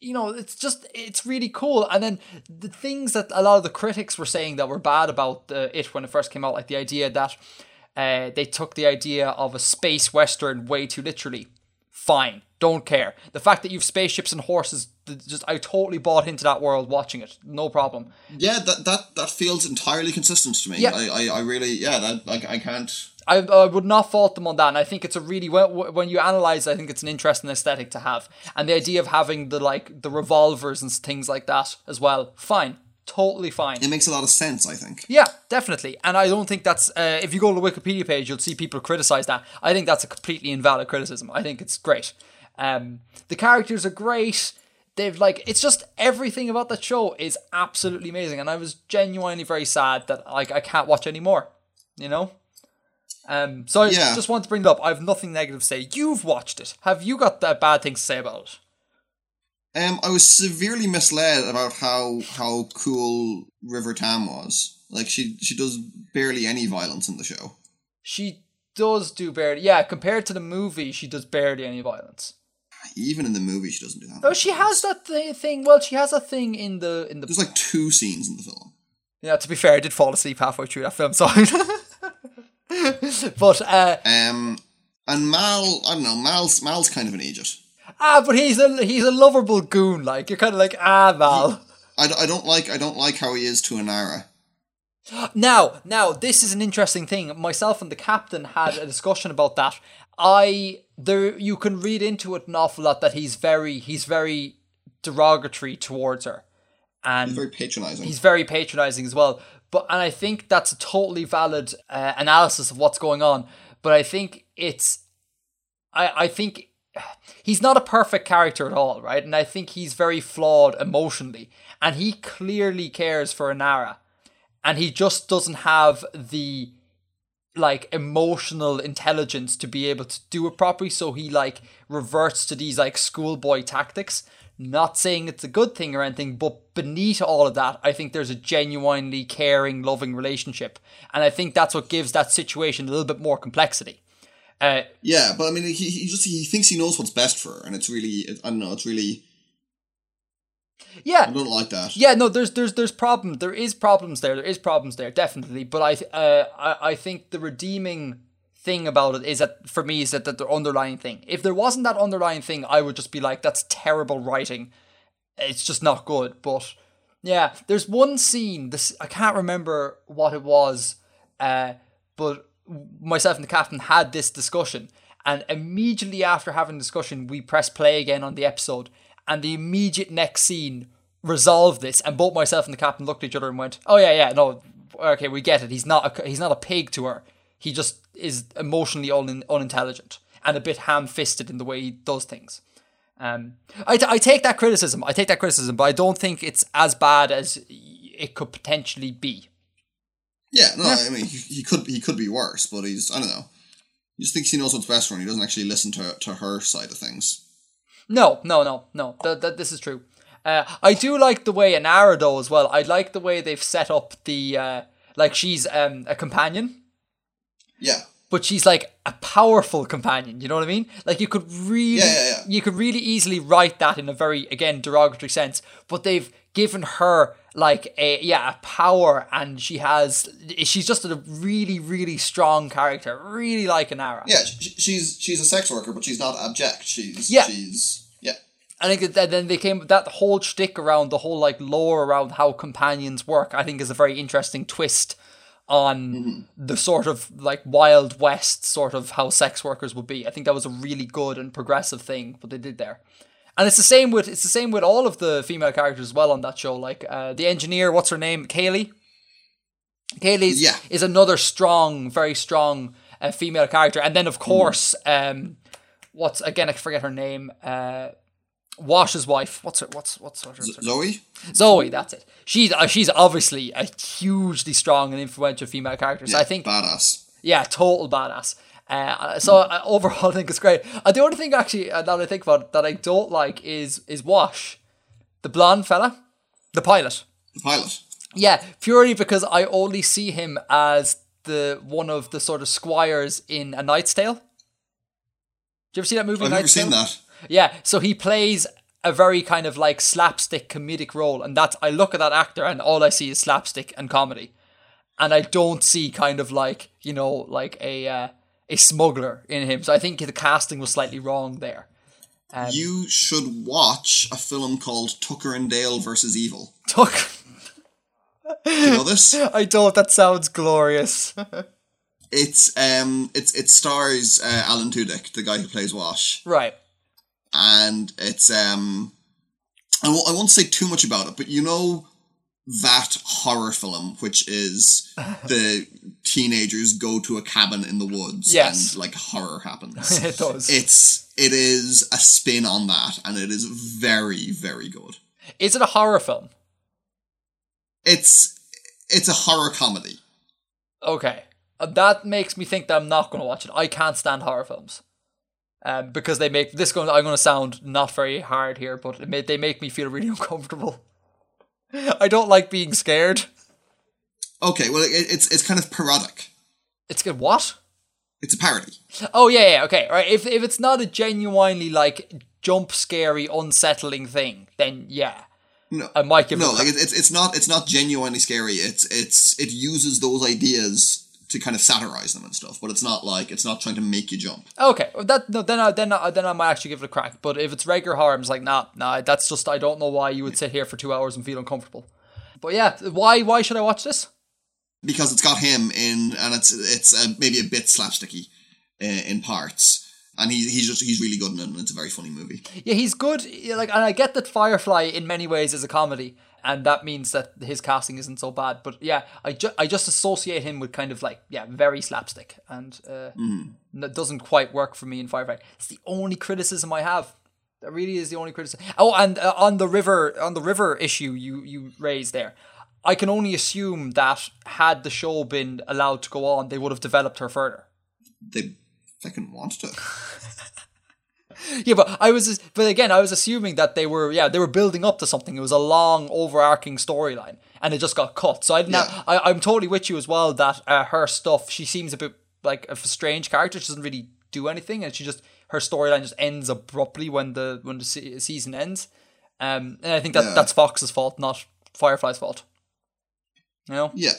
you know it's just it's really cool and then the things that a lot of the critics were saying that were bad about uh, it when it first came out like the idea that uh, they took the idea of a space western way too literally fine don't care the fact that you've spaceships and horses just i totally bought into that world watching it no problem Yeah, that that that feels entirely consistent to me. Yeah. I, I, I really yeah that I, I can't. I, I would not fault them on that, and I think it's a really when, when you analyze, I think it's an interesting aesthetic to have, and the idea of having the like the revolvers and things like that as well. Fine, totally fine. It makes a lot of sense. I think. Yeah, definitely, and I don't think that's. Uh, if you go to the Wikipedia page, you'll see people criticize that. I think that's a completely invalid criticism. I think it's great. Um, the characters are great. They've like it's just everything about that show is absolutely amazing, and I was genuinely very sad that like I can't watch anymore. You know. Um, so I Yeah. just want to bring it up. I have nothing negative to say. You've watched it. Have you got uh, bad things to say about it? Um, I was severely misled about how how cool River Tam was. Like she she does barely any violence in the show. She does do barely. Yeah, compared to the movie, she does barely any violence. Even in the movie, she doesn't do that. Oh, she has that th- thing. Well, she has a thing in the in the. There's like two scenes in the film. Yeah, to be fair, I did fall asleep halfway through that film, so. but uh, Um, and Mal, I don't know, Mal's Mal's kind of an idiot. ah, but he's a he's a lovable goon. Like you're kind of like ah, Val. I don't like I don't like how he is to Inara. Now, now this is an interesting thing. Myself and the captain had a discussion about that. I there you can read into it an awful lot that he's very he's very derogatory towards her, and he's Very patronizing. he's very patronizing as well. But and I think that's a totally valid uh, analysis of what's going on. But I think it's, I I think he's not a perfect character at all, right? And I think he's very flawed emotionally, and he clearly cares for Inara, and he just doesn't have the like emotional intelligence to be able to do it properly so he like reverts to these like schoolboy tactics not saying it's a good thing or anything but beneath all of that i think there's a genuinely caring loving relationship and i think that's what gives that situation a little bit more complexity uh, Yeah, but I mean, he, he just he thinks he knows what's best for her, and it's really I don't know. It's really yeah I don't like that. Yeah, no, there's there's there's problems. There is problems there. There is problems there, definitely. But I uh, I I think the redeeming thing about it is that for me is that, that the underlying thing. If there wasn't that underlying thing, I would just be like, that's terrible writing. It's just not good. But yeah, there's one scene. This I can't remember what it was. Uh, but myself and the captain had this discussion, and immediately after having discussion, we pressed play again on the episode, and the immediate next scene resolved this, and both myself and the captain looked at each other and went, "Oh yeah, yeah, no, okay, we get it. He's not a, he's not a pig to her. He just is emotionally un, unintelligent and a bit ham-fisted in the way he does things." Um, I, I take that criticism. I take that criticism, but I don't think it's as bad as it could potentially be. Yeah, no, I mean he, he could he could be worse, but he's I don't know. He just thinks he knows what's best for him. He doesn't actually listen to to her side of things. No, no, no, no. Th- th- this is true. Uh, I do like the way Inara though as well. I like the way they've set up the uh, like she's um, a companion, Yeah, but she's like a powerful companion. You know what I mean? Like you could really, Yeah, yeah, yeah. you could really easily write that in a very again derogatory sense. But they've given her like a yeah a power, and she has she's just a really really strong character. Really like Inara. yeah. She's she's a sex worker, but she's not abject. She's Yeah. She's yeah. I think that then they came that whole shtick around the whole like lore around how companions work. I think is a very interesting twist on the sort of like wild west sort of how sex workers would be. I think that was a really good and progressive thing what they did there. And it's the same with it's the same with all of the female characters as well on that show. Like uh, the engineer, what's her name, Kaylee. Kaylee Yeah. is another strong, very strong uh, female character, and then of course, um, what's again I forget her name. Uh, Wash's wife. What's her? What's what's her? Z- Zoe. Zoe. That's it. She's uh, she's obviously a hugely strong and influential female character. So I think badass. yeah, total badass. Uh, so uh, overall, I think it's great. Uh, the only thing actually uh, that I think about that I don't like is is Wash, the blonde fella, the pilot. The pilot. Yeah, purely because I only see him as the one of the sort of squires in A Knight's Tale. Did you ever see that movie? I've never Knight's seen Tale? that. Yeah, so he plays a very kind of like slapstick comedic role, and that's I look at that actor and all I see is slapstick and comedy, and I don't see kind of like you know like a uh, a smuggler in him. So I think the casting was slightly wrong there. Um, you should watch a film called Tucker and Dale versus Evil. Tucker. You know this? I don't. That sounds glorious. It's um, it's it stars uh, Alan Tudyk, the guy who plays Wash, right. And it's um, I w- I won't say too much about it, but you know that horror film, which is the teenagers go to a cabin in the woods Yes. and like horror happens. It does. It's it is a spin on that, and it is very very good. Is it a horror film? It's it's a horror comedy. Okay. Uh, That makes me think that I'm not going to watch it. I can't stand horror films. Um, because they make this going. I'm going to sound not very hard here, but it may, they make me feel really uncomfortable. I don't like being scared. Okay, well it, it's it's kind of parodic. It's good. What? It's a parody. Oh yeah, yeah. Okay, right. If if it's not a genuinely like jump scary, unsettling thing, then yeah, No, I might give no, a like it's it's not it's not genuinely scary. It's it's it uses those ideas to kind of satirize them and stuff, but it's not like it's not trying to make you jump. Okay, that no, then I then I, then I might actually give it a crack. But if it's regular horror, I'm just like, nah, nah. That's just I don't know why you would sit here for two hours and feel uncomfortable. But yeah, why why should I watch this? because it's got him in, and it's it's uh, maybe a bit slapsticky uh, in parts, and he, he's just he's really good in it, and it's a very funny movie. Yeah, he's good. Like, and I get that Firefly in many ways is a comedy, and that means that his casting isn't so bad. But yeah, I ju- I just associate him with kind of like yeah, very slapstick, and uh, that doesn't quite work for me in Firefly. It's the only criticism I have. That really is the only criticism. Oh, and uh, on the river on the river issue you you raised there. I can only assume that had the show been allowed to go on, they would have developed her further. They fucking wanted to. Yeah, but I was, but again, I was assuming that they were, yeah, they were building up to something. It was a long, overarching storyline, and it just got cut. So I, now, Yeah. I I'm totally with you as well that uh, her stuff, she seems a bit like a strange character. She doesn't really do anything, and she just her storyline just ends abruptly when the when the se- season ends. Um, and I think that Yeah. that's Fox's fault, not Firefly's fault. You know. Yeah.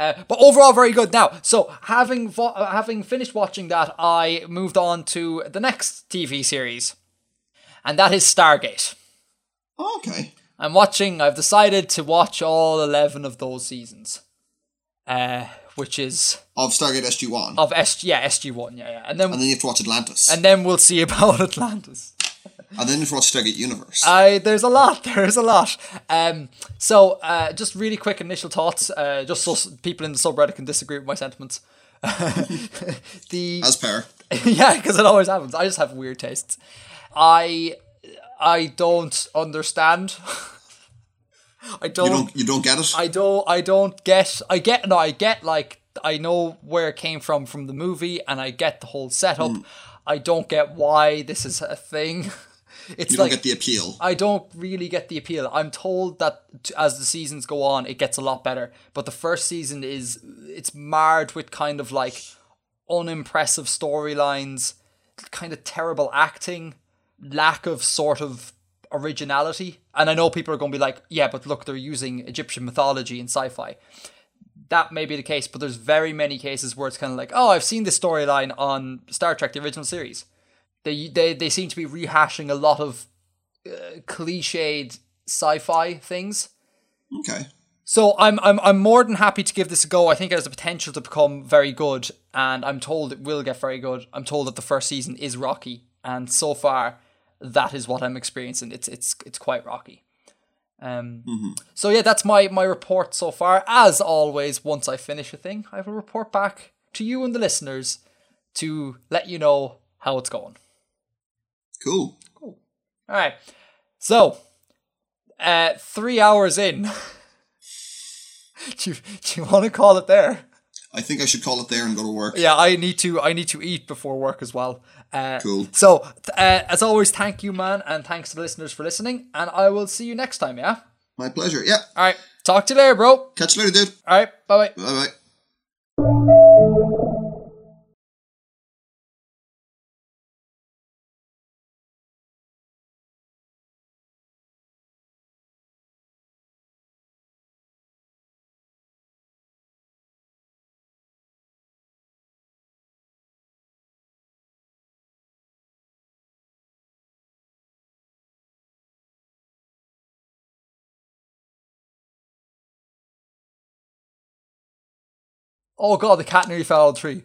Uh, but overall, very good. Now, so having vo- uh, having finished watching that, I moved on to the next TV series, and that is Stargate. Okay. I'm watching. I've decided to watch all eleven of those seasons, uh, which is Of Stargate SG One, of S yeah SG one yeah yeah, and then and then you have to watch Atlantis, and then we'll see about Atlantis. And then to watch Stargate Universe. I there's a lot. There's a lot. Um, so uh, just really quick initial thoughts, uh, just so people in the subreddit can disagree with my sentiments. the as per. yeah, because it always happens. I just have weird tastes. I I don't understand. I don't, You don't you don't get it. I don't I don't get I get no I get like I know where it came from from the movie and I get the whole setup. Hmm. I don't get why this is a thing. It's you don't like get the appeal. I don't really get the appeal. I'm told that as the seasons go on, it gets a lot better. But the first season is it's marred with kind of like unimpressive storylines, kind of terrible acting, lack of sort of originality. And I know people are going to be like, yeah, but look, they're using Egyptian mythology and sci-fi. That may be the case, but there's very many cases where it's kind of like, oh, I've seen this storyline on Star Trek, the original series. They they they seem to be rehashing a lot of uh, cliched sci-fi things. Okay. So I'm I'm I'm more than happy to give this a go. I think it has the potential to become very good, and I'm told it will get very good. I'm told that the first season is rocky, and so far, that is what I'm experiencing. It's it's it's quite rocky. Um. So yeah, that's my my report so far. As always, once I finish a thing, I will report back to you and the listeners to let you know how it's going. Cool. Cool. All right. So, uh, three hours in. do, you, do you want to call it there? I think I should call it there and go to work. Yeah, I need to. I need to eat before work as well. Uh, Cool. So, uh, as always, thank you, man, and thanks to the listeners for listening. And I will see you next time. Yeah. My pleasure. Yeah. All right. Talk to you later, bro. Catch you later, dude. All right. Bye bye. Bye bye. Oh god, the cat nearly fell of the tree.